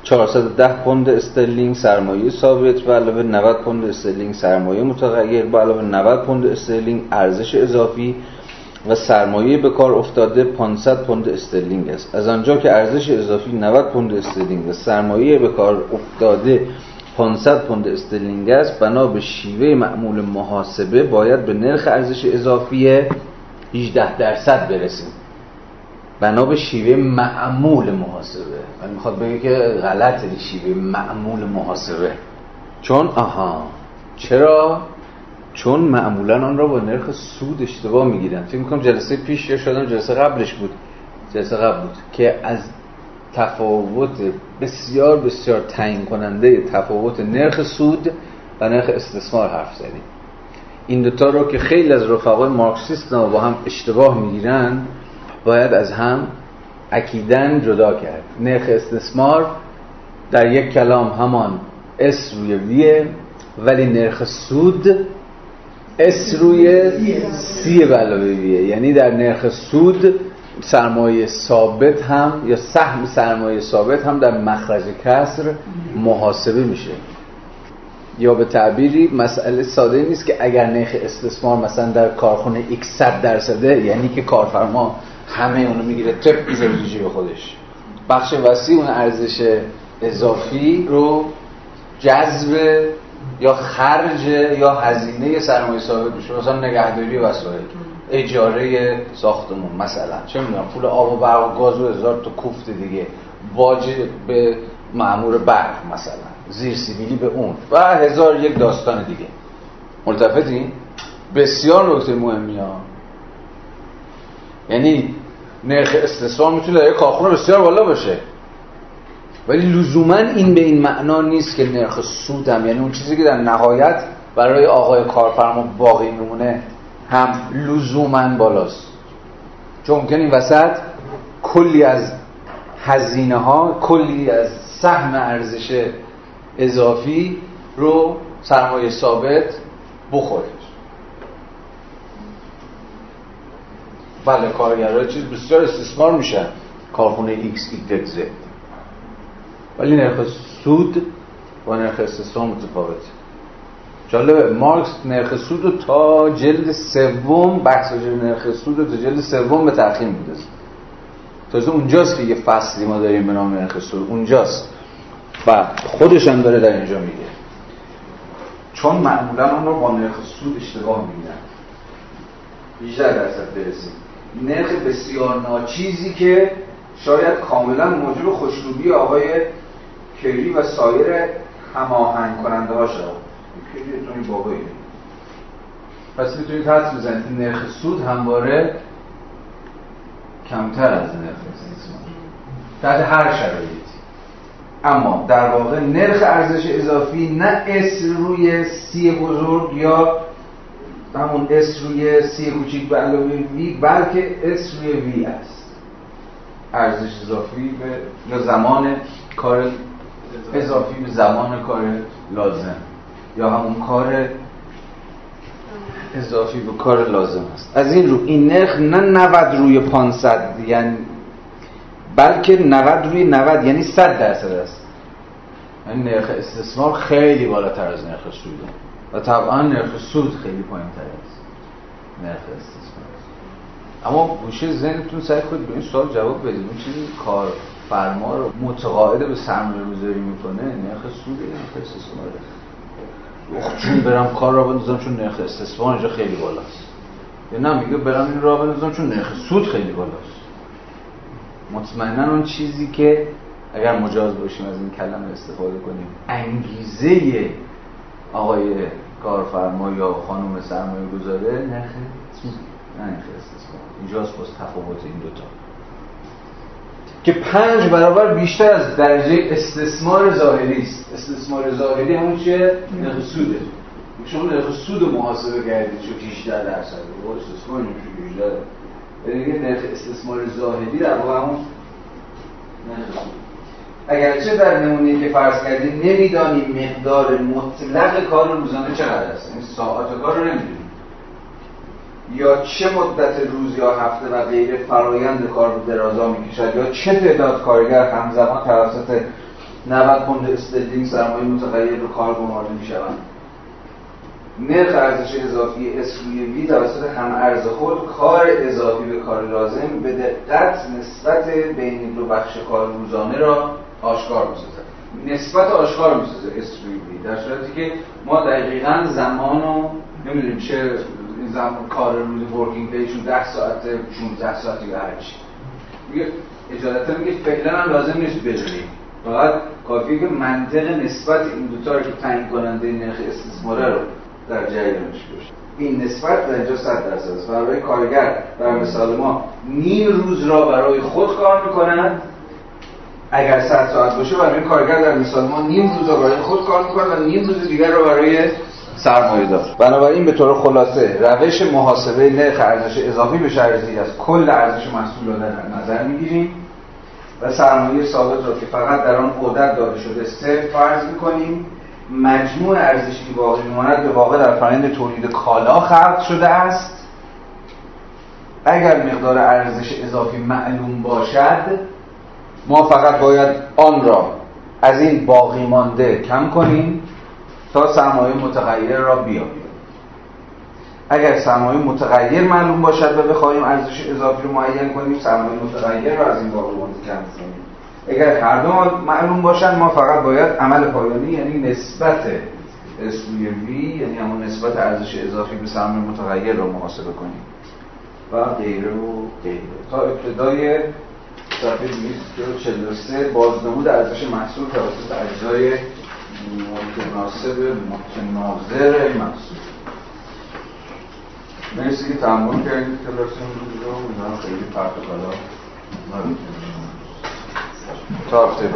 410 پوند استرلینگ سرمایه ثابت به علاوه 90 پوند استرلینگ سرمایه متغیر به علاوه 90 پوند استرلینگ ارزش اضافی و سرمایه به کار افتاده 500 پوند استرلینگ است. از آنجا که ارزش اضافی 90 پوند استرلینگ و سرمایه به کار افتاده 500 پوند استرلینگ است. بنا به شیوه معمول محاسبه باید به نرخ ارزش اضافی 18 درصد برسیم. بنا به شیوه معمول محاسبه. من می‌خواد بگه که غلط شیوه معمول محاسبه. چون آها. چرا؟ چون معمولا آن را با نرخ سود اشتباه می‌گیرن فکر می‌کنم جلسه پیش یا شدم جلسه قبلش بود. جلسه قبل بود. که از تفاوت بسیار بسیار تعیین کننده تفاوت نرخ سود و نرخ استثمار حرف زدیم. این دوتا رو که خیلی از رفقای مارکسیست با هم اشتباه می‌گیرن باید از هم اکیداً جدا کرد. نرخ استثمار در یک کلام همان S روی V ه ولی نرخ سود اس روی سی علاوه ویه یعنی در نرخ سود سرمایه ثابت هم یا سهم سرمایه ثابت هم در مخرج کسر محاسبه میشه. یا به تعبیری مسئله ساده نیست که اگر نرخ استثمار مثلا در کارخونه x 100 درصده یعنی که کارفرما همه اونو می‌گیره تپ می‌ذاره به خودش. بخش وسیع اون ارزش اضافی رو جذب یا خرج یا هزینه سرمایه ثابت میشه. مثلا نگهداری وسایل. اجاره ساختمون مثلا. چه می‌دونم پول آب و برق و گاز و هزار تا کوفت دیگه. واجب به معمور برق مثلا. زیر سیبیلی به اون. و هزار یک داستان دیگه. ملتفتین بسیار نکته مهمی ها. یعنی نرخ استثمار می‌تونه در یک کارخونه بسیار بالا باشه. ولی لزوما این به این معنا نیست که نرخ سود هم یعنی اون چیزی که در نهایت برای آقای کارفرما باقی میمونه هم لزوما بالاست. چون ممکن این وسط کلی از هزینه ها کلی از سهم ارزش اضافی رو سرمایه ثابت بخوره. بله کارگرها چیز بسیار استثمار میشن. کارخونه X Y Z. ولی نرخ سود با نرخ استثمار متفاوته. جالبه مارکس نرخ سود رو تا جلد سوم بحث نرخ سود رو تا جلد سوم به تأخیر میده تازه اونجاست که یه فصلی ما داریم به نام نرخ سود. اونجاست. و خودش هم داره در اینجا میگه. چون معمولا اون رو با نرخ سود اشتباه می‌گیرن 18 درصد برسیم. نرخ بسیار ناچیزی که شاید کاملا موجب خوشروبی آقای کری و سایر هماهنگ کننده ها شد تو این بابایی. پس می‌تونید حدس بزنید نرخ سود همواره کمتر از نرخ استثمار تحت هر شرایطی. اما در واقع نرخ ارزش اضافی نه S روی C بزرگ یا همون اس روی سی کوچیک به علاوه وی بلکه S روی V است. ارزش اضافی به یا زمان کار اضافی به زمان کار لازم. یا همون کار اضافی به کار لازم است. از این رو این نرخ نه 90 روی 500 یعنی بلکه 90 روی 90 یعنی 100 درصد است. یعنی نرخ استثمار خیلی بالاتر از نرخ سوده و طبعا نرخ سود خیلی پایین تر است نرخ استثمار اما گوشه ذهنتون سعی کنید به این سوال جواب بدید. اون چیزی کار فرما رو متقاعد به سرمایه گذاری می‌کنه نرخ سود نرخ استثمار چون برم کار را بندازم چون نرخ استثمار اینجا خیلی بالاست. یا نه میگه برم این را بندازم چون نرخ سود خیلی بالاست. مطمئنا اون چیزی که اگر مجاز باشیم از این کلمه استفاده کنیم انگیزه آقای کارفرما یا خانم سرمایه گذاره نرخ سود نرخ استثمار. اینجاست باز تفاوت این دوتا. که پنج برابر بیشتر از درجه استثمار ظاهری است. استثمار ظاهری همون چیه؟ نرخ سوده. شما نرخ سود محاسبه کردید چه 18 درصد. استثمار نمیشه 18 یعنی نرخ استثمار ظاهری در واقع همون نرخ سود. اگرچه در نمونه که فرض کردیم نمی‌دانیم مقدار مطلق کار روزانه چقدر است. یعنی ساعت کار رو نمی‌دونیم یا چه مدت روز یا هفته و غیر فرایند کار درازا می‌کشد؟ یا چه تعداد کارگر همزمان توسط 90 پوند استدینگ سرمایه متغیر به کار گمارده می‌شوند؟ نرخ ارزش اضافی اس روی وی توسط هم ارز خود کار اضافی به کار لازم به دقت نسبت بین دو بخش کار روزانه را آشکار می‌سازه نسبت آشکار می‌سازه S روی V در صورتی که ما دقیقا زمان رو نمی‌دونیم چه زمان کار روز working day شون 10 ساعت 16 ساعتی یا هر چی. میگه عجالتا میگه فعلا هم لازم نیست بدونیم. فقط کافیه که منطق نسبت این دوتا رو که تعیین کننده نرخ استثماره رو در جریانش باشه. این نسبت در اینجا 100 درصد است. برای کارگر در مثال ما نیم روز را برای خود کار می‌کنند اگر 100 ساعت باشه برای کارگر در مثال ما نیم روز را برای خود کار می‌کنند و نیم روز دیگر را برای سرمایه دار. بنابراین به طور خلاصه روش محاسبه نرخ ارزش اضافی به شرطی از کل ارزش محصول را در نظر می‌گیریم و سرمایه ثابت را که فقط در آن قدرت داده شده صفر فرض می‌کنیم. مجموع ارزشی که باقی میماند به واقع در فرآیند تولید کالا خلق شده است. اگر مقدار ارزش اضافی معلوم باشد ما فقط باید آن را از این باقی مانده کم کنیم. تا سرمایه متغیر را بیابیم. اگر سرمایه متغیر معلوم باشد و بخواهیم ارزش اضافی رو معین کنیم سرمایه متغیر را از این باقی مانده کم کنیم اگر هر دو معلوم باشن ما فقط باید عمل پایانی یعنی نسبت اسوی وی یعنی همون نسبت ارزش اضافی به سرمایه متغیر رو محاسبه کنیم. و غیره و غیره تا ابتدای صفحه 243 بازنمود ارزش محصول توسط اجزای متناسب متناظر محصول مرسی که تمام کردید کلاسمون رو خیلی فرق بالا تا هفته